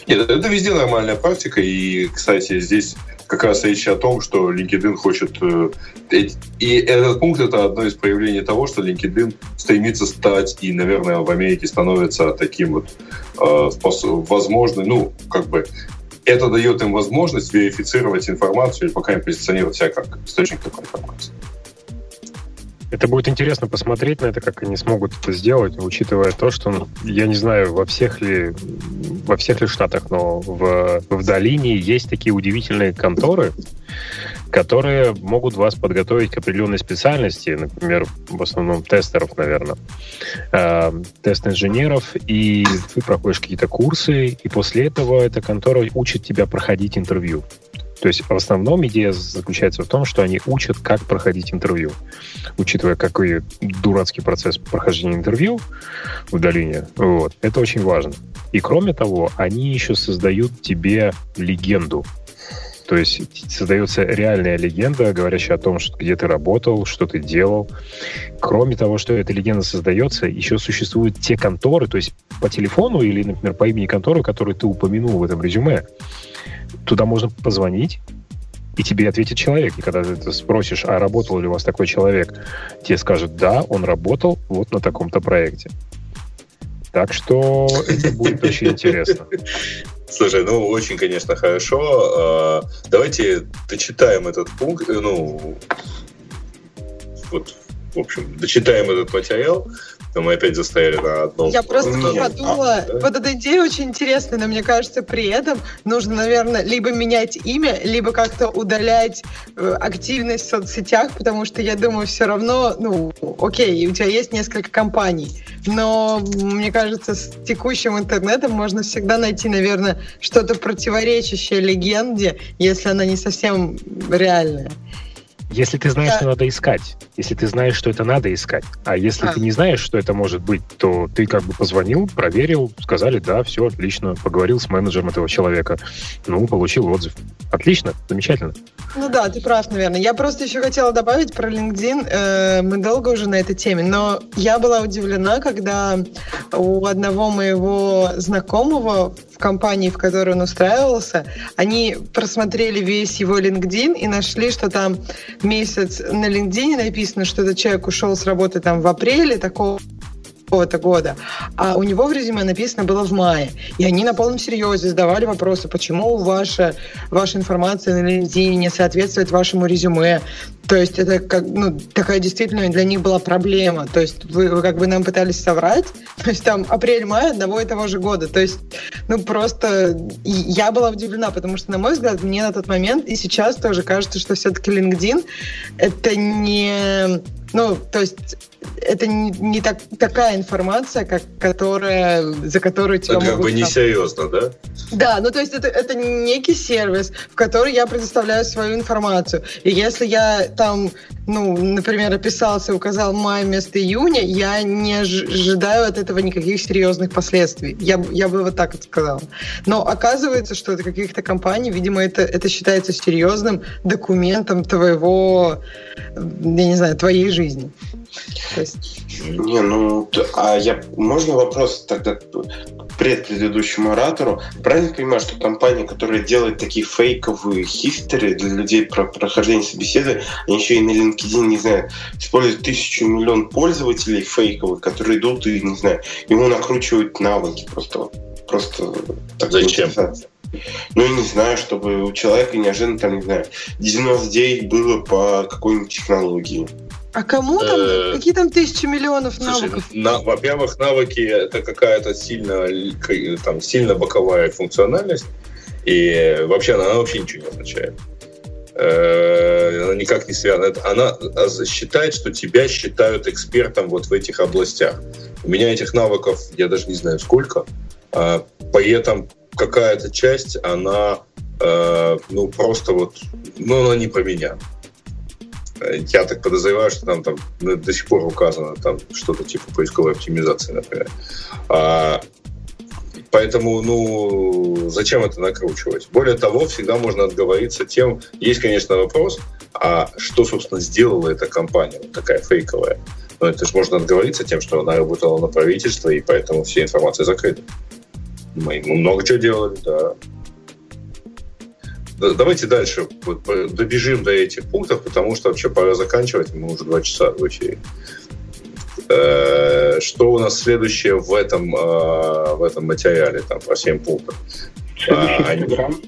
Нет, это везде нормальная практика. И, кстати, здесь как раз речь о том, что LinkedIn хочет... Э, и этот пункт — это одно из проявлений того, что LinkedIn стремится стать, и, наверное, в Америке становится таким вот э, возможным, ну, как бы это дает им возможность верифицировать информацию или пока им позиционировать себя как источник такой информации. Это будет интересно посмотреть на это, как они смогут это сделать, учитывая то, что, ну, я не знаю, во всех ли, во всех ли штатах, но в, в долине есть такие удивительные конторы, которые могут вас подготовить к определенной специальности, например, в основном тестеров, наверное, э, тест-инженеров, и ты проходишь какие-то курсы, и после этого эта контора учит тебя проходить интервью. То есть в основном идея заключается в том, что они учат, как проходить интервью. Учитывая, какой дурацкий процесс прохождения интервью в долине, вот, это очень важно. И кроме того, они еще создают тебе легенду. То есть создается реальная легенда, говорящая о том, что, где ты работал, что ты делал. Кроме того, что эта легенда создается, еще существуют те конторы, то есть по телефону или, например, по имени конторы, которые ты упомянул в этом резюме туда можно позвонить, и тебе ответит человек. И когда ты спросишь, а работал ли у вас такой человек, тебе скажут, да, он работал вот на таком-то проекте. Так что это будет очень интересно. Слушай, ну очень, конечно, хорошо. А, давайте дочитаем этот пункт, э, ну, вот, в общем, дочитаем этот материал, но мы опять застояли на одном. Я просто Нет. подумала, а, да? вот эта идея очень интересная, но мне кажется, при этом нужно, наверное, либо менять имя, либо как-то удалять э, активность в соцсетях, потому что я думаю, все равно, ну, окей, у тебя есть несколько компаний, но мне кажется, с текущим интернетом можно всегда найти, наверное, что-то противоречащее легенде, если она не совсем реальная. Если ты знаешь, да. что надо искать, если ты знаешь, что это надо искать, а если а. ты не знаешь, что это может быть, то ты как бы позвонил, проверил, сказали, да, все отлично, поговорил с менеджером этого человека, ну, получил отзыв. Отлично, замечательно. Ну да, ты прав, наверное. Я просто еще хотела добавить про LinkedIn. Э, мы долго уже на этой теме, но я была удивлена, когда у одного моего знакомого в компании, в которой он устраивался, они просмотрели весь его LinkedIn и нашли, что там месяц на LinkedIn написано, что этот человек ушел с работы там в апреле такого какого-то года, а у него в резюме написано было в мае. И они на полном серьезе задавали вопросы, почему ваша, ваша информация на LinkedIn не соответствует вашему резюме. То есть это как, ну, такая действительно для них была проблема. То есть вы, вы как бы нам пытались соврать. То есть там апрель-май одного и того же года. То есть, ну просто я была удивлена, потому что, на мой взгляд, мне на тот момент и сейчас тоже кажется, что все-таки LinkedIn это не ну, то есть это не, не так, такая информация, как, которая, за которую тебя это могут... как бы несерьезно, да? Да, ну то есть это, это некий сервис, в который я предоставляю свою информацию. И если я там, ну, например, описался, указал май вместо июня, я не ожидаю от этого никаких серьезных последствий. Я, я бы вот так вот сказала. Но оказывается, что это каких-то компаний, видимо, это, это считается серьезным документом твоего, я не знаю, твоей жизни. То есть... Не, ну, а я можно вопрос тогда к предпредыдущему оратору? Правильно понимаю, что компания, которая делает такие фейковые хистори для людей про прохождение собеседования, они еще и на LinkedIn, не знаю, используют тысячу миллион пользователей фейковых, которые идут и, не знаю, ему накручивают навыки просто. Просто так Зачем? Ну, я не знаю, чтобы у человека неожиданно, там, не знаю, 99 было по какой-нибудь технологии. А кому там, э, какие там тысячи миллионов навыков? на, во-первых, навыки это какая-то сильно, там, сильно боковая функциональность, и вообще она, она вообще ничего не означает. Э, она никак не связана. Она считает, что тебя считают экспертом вот в этих областях. У меня этих навыков, я даже не знаю сколько, а при этом какая-то часть, она э, ну просто вот, ну она не про меня. Я так подозреваю, что там, там до сих пор указано там что-то типа поисковой оптимизации, например. А, поэтому, ну, зачем это накручивать? Более того, всегда можно отговориться тем, есть, конечно, вопрос, а что, собственно, сделала эта компания, вот такая фейковая? Но это же можно отговориться тем, что она работала на правительство, и поэтому вся информация закрыта. Мы много чего делали, да. Давайте дальше вот, добежим до этих пунктов, потому что вообще пора заканчивать, мы уже два часа в эфире. Э, что у нас следующее в этом, э, в этом материале, там, по 7 пунктов? Инстаграм.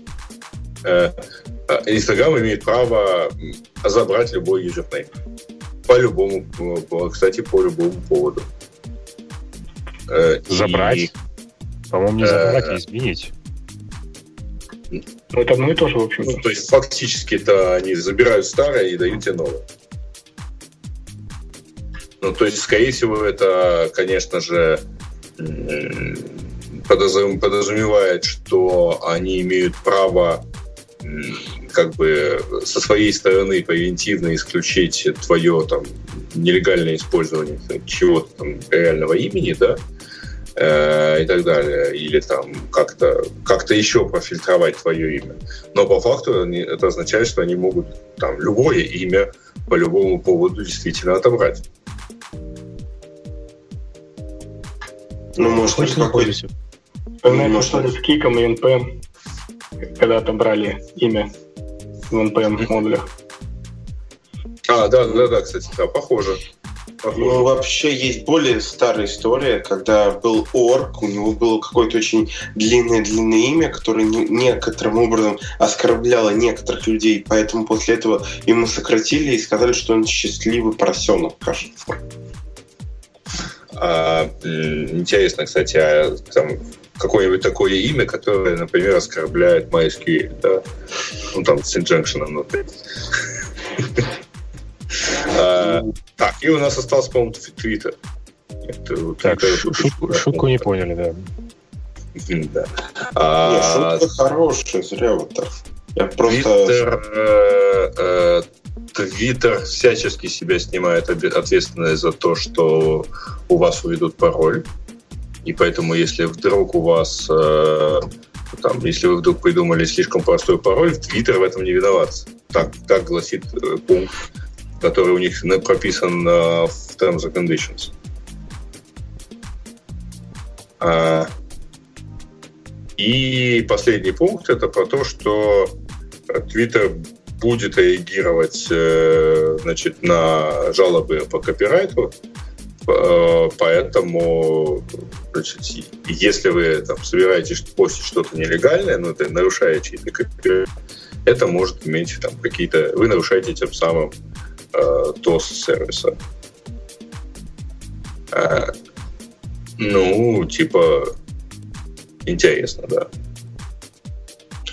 Э, Инстаграм имеет право забрать любой юзернейм. По любому, кстати, по любому поводу. Забрать? И, По-моему, не забрать, а изменить. Ну, это одно и то же, в общем. Ну, то есть фактически-то они забирают старое и дают тебе новое. Ну, то есть, скорее всего, это, конечно же, подразумевает, что они имеют право как бы со своей стороны превентивно исключить твое там нелегальное использование чего-то там реального имени, да, Э, и так далее, или там как-то как еще профильтровать твое имя. Но по факту они, это означает, что они могут там любое имя по любому поводу действительно отобрать. Ну, может, быть, какой-то... Вспоминаю историю с Киком и NPM, когда отобрали имя в NPM модулях. А, да, да, да, кстати, да, похоже. Ну, вообще есть более старая история, когда был орк, у него было какое-то очень длинное-длинное имя, которое не, некоторым образом оскорбляло некоторых людей, поэтому после этого ему сократили и сказали, что он счастливый поросенок, кажется. А, интересно, кстати, а там какое-нибудь такое имя, которое, например, оскорбляет MySQL, да? Ну, там, с injunction внутри. А, так, и у нас остался, по-моему, Твиттер. Так, шутку не поняли, да. Да. А, шутка хорошая, зря вот так. Я просто... Твиттер э, э, всячески себя снимает ответственность за то, что у вас уведут пароль. И поэтому, если вдруг у вас э, там, если вы вдруг придумали слишком простой пароль, Твиттер в этом не виноват. Так, так гласит пункт который у них прописан э, в Terms and Conditions. А, и последний пункт это про то, что Twitter будет реагировать э, значит, на жалобы по копирайту Э, поэтому, значит, если вы там, собираетесь постить что-то нелегальное, ну, это нарушая чьи-то копирайт, это может иметь там какие-то... Вы нарушаете тем самым э, ТОС сервиса. Э, ну, типа, интересно, да.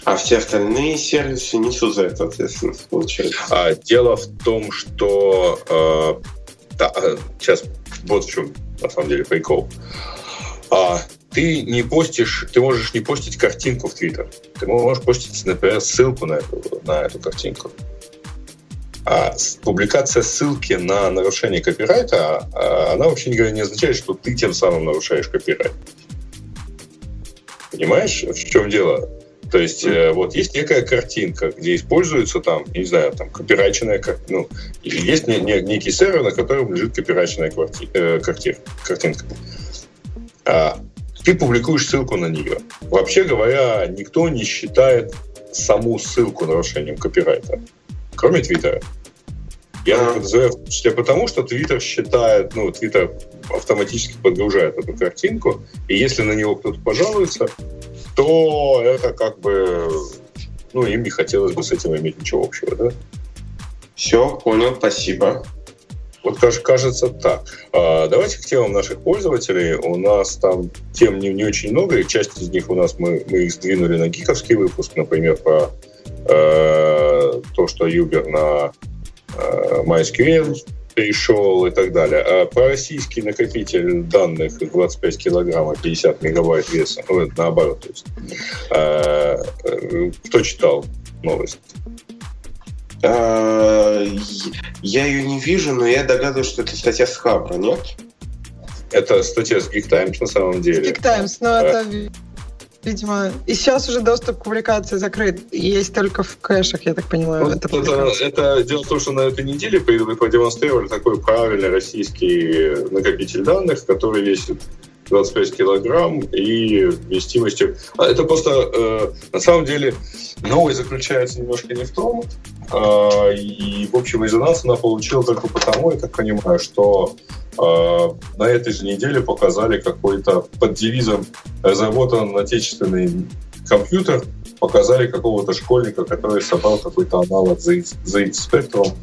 А все остальные сервисы несут за это ответственность, получается? А, дело в том, что... Э, да, сейчас вот в чем, на самом деле, прикол. А, ты не постишь, ты можешь не постить картинку в Твиттер. Ты можешь постить, например, ссылку на эту, на эту картинку. А публикация ссылки на нарушение копирайта, а, она вообще не, не означает, что ты тем самым нарушаешь копирайт. Понимаешь, в чем дело? То есть mm. вот есть некая картинка, где используется там, не знаю, там копирайченная, ну, есть не, не, некий сервер, на котором лежит копирайченная кварти, э, карти, картинка. А, ты публикуешь ссылку на нее. Вообще говоря, никто не считает саму ссылку нарушением копирайта, кроме Твиттера. Я это называю в том числе потому, что Твиттер считает, ну, Твиттер автоматически подгружает эту картинку, и если на него кто-то пожалуется, то это как бы, ну, им не хотелось бы с этим иметь ничего общего, да? Все, понял, спасибо. Вот кажется так. А, давайте к темам наших пользователей. У нас там тем не, не очень много, и часть из них у нас мы, мы их сдвинули на гиковский выпуск, например, про э, то, что Юбер на MySQL перешел и так далее. А про российский накопитель данных 25 килограмм и 50 мегабайт веса, ну, наоборот, то есть. А, кто читал новость? А, я ее не вижу, но я догадываюсь, что это статья с Хабра, нет? Это статья с Geek Times на самом деле. Geek Times, но а, это видимо. И сейчас уже доступ к публикации закрыт. Есть только в кэшах, я так понимаю. Ну, это, это, это дело в том, что на этой неделе продемонстрировали такой правильный российский накопитель данных, который весит 25 килограмм и вместимостью... А это просто, э, на самом деле, новость заключается немножко не в том, и, в общем, резонанс она получила только потому, я так понимаю, что э, на этой же неделе показали какой-то под девизом «Разработан отечественный компьютер», показали какого-то школьника, который собрал какой-то аналог ZX Spectrum,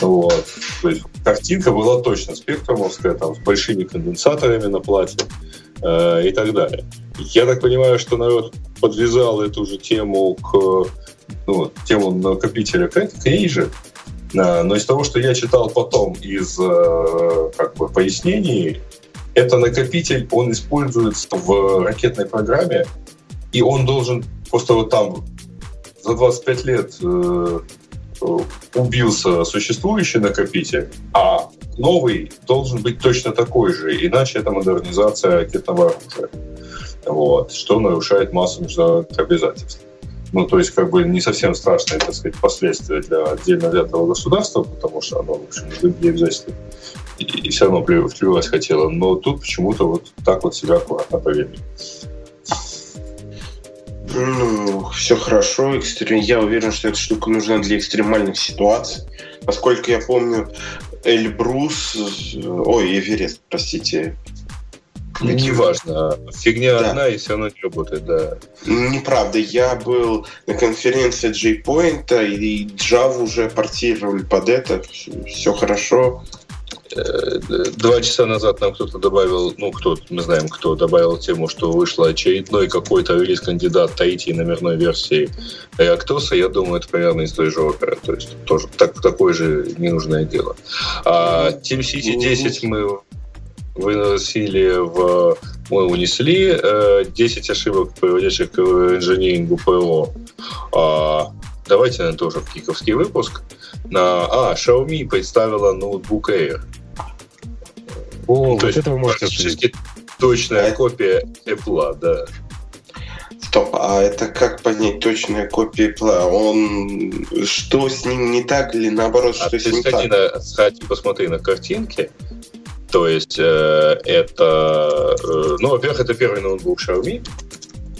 вот. То есть картинка была точно спектрумовская, там, с большими конденсаторами на плате э, и так далее. Я так понимаю, что народ подвязал эту же тему к ну, тему накопителя Кейжа, но из того, что я читал потом из э, как бы, пояснений, это накопитель, он используется в ракетной программе, и он должен просто вот там за 25 лет э, убился существующий накопитель, а новый должен быть точно такой же, иначе это модернизация ракетного оружия, вот, что нарушает массу международных обязательств. Ну, то есть, как бы не совсем страшные, так сказать, последствия для отдельно взятого государства, потому что оно, в общем, не обязательно и, и все равно плевать хотело. Но тут почему-то вот так вот себя аккуратно повели. Ну, все хорошо. Экстрем... Я уверен, что эта штука нужна для экстремальных ситуаций. Поскольку я помню, Эльбрус... Ой, Эверест, простите. Неважно. Фигня да. одна, и все равно не работает, да. Неправда. Я был на конференции JPoint, и Java уже портировали под это. Все хорошо. Э, два часа назад нам кто-то добавил, ну, кто, мы знаем, кто добавил тему, что вышла очередной какой-то релиз-кандидат третьей номерной версии Реактоса. Я думаю, это примерно из той же оперы. То есть тоже так, такое же ненужное дело. А Team City 10 мы выносили в... Мы унесли 10 э, ошибок, приводящих к инженерингу ПО. А, давайте на тоже в киковский выпуск. На, а, Xiaomi представила ноутбук Air. О, То вот это вы можете обсудить. Точная копия Apple, да. Стоп, а это как понять точная копия Apple? Он что с ним не так или наоборот, а что с ним так? На, сходи, посмотри на картинки. То есть э, это, э, ну, во-первых, это первый ноутбук Xiaomi,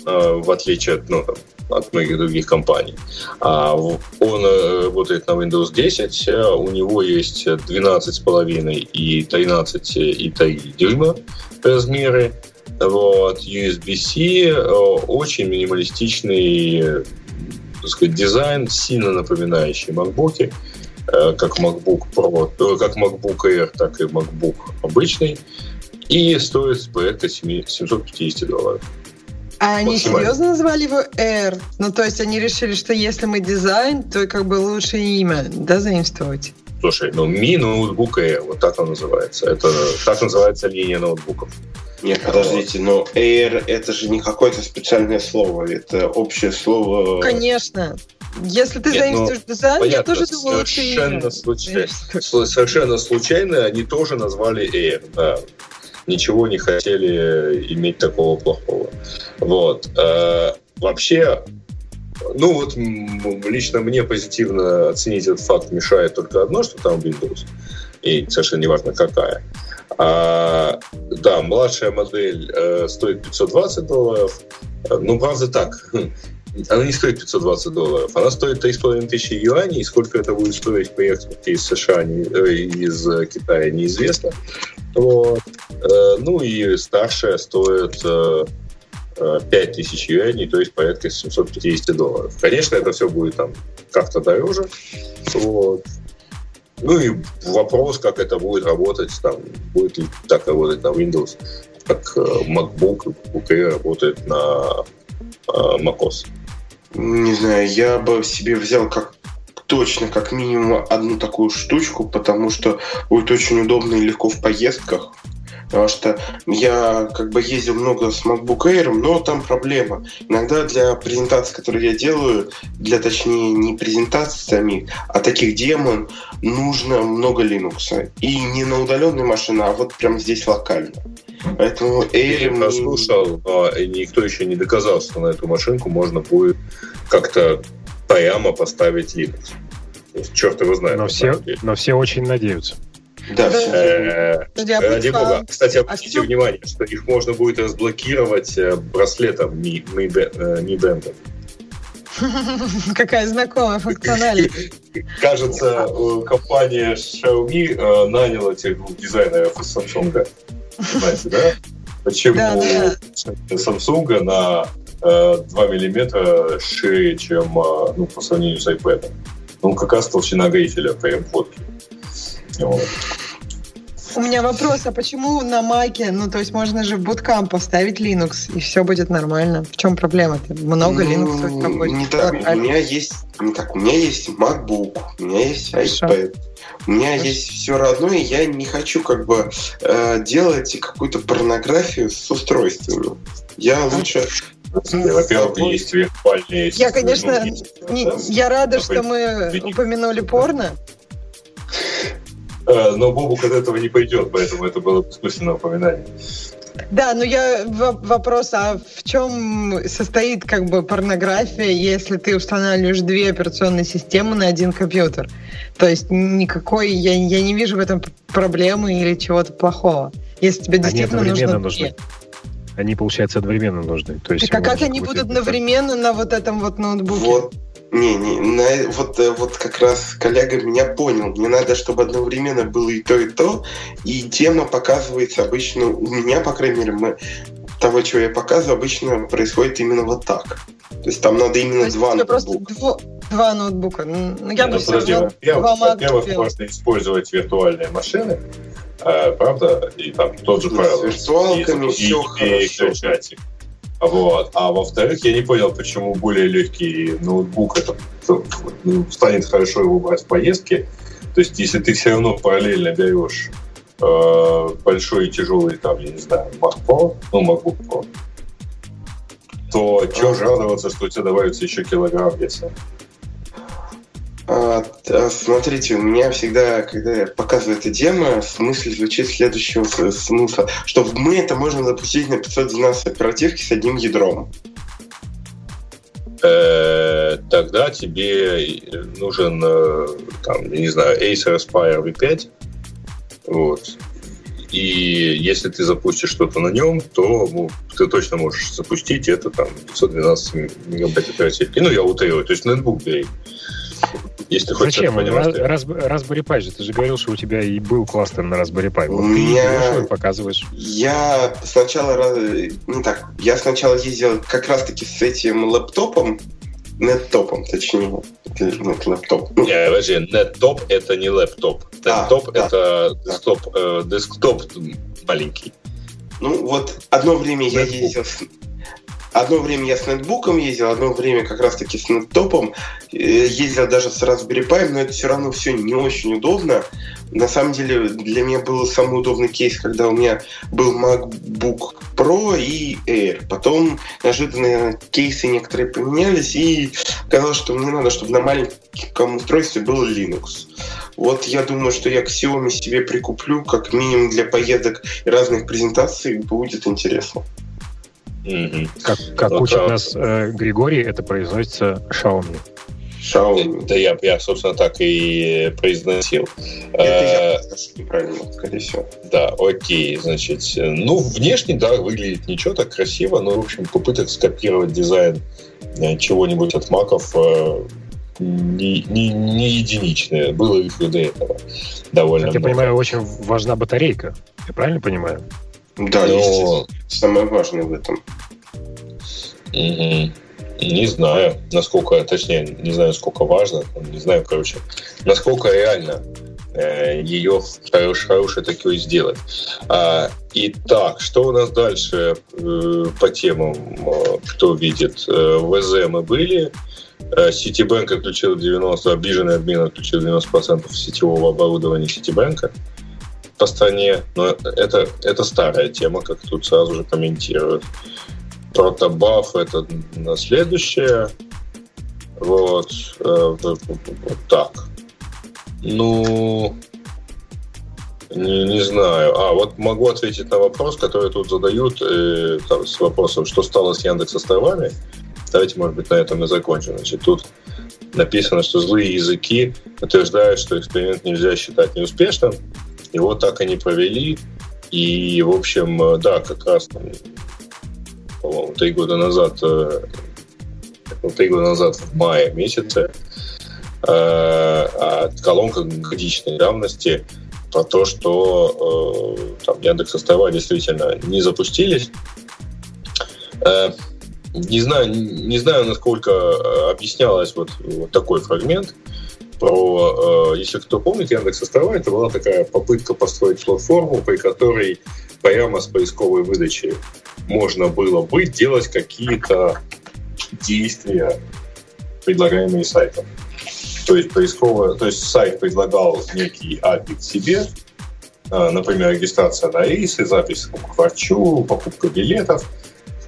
э, в отличие от, ну, от многих других компаний. А он работает на Windows 10, у него есть 12,5 и 13 и 3 дюйма размеры. Вот, USB-C, очень минималистичный так сказать, дизайн, сильно напоминающий MacBook, как MacBook Pro, как MacBook Air, так и MacBook обычный. И стоит порядка 750 долларов. А они серьезно назвали его Air? Ну, то есть они решили, что если мы дизайн, то как бы лучше имя, да, заимствовать? Слушай, ну Mi ноутбук Air, вот так он называется. Это так называется линия ноутбуков. Нет, подождите, но Air это же не какое-то специальное слово, это общее слово. Конечно. Если ты Нет, заимствуешь ну, дизайн, понятно, я тоже думала, совершенно, случайно, совершенно случайно они тоже назвали Air, да ничего не хотели иметь такого плохого. Вот. А, вообще, ну вот лично мне позитивно оценить этот факт мешает только одно, что там Windows, и совершенно неважно какая. А, да, младшая модель э, стоит 520 долларов, э, ну правда так, она не стоит 520 долларов, она стоит 3,5 тысячи юаней, и сколько это будет стоить поехать из США, не, э, из э, Китая, неизвестно. Вот. Э, ну и старшая стоит... Э, Э, 5000 юаней, то есть порядка 750 долларов. Конечно, это все будет там как-то дороже. Вот. Ну и вопрос, как это будет работать, там, будет ли так работать на Windows, как э, MacBook UK работает на э, macOS. Не знаю, я бы себе взял как точно как минимум одну такую штучку, потому что будет очень удобно и легко в поездках. Потому что я как бы ездил много с MacBook Air, но там проблема. Иногда для презентаций, которые я делаю, для точнее не презентаций самих, а таких демон, нужно много Linux. И не на удаленной машине, а вот прям здесь локально. Поэтому Air... Я послушал, но никто еще не доказал, что на эту машинку можно будет как-то прямо поставить Linux. Черт его знает. Но все, но все очень надеются. Да, э, ради бога. Кстати, обратите а внимание, что их можно будет разблокировать э, браслетом Mi, Mi, Mi Band. Какая знакомая функциональность. Кажется, компания Xiaomi э, наняла этих двух дизайнеров из Samsung. Знаете, да? Почему да, да. Samsung на 2 миллиметра шире, чем ну, по сравнению с iPad. Ну, как раз толщина грифеля прям фотки. У меня вопрос, а почему на Маке, ну, то есть можно же в Bootcamp поставить Linux, и все будет нормально. В чем проблема-то? Много ну, Linux Не так, у меня есть, не так, у меня есть MacBook, у меня есть Хорошо. iPad, у меня Хорошо. есть все родное, и я не хочу как бы э, делать какую-то порнографию с устройствами. Я лучше во-первых, есть виртуальные... Я, конечно, не, я рада, что мы упомянули порно. Э, но Бобук от этого не пойдет, поэтому это было бессмысленное упоминание. Да, но я вопрос, а в чем состоит как бы порнография, если ты устанавливаешь две операционные системы на один компьютер? То есть никакой, я, я не вижу в этом проблемы или чего-то плохого. Если тебе действительно нужно... нужны. Они, получается, одновременно нужны. То есть так а как они будут одновременно на вот этом вот ноутбуке? Вот не, не, на, вот, э, вот как раз коллега меня понял. Мне надо, чтобы одновременно было и то, и то. И тема показывается обычно, у меня, по крайней мере, мы, того, чего я показываю, обычно происходит именно вот так. То есть там надо именно два ноутбука. Дво, два ноутбука. Ну, я ну, подожди, во-первых, можно использовать виртуальные машины, э, правда, и там тот же файл. С виртуалками и, все и, хорошо. И вот. А во-вторых, я не понял, почему более легкий ноутбук это, ну, станет хорошо его брать в поездке. То есть, если ты все равно параллельно берешь э, большой и тяжелый, там, я не знаю, Mac ну, MacBook Pro, то чего радоваться, что у тебя добавится еще килограмм веса? А, смотрите, у меня всегда, когда я показываю эту демо, смысл звучит следующего смысла, что мы это можем запустить на 512 оперативки с одним ядром. Э, тогда тебе нужен, э, там, не знаю, Acer Aspire V5, вот, и если ты запустишь что-то на нем, то ну, ты точно можешь запустить это там 512 мегабайт оперативки. Ну, я утрирую. То есть ноутбук бери. Если Зачем? Раз, раз, Raspberry Pi же. Ты же говорил, что у тебя и был кластер на Raspberry Pi. Вот ты меня... и показываешь. Я сначала... Не так. Я сначала ездил как раз-таки с этим лэптопом, Неттопом, точнее. Нет, лэптоп. Не, подожди, неттоп это не лэптоп. Неттоп а, это да. десктоп, э, десктоп маленький. Ну вот одно время Netbook. я ездил с, Одно время я с нетбуком ездил, одно время как раз-таки с неттопом. Э, ездил даже с Raspberry Pi, но это все равно все не очень удобно. На самом деле для меня был самый удобный кейс, когда у меня был MacBook Pro и Air. Потом неожиданно кейсы некоторые поменялись, и казалось, что мне надо, чтобы на маленьком устройстве был Linux. Вот я думаю, что я к Xiaomi себе прикуплю, как минимум для поездок и разных презентаций будет интересно. Как, как вот, учит а... нас э, Григорий, это произносится Xiaomi. Xiaomi. Да я, я, собственно, так и произносил. Это я э, неправильно, скорее всего. Да, окей, значит, ну, внешне, да, выглядит ничего так красиво, но, в общем, попыток скопировать дизайн э, чего-нибудь от маков э, не, не, не единичные. Было их и до этого довольно Как много. я понимаю, очень важна батарейка. Я правильно понимаю? Да, Но... естественно. Самое важное в этом. Угу. Не знаю, насколько, точнее, не знаю, сколько важно, не знаю, короче, насколько реально э, ее хорош, хорошей такой сделать. А, итак, что у нас дальше э, по темам, э, кто видит? ВЗ мы были, Ситибанк отключил 90, обиженный админ отключил 90% сетевого оборудования Ситибанка по стране, но это, это старая тема, как тут сразу же комментируют. Протобаф это на следующее. Вот, э, вот так. Ну, не, не знаю. А, вот могу ответить на вопрос, который тут задают э, там, с вопросом, что стало с Яндекс островами. Давайте, может быть, на этом и закончим. Значит, тут написано, что злые языки утверждают, что эксперимент нельзя считать неуспешным. Его так и не провели. И, в общем, э, да, как раз, по-моему, три года назад, э, три года назад в мае месяце, э, а колонка годичной давности про то, что там Яндекс острова действительно не запустились. Не знаю, не знаю, насколько объяснялось вот, вот такой фрагмент про, э, если кто помнит, Яндекс острова, это была такая попытка построить платформу, при которой прямо с поисковой выдачи можно было бы делать какие-то действия, предлагаемые сайтом. То есть поисковая, то есть сайт предлагал некий API к себе, э, например, регистрация на рейсы, запись к врачу, покупка билетов –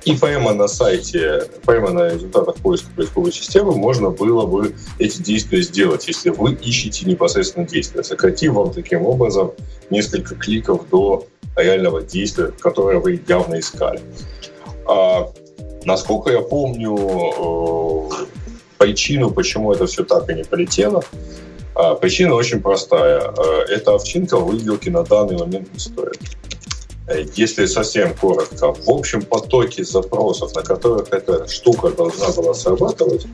и прямо на сайте, прямо на результатах поиска поисковой системы можно было бы эти действия сделать, если вы ищете непосредственно действия, сократив вам таким образом несколько кликов до реального действия, которое вы явно искали. А, насколько я помню, э, причину, почему это все так и не полетело, а, причина очень простая. Э, эта овчинка выделки на данный момент не стоит. Если совсем коротко, в общем потоке запросов, на которых эта штука должна была срабатывать,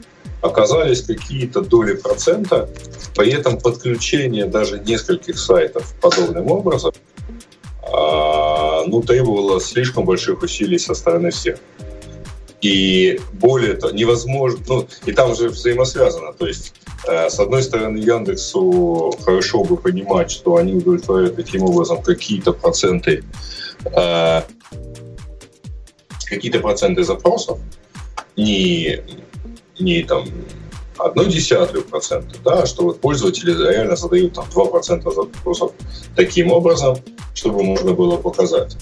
оказались какие-то доли процента, при этом подключение даже нескольких сайтов подобным образом а, ну, требовало слишком больших усилий со стороны всех. И более того, невозможно, ну, и там же взаимосвязано, то есть э, с одной стороны, Яндексу хорошо бы понимать, что они удовлетворяют таким образом какие-то проценты э, какие-то проценты запросов, не, не там одну десятую процента, да, что вот пользователи реально задают там 2% запросов таким образом, чтобы можно было показать.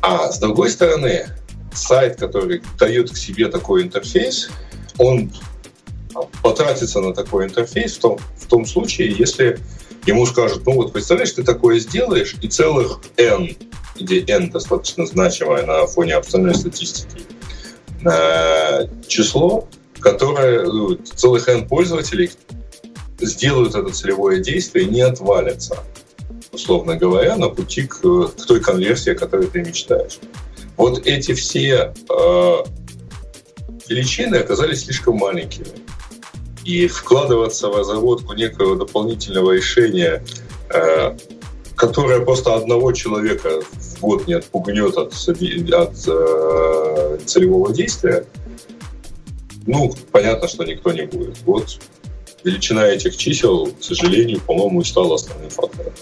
А с другой стороны, сайт, который дает к себе такой интерфейс, он потратится на такой интерфейс в том, в том случае, если ему скажут, ну вот представляешь, ты такое сделаешь, и целых N, где N достаточно значимое на фоне остальной статистики, э, число, которое ну, целых N пользователей сделают это целевое действие и не отвалятся. условно говоря, на пути к, к той конверсии, о которой ты мечтаешь. Вот эти все э, величины оказались слишком маленькими. И вкладываться в разработку некого дополнительного решения, э, которое просто одного человека в год не отпугнет от, от э, целевого действия, ну, понятно, что никто не будет. Вот величина этих чисел, к сожалению, по-моему, и стала основным фактором.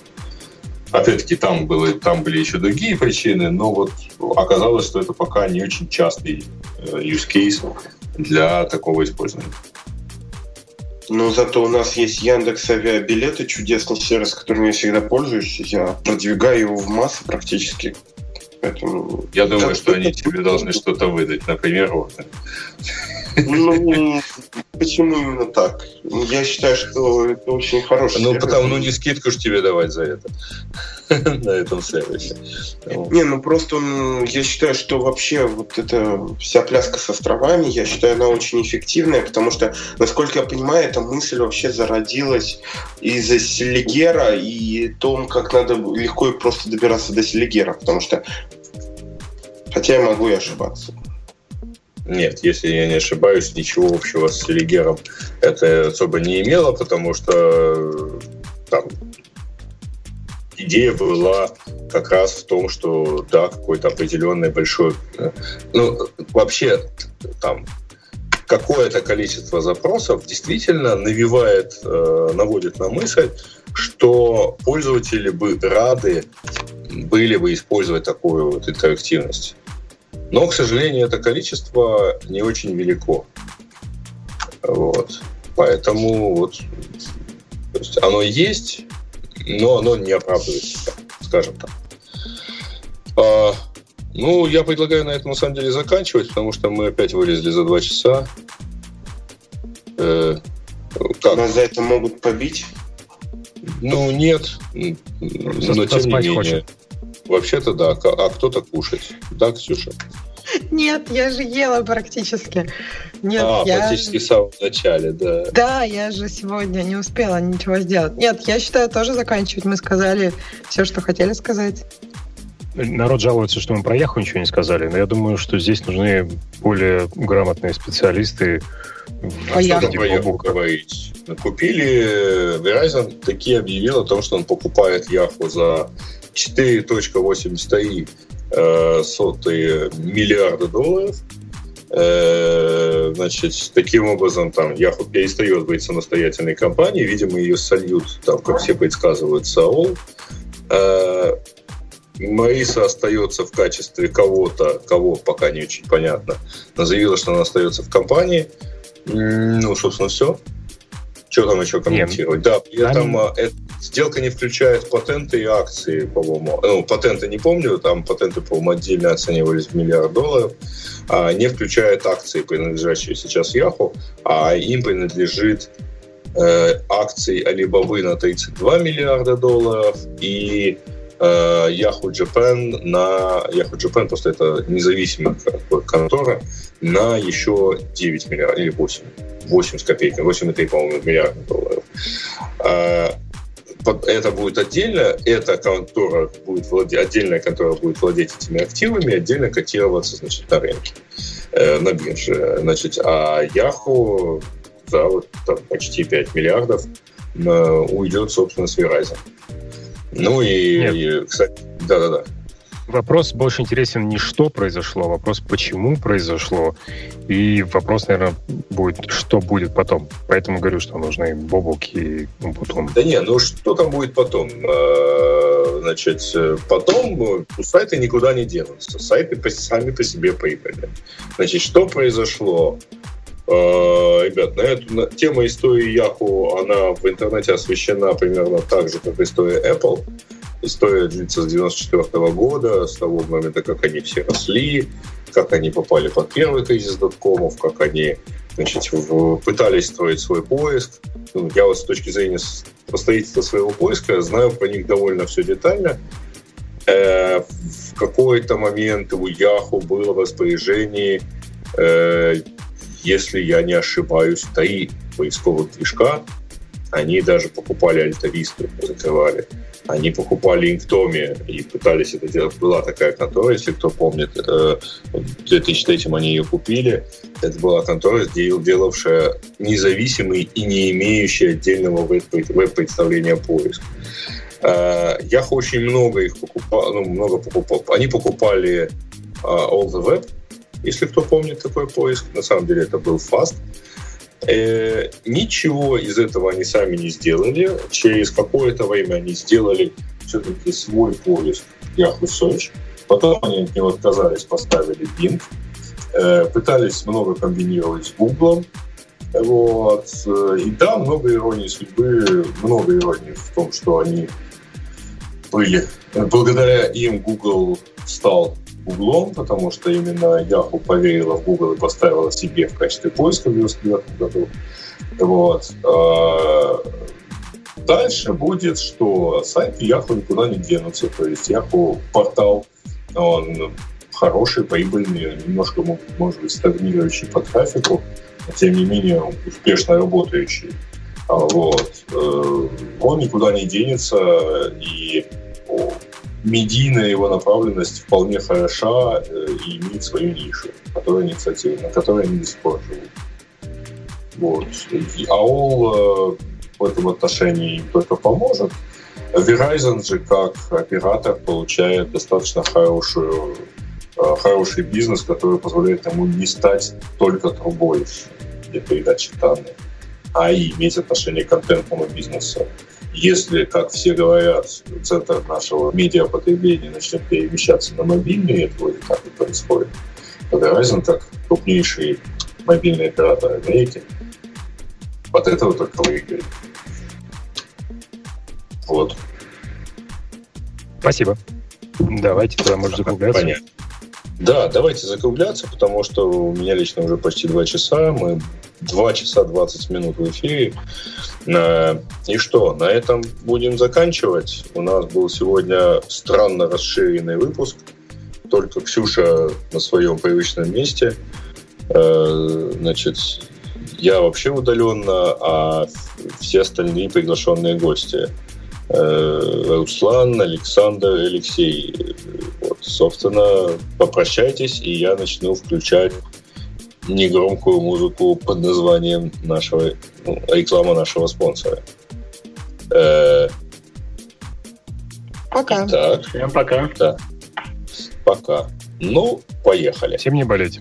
Опять-таки, там, было, там были еще другие причины, но вот оказалось, что это пока не очень частый э, use case для такого использования. Но зато у нас есть Яндекс Авиабилеты, чудесный сервис, которым я всегда пользуюсь. Я продвигаю его в массы практически. Поэтому... Я думаю, что они тебе должны что-то выдать, например, вот. Ну, почему именно так? Я считаю, что это очень хороший Ну, потому, ну, не скидку же тебе давать за это на этом сервисе. Не, ну просто я считаю, что вообще вот эта вся пляска с островами, я считаю, она очень эффективная, потому что, насколько я понимаю, эта мысль вообще зародилась из-за Селигера и том, как надо легко и просто добираться до Селигера, потому что Хотя я могу и ошибаться. Нет, если я не ошибаюсь, ничего общего с Селигером это особо не имело, потому что там идея была как раз в том, что да, какой-то определенный большой... Ну, вообще, там, какое-то количество запросов действительно навевает, э, наводит на мысль, что пользователи бы рады были бы использовать такую вот интерактивность. Но, к сожалению, это количество не очень велико. Вот. Поэтому вот то есть оно есть, но оно не оправдывает себя, скажем так. А, ну, я предлагаю на этом на самом деле заканчивать, потому что мы опять вылезли за два часа. Э, как? Нас за это могут побить? Ну, нет. Но тем не менее. Хочет. Вообще-то да, а кто-то кушать. Да, Ксюша? Нет, я же ела практически. Нет, а, я... практически в самом начале, да. Да, я же сегодня не успела ничего сделать. Нет, я считаю, тоже заканчивать. Мы сказали все, что хотели сказать. Народ жалуется, что мы про Яху ничего не сказали, но я думаю, что здесь нужны более грамотные специалисты. А я про Яху говорить? Купили, Verizon таки объявил о том, что он покупает Яху за 4.83 э, сотые миллиарда долларов. Э, значит, таким образом, там, Yahoo перестает быть самостоятельной компанией. Видимо, ее сольют, там, как все предсказывают, Саул. Э, Мариса остается в качестве кого-то, кого пока не очень понятно. Она заявила, что она остается в компании. Ну, собственно, все. Что там еще комментировать? Нет. Да, при этом а, эта сделка не включает патенты и акции, по-моему. Ну, патенты не помню, там патенты, по-моему, отдельно оценивались в миллиард долларов. А не включает акции, принадлежащие сейчас Яху, а им принадлежит э, акции Alibaba на 32 миллиарда долларов и э, Yahoo Japan на Yahoo Japan просто это независимая контора на еще 9 миллиардов или 8 8 с копейками, 8,3, по-моему, миллиардов долларов. А, это будет отдельно, эта контора будет владеть, отдельная контора будет владеть этими активами, отдельно котироваться, значит, на рынке, э, на бирже. Значит, а Yahoo, да, вот там почти 5 миллиардов э, уйдет, собственно, с Verizon. Ну и, и кстати, да-да-да вопрос больше интересен не что произошло, а вопрос почему произошло. И вопрос, наверное, будет, что будет потом. Поэтому говорю, что нужны Бобук и Бутун. Да не, ну что там будет потом? А, значит, потом ну, сайты никуда не денутся. Сайты сами по себе поехали. Значит, что произошло? А, ребят, на эту на, тема истории Яху, она в интернете освещена примерно так же, как история Apple. История длится с 94 года, с того момента, как они все росли, как они попали под первый кризис доткомов, как они значит, пытались строить свой поиск. Ну, я вот с точки зрения строительства своего поиска знаю про них довольно все детально. Э, в какой-то момент у Яху было в распоряжении, э, если я не ошибаюсь, три поисковых движка. Они даже покупали альтависту, закрывали. Они покупали Инктоми и пытались это делать. Была такая контора, если кто помнит. Э, в 2003 они ее купили. Это была контора, делавшая независимый и не имеющий отдельного веб-представления поиск. Yahoo очень много их покупал, ну, много покупал. Они покупали All the Web, если кто помнит такой поиск. На самом деле это был Fast. Э, ничего из этого они сами не сделали. Через какое-то время они сделали все-таки свой поиск Yahoo Search. Потом они от него отказались, поставили Bing. Э, пытались много комбинировать с Google. Вот. И да, много иронии судьбы, много иронии в том, что они были. Благодаря им Google стал углом, потому что именно Yahoo поверила в Google и поставила себе в качестве поиска в 1999 году. Вот. А, дальше будет, что сайты Yahoo никуда не денутся. То есть Yahoo портал, он хороший, прибыльный, немножко, может быть, стагнирующий по трафику, но тем не менее успешно работающий. А, вот. Э, он никуда не денется, и медийная его направленность вполне хороша э, и имеет свою нишу, которая они, кстати, на которой они до сих пор живут. Вот. И AOL э, в этом отношении им только поможет. Verizon же как оператор получает достаточно хорошую, э, хороший бизнес, который позволяет ему не стать только трубой для передачи данных, а и иметь отношение к контентному бизнесу. Если, как все говорят, центр нашего медиапотребления начнет перемещаться на мобильные, это вроде как и происходит, Verizon, как крупнейший мобильный оператор Америки, от этого только выиграет. Вот. Спасибо. Давайте тогда, может, закругляться. Понятно. Да, давайте закругляться, потому что у меня лично уже почти два часа. Мы два часа 20 минут в эфире. И что, на этом будем заканчивать. У нас был сегодня странно расширенный выпуск. Только Ксюша на своем привычном месте. Э, значит, я вообще удаленно, а все остальные приглашенные гости. Э, Руслан, Александр, Алексей. Вот, собственно, попрощайтесь, и я начну включать негромкую музыку под названием нашего ну, реклама нашего спонсора. Э, пока. Так. Всем пока. Да. Пока. Ну, поехали. Всем не болеть.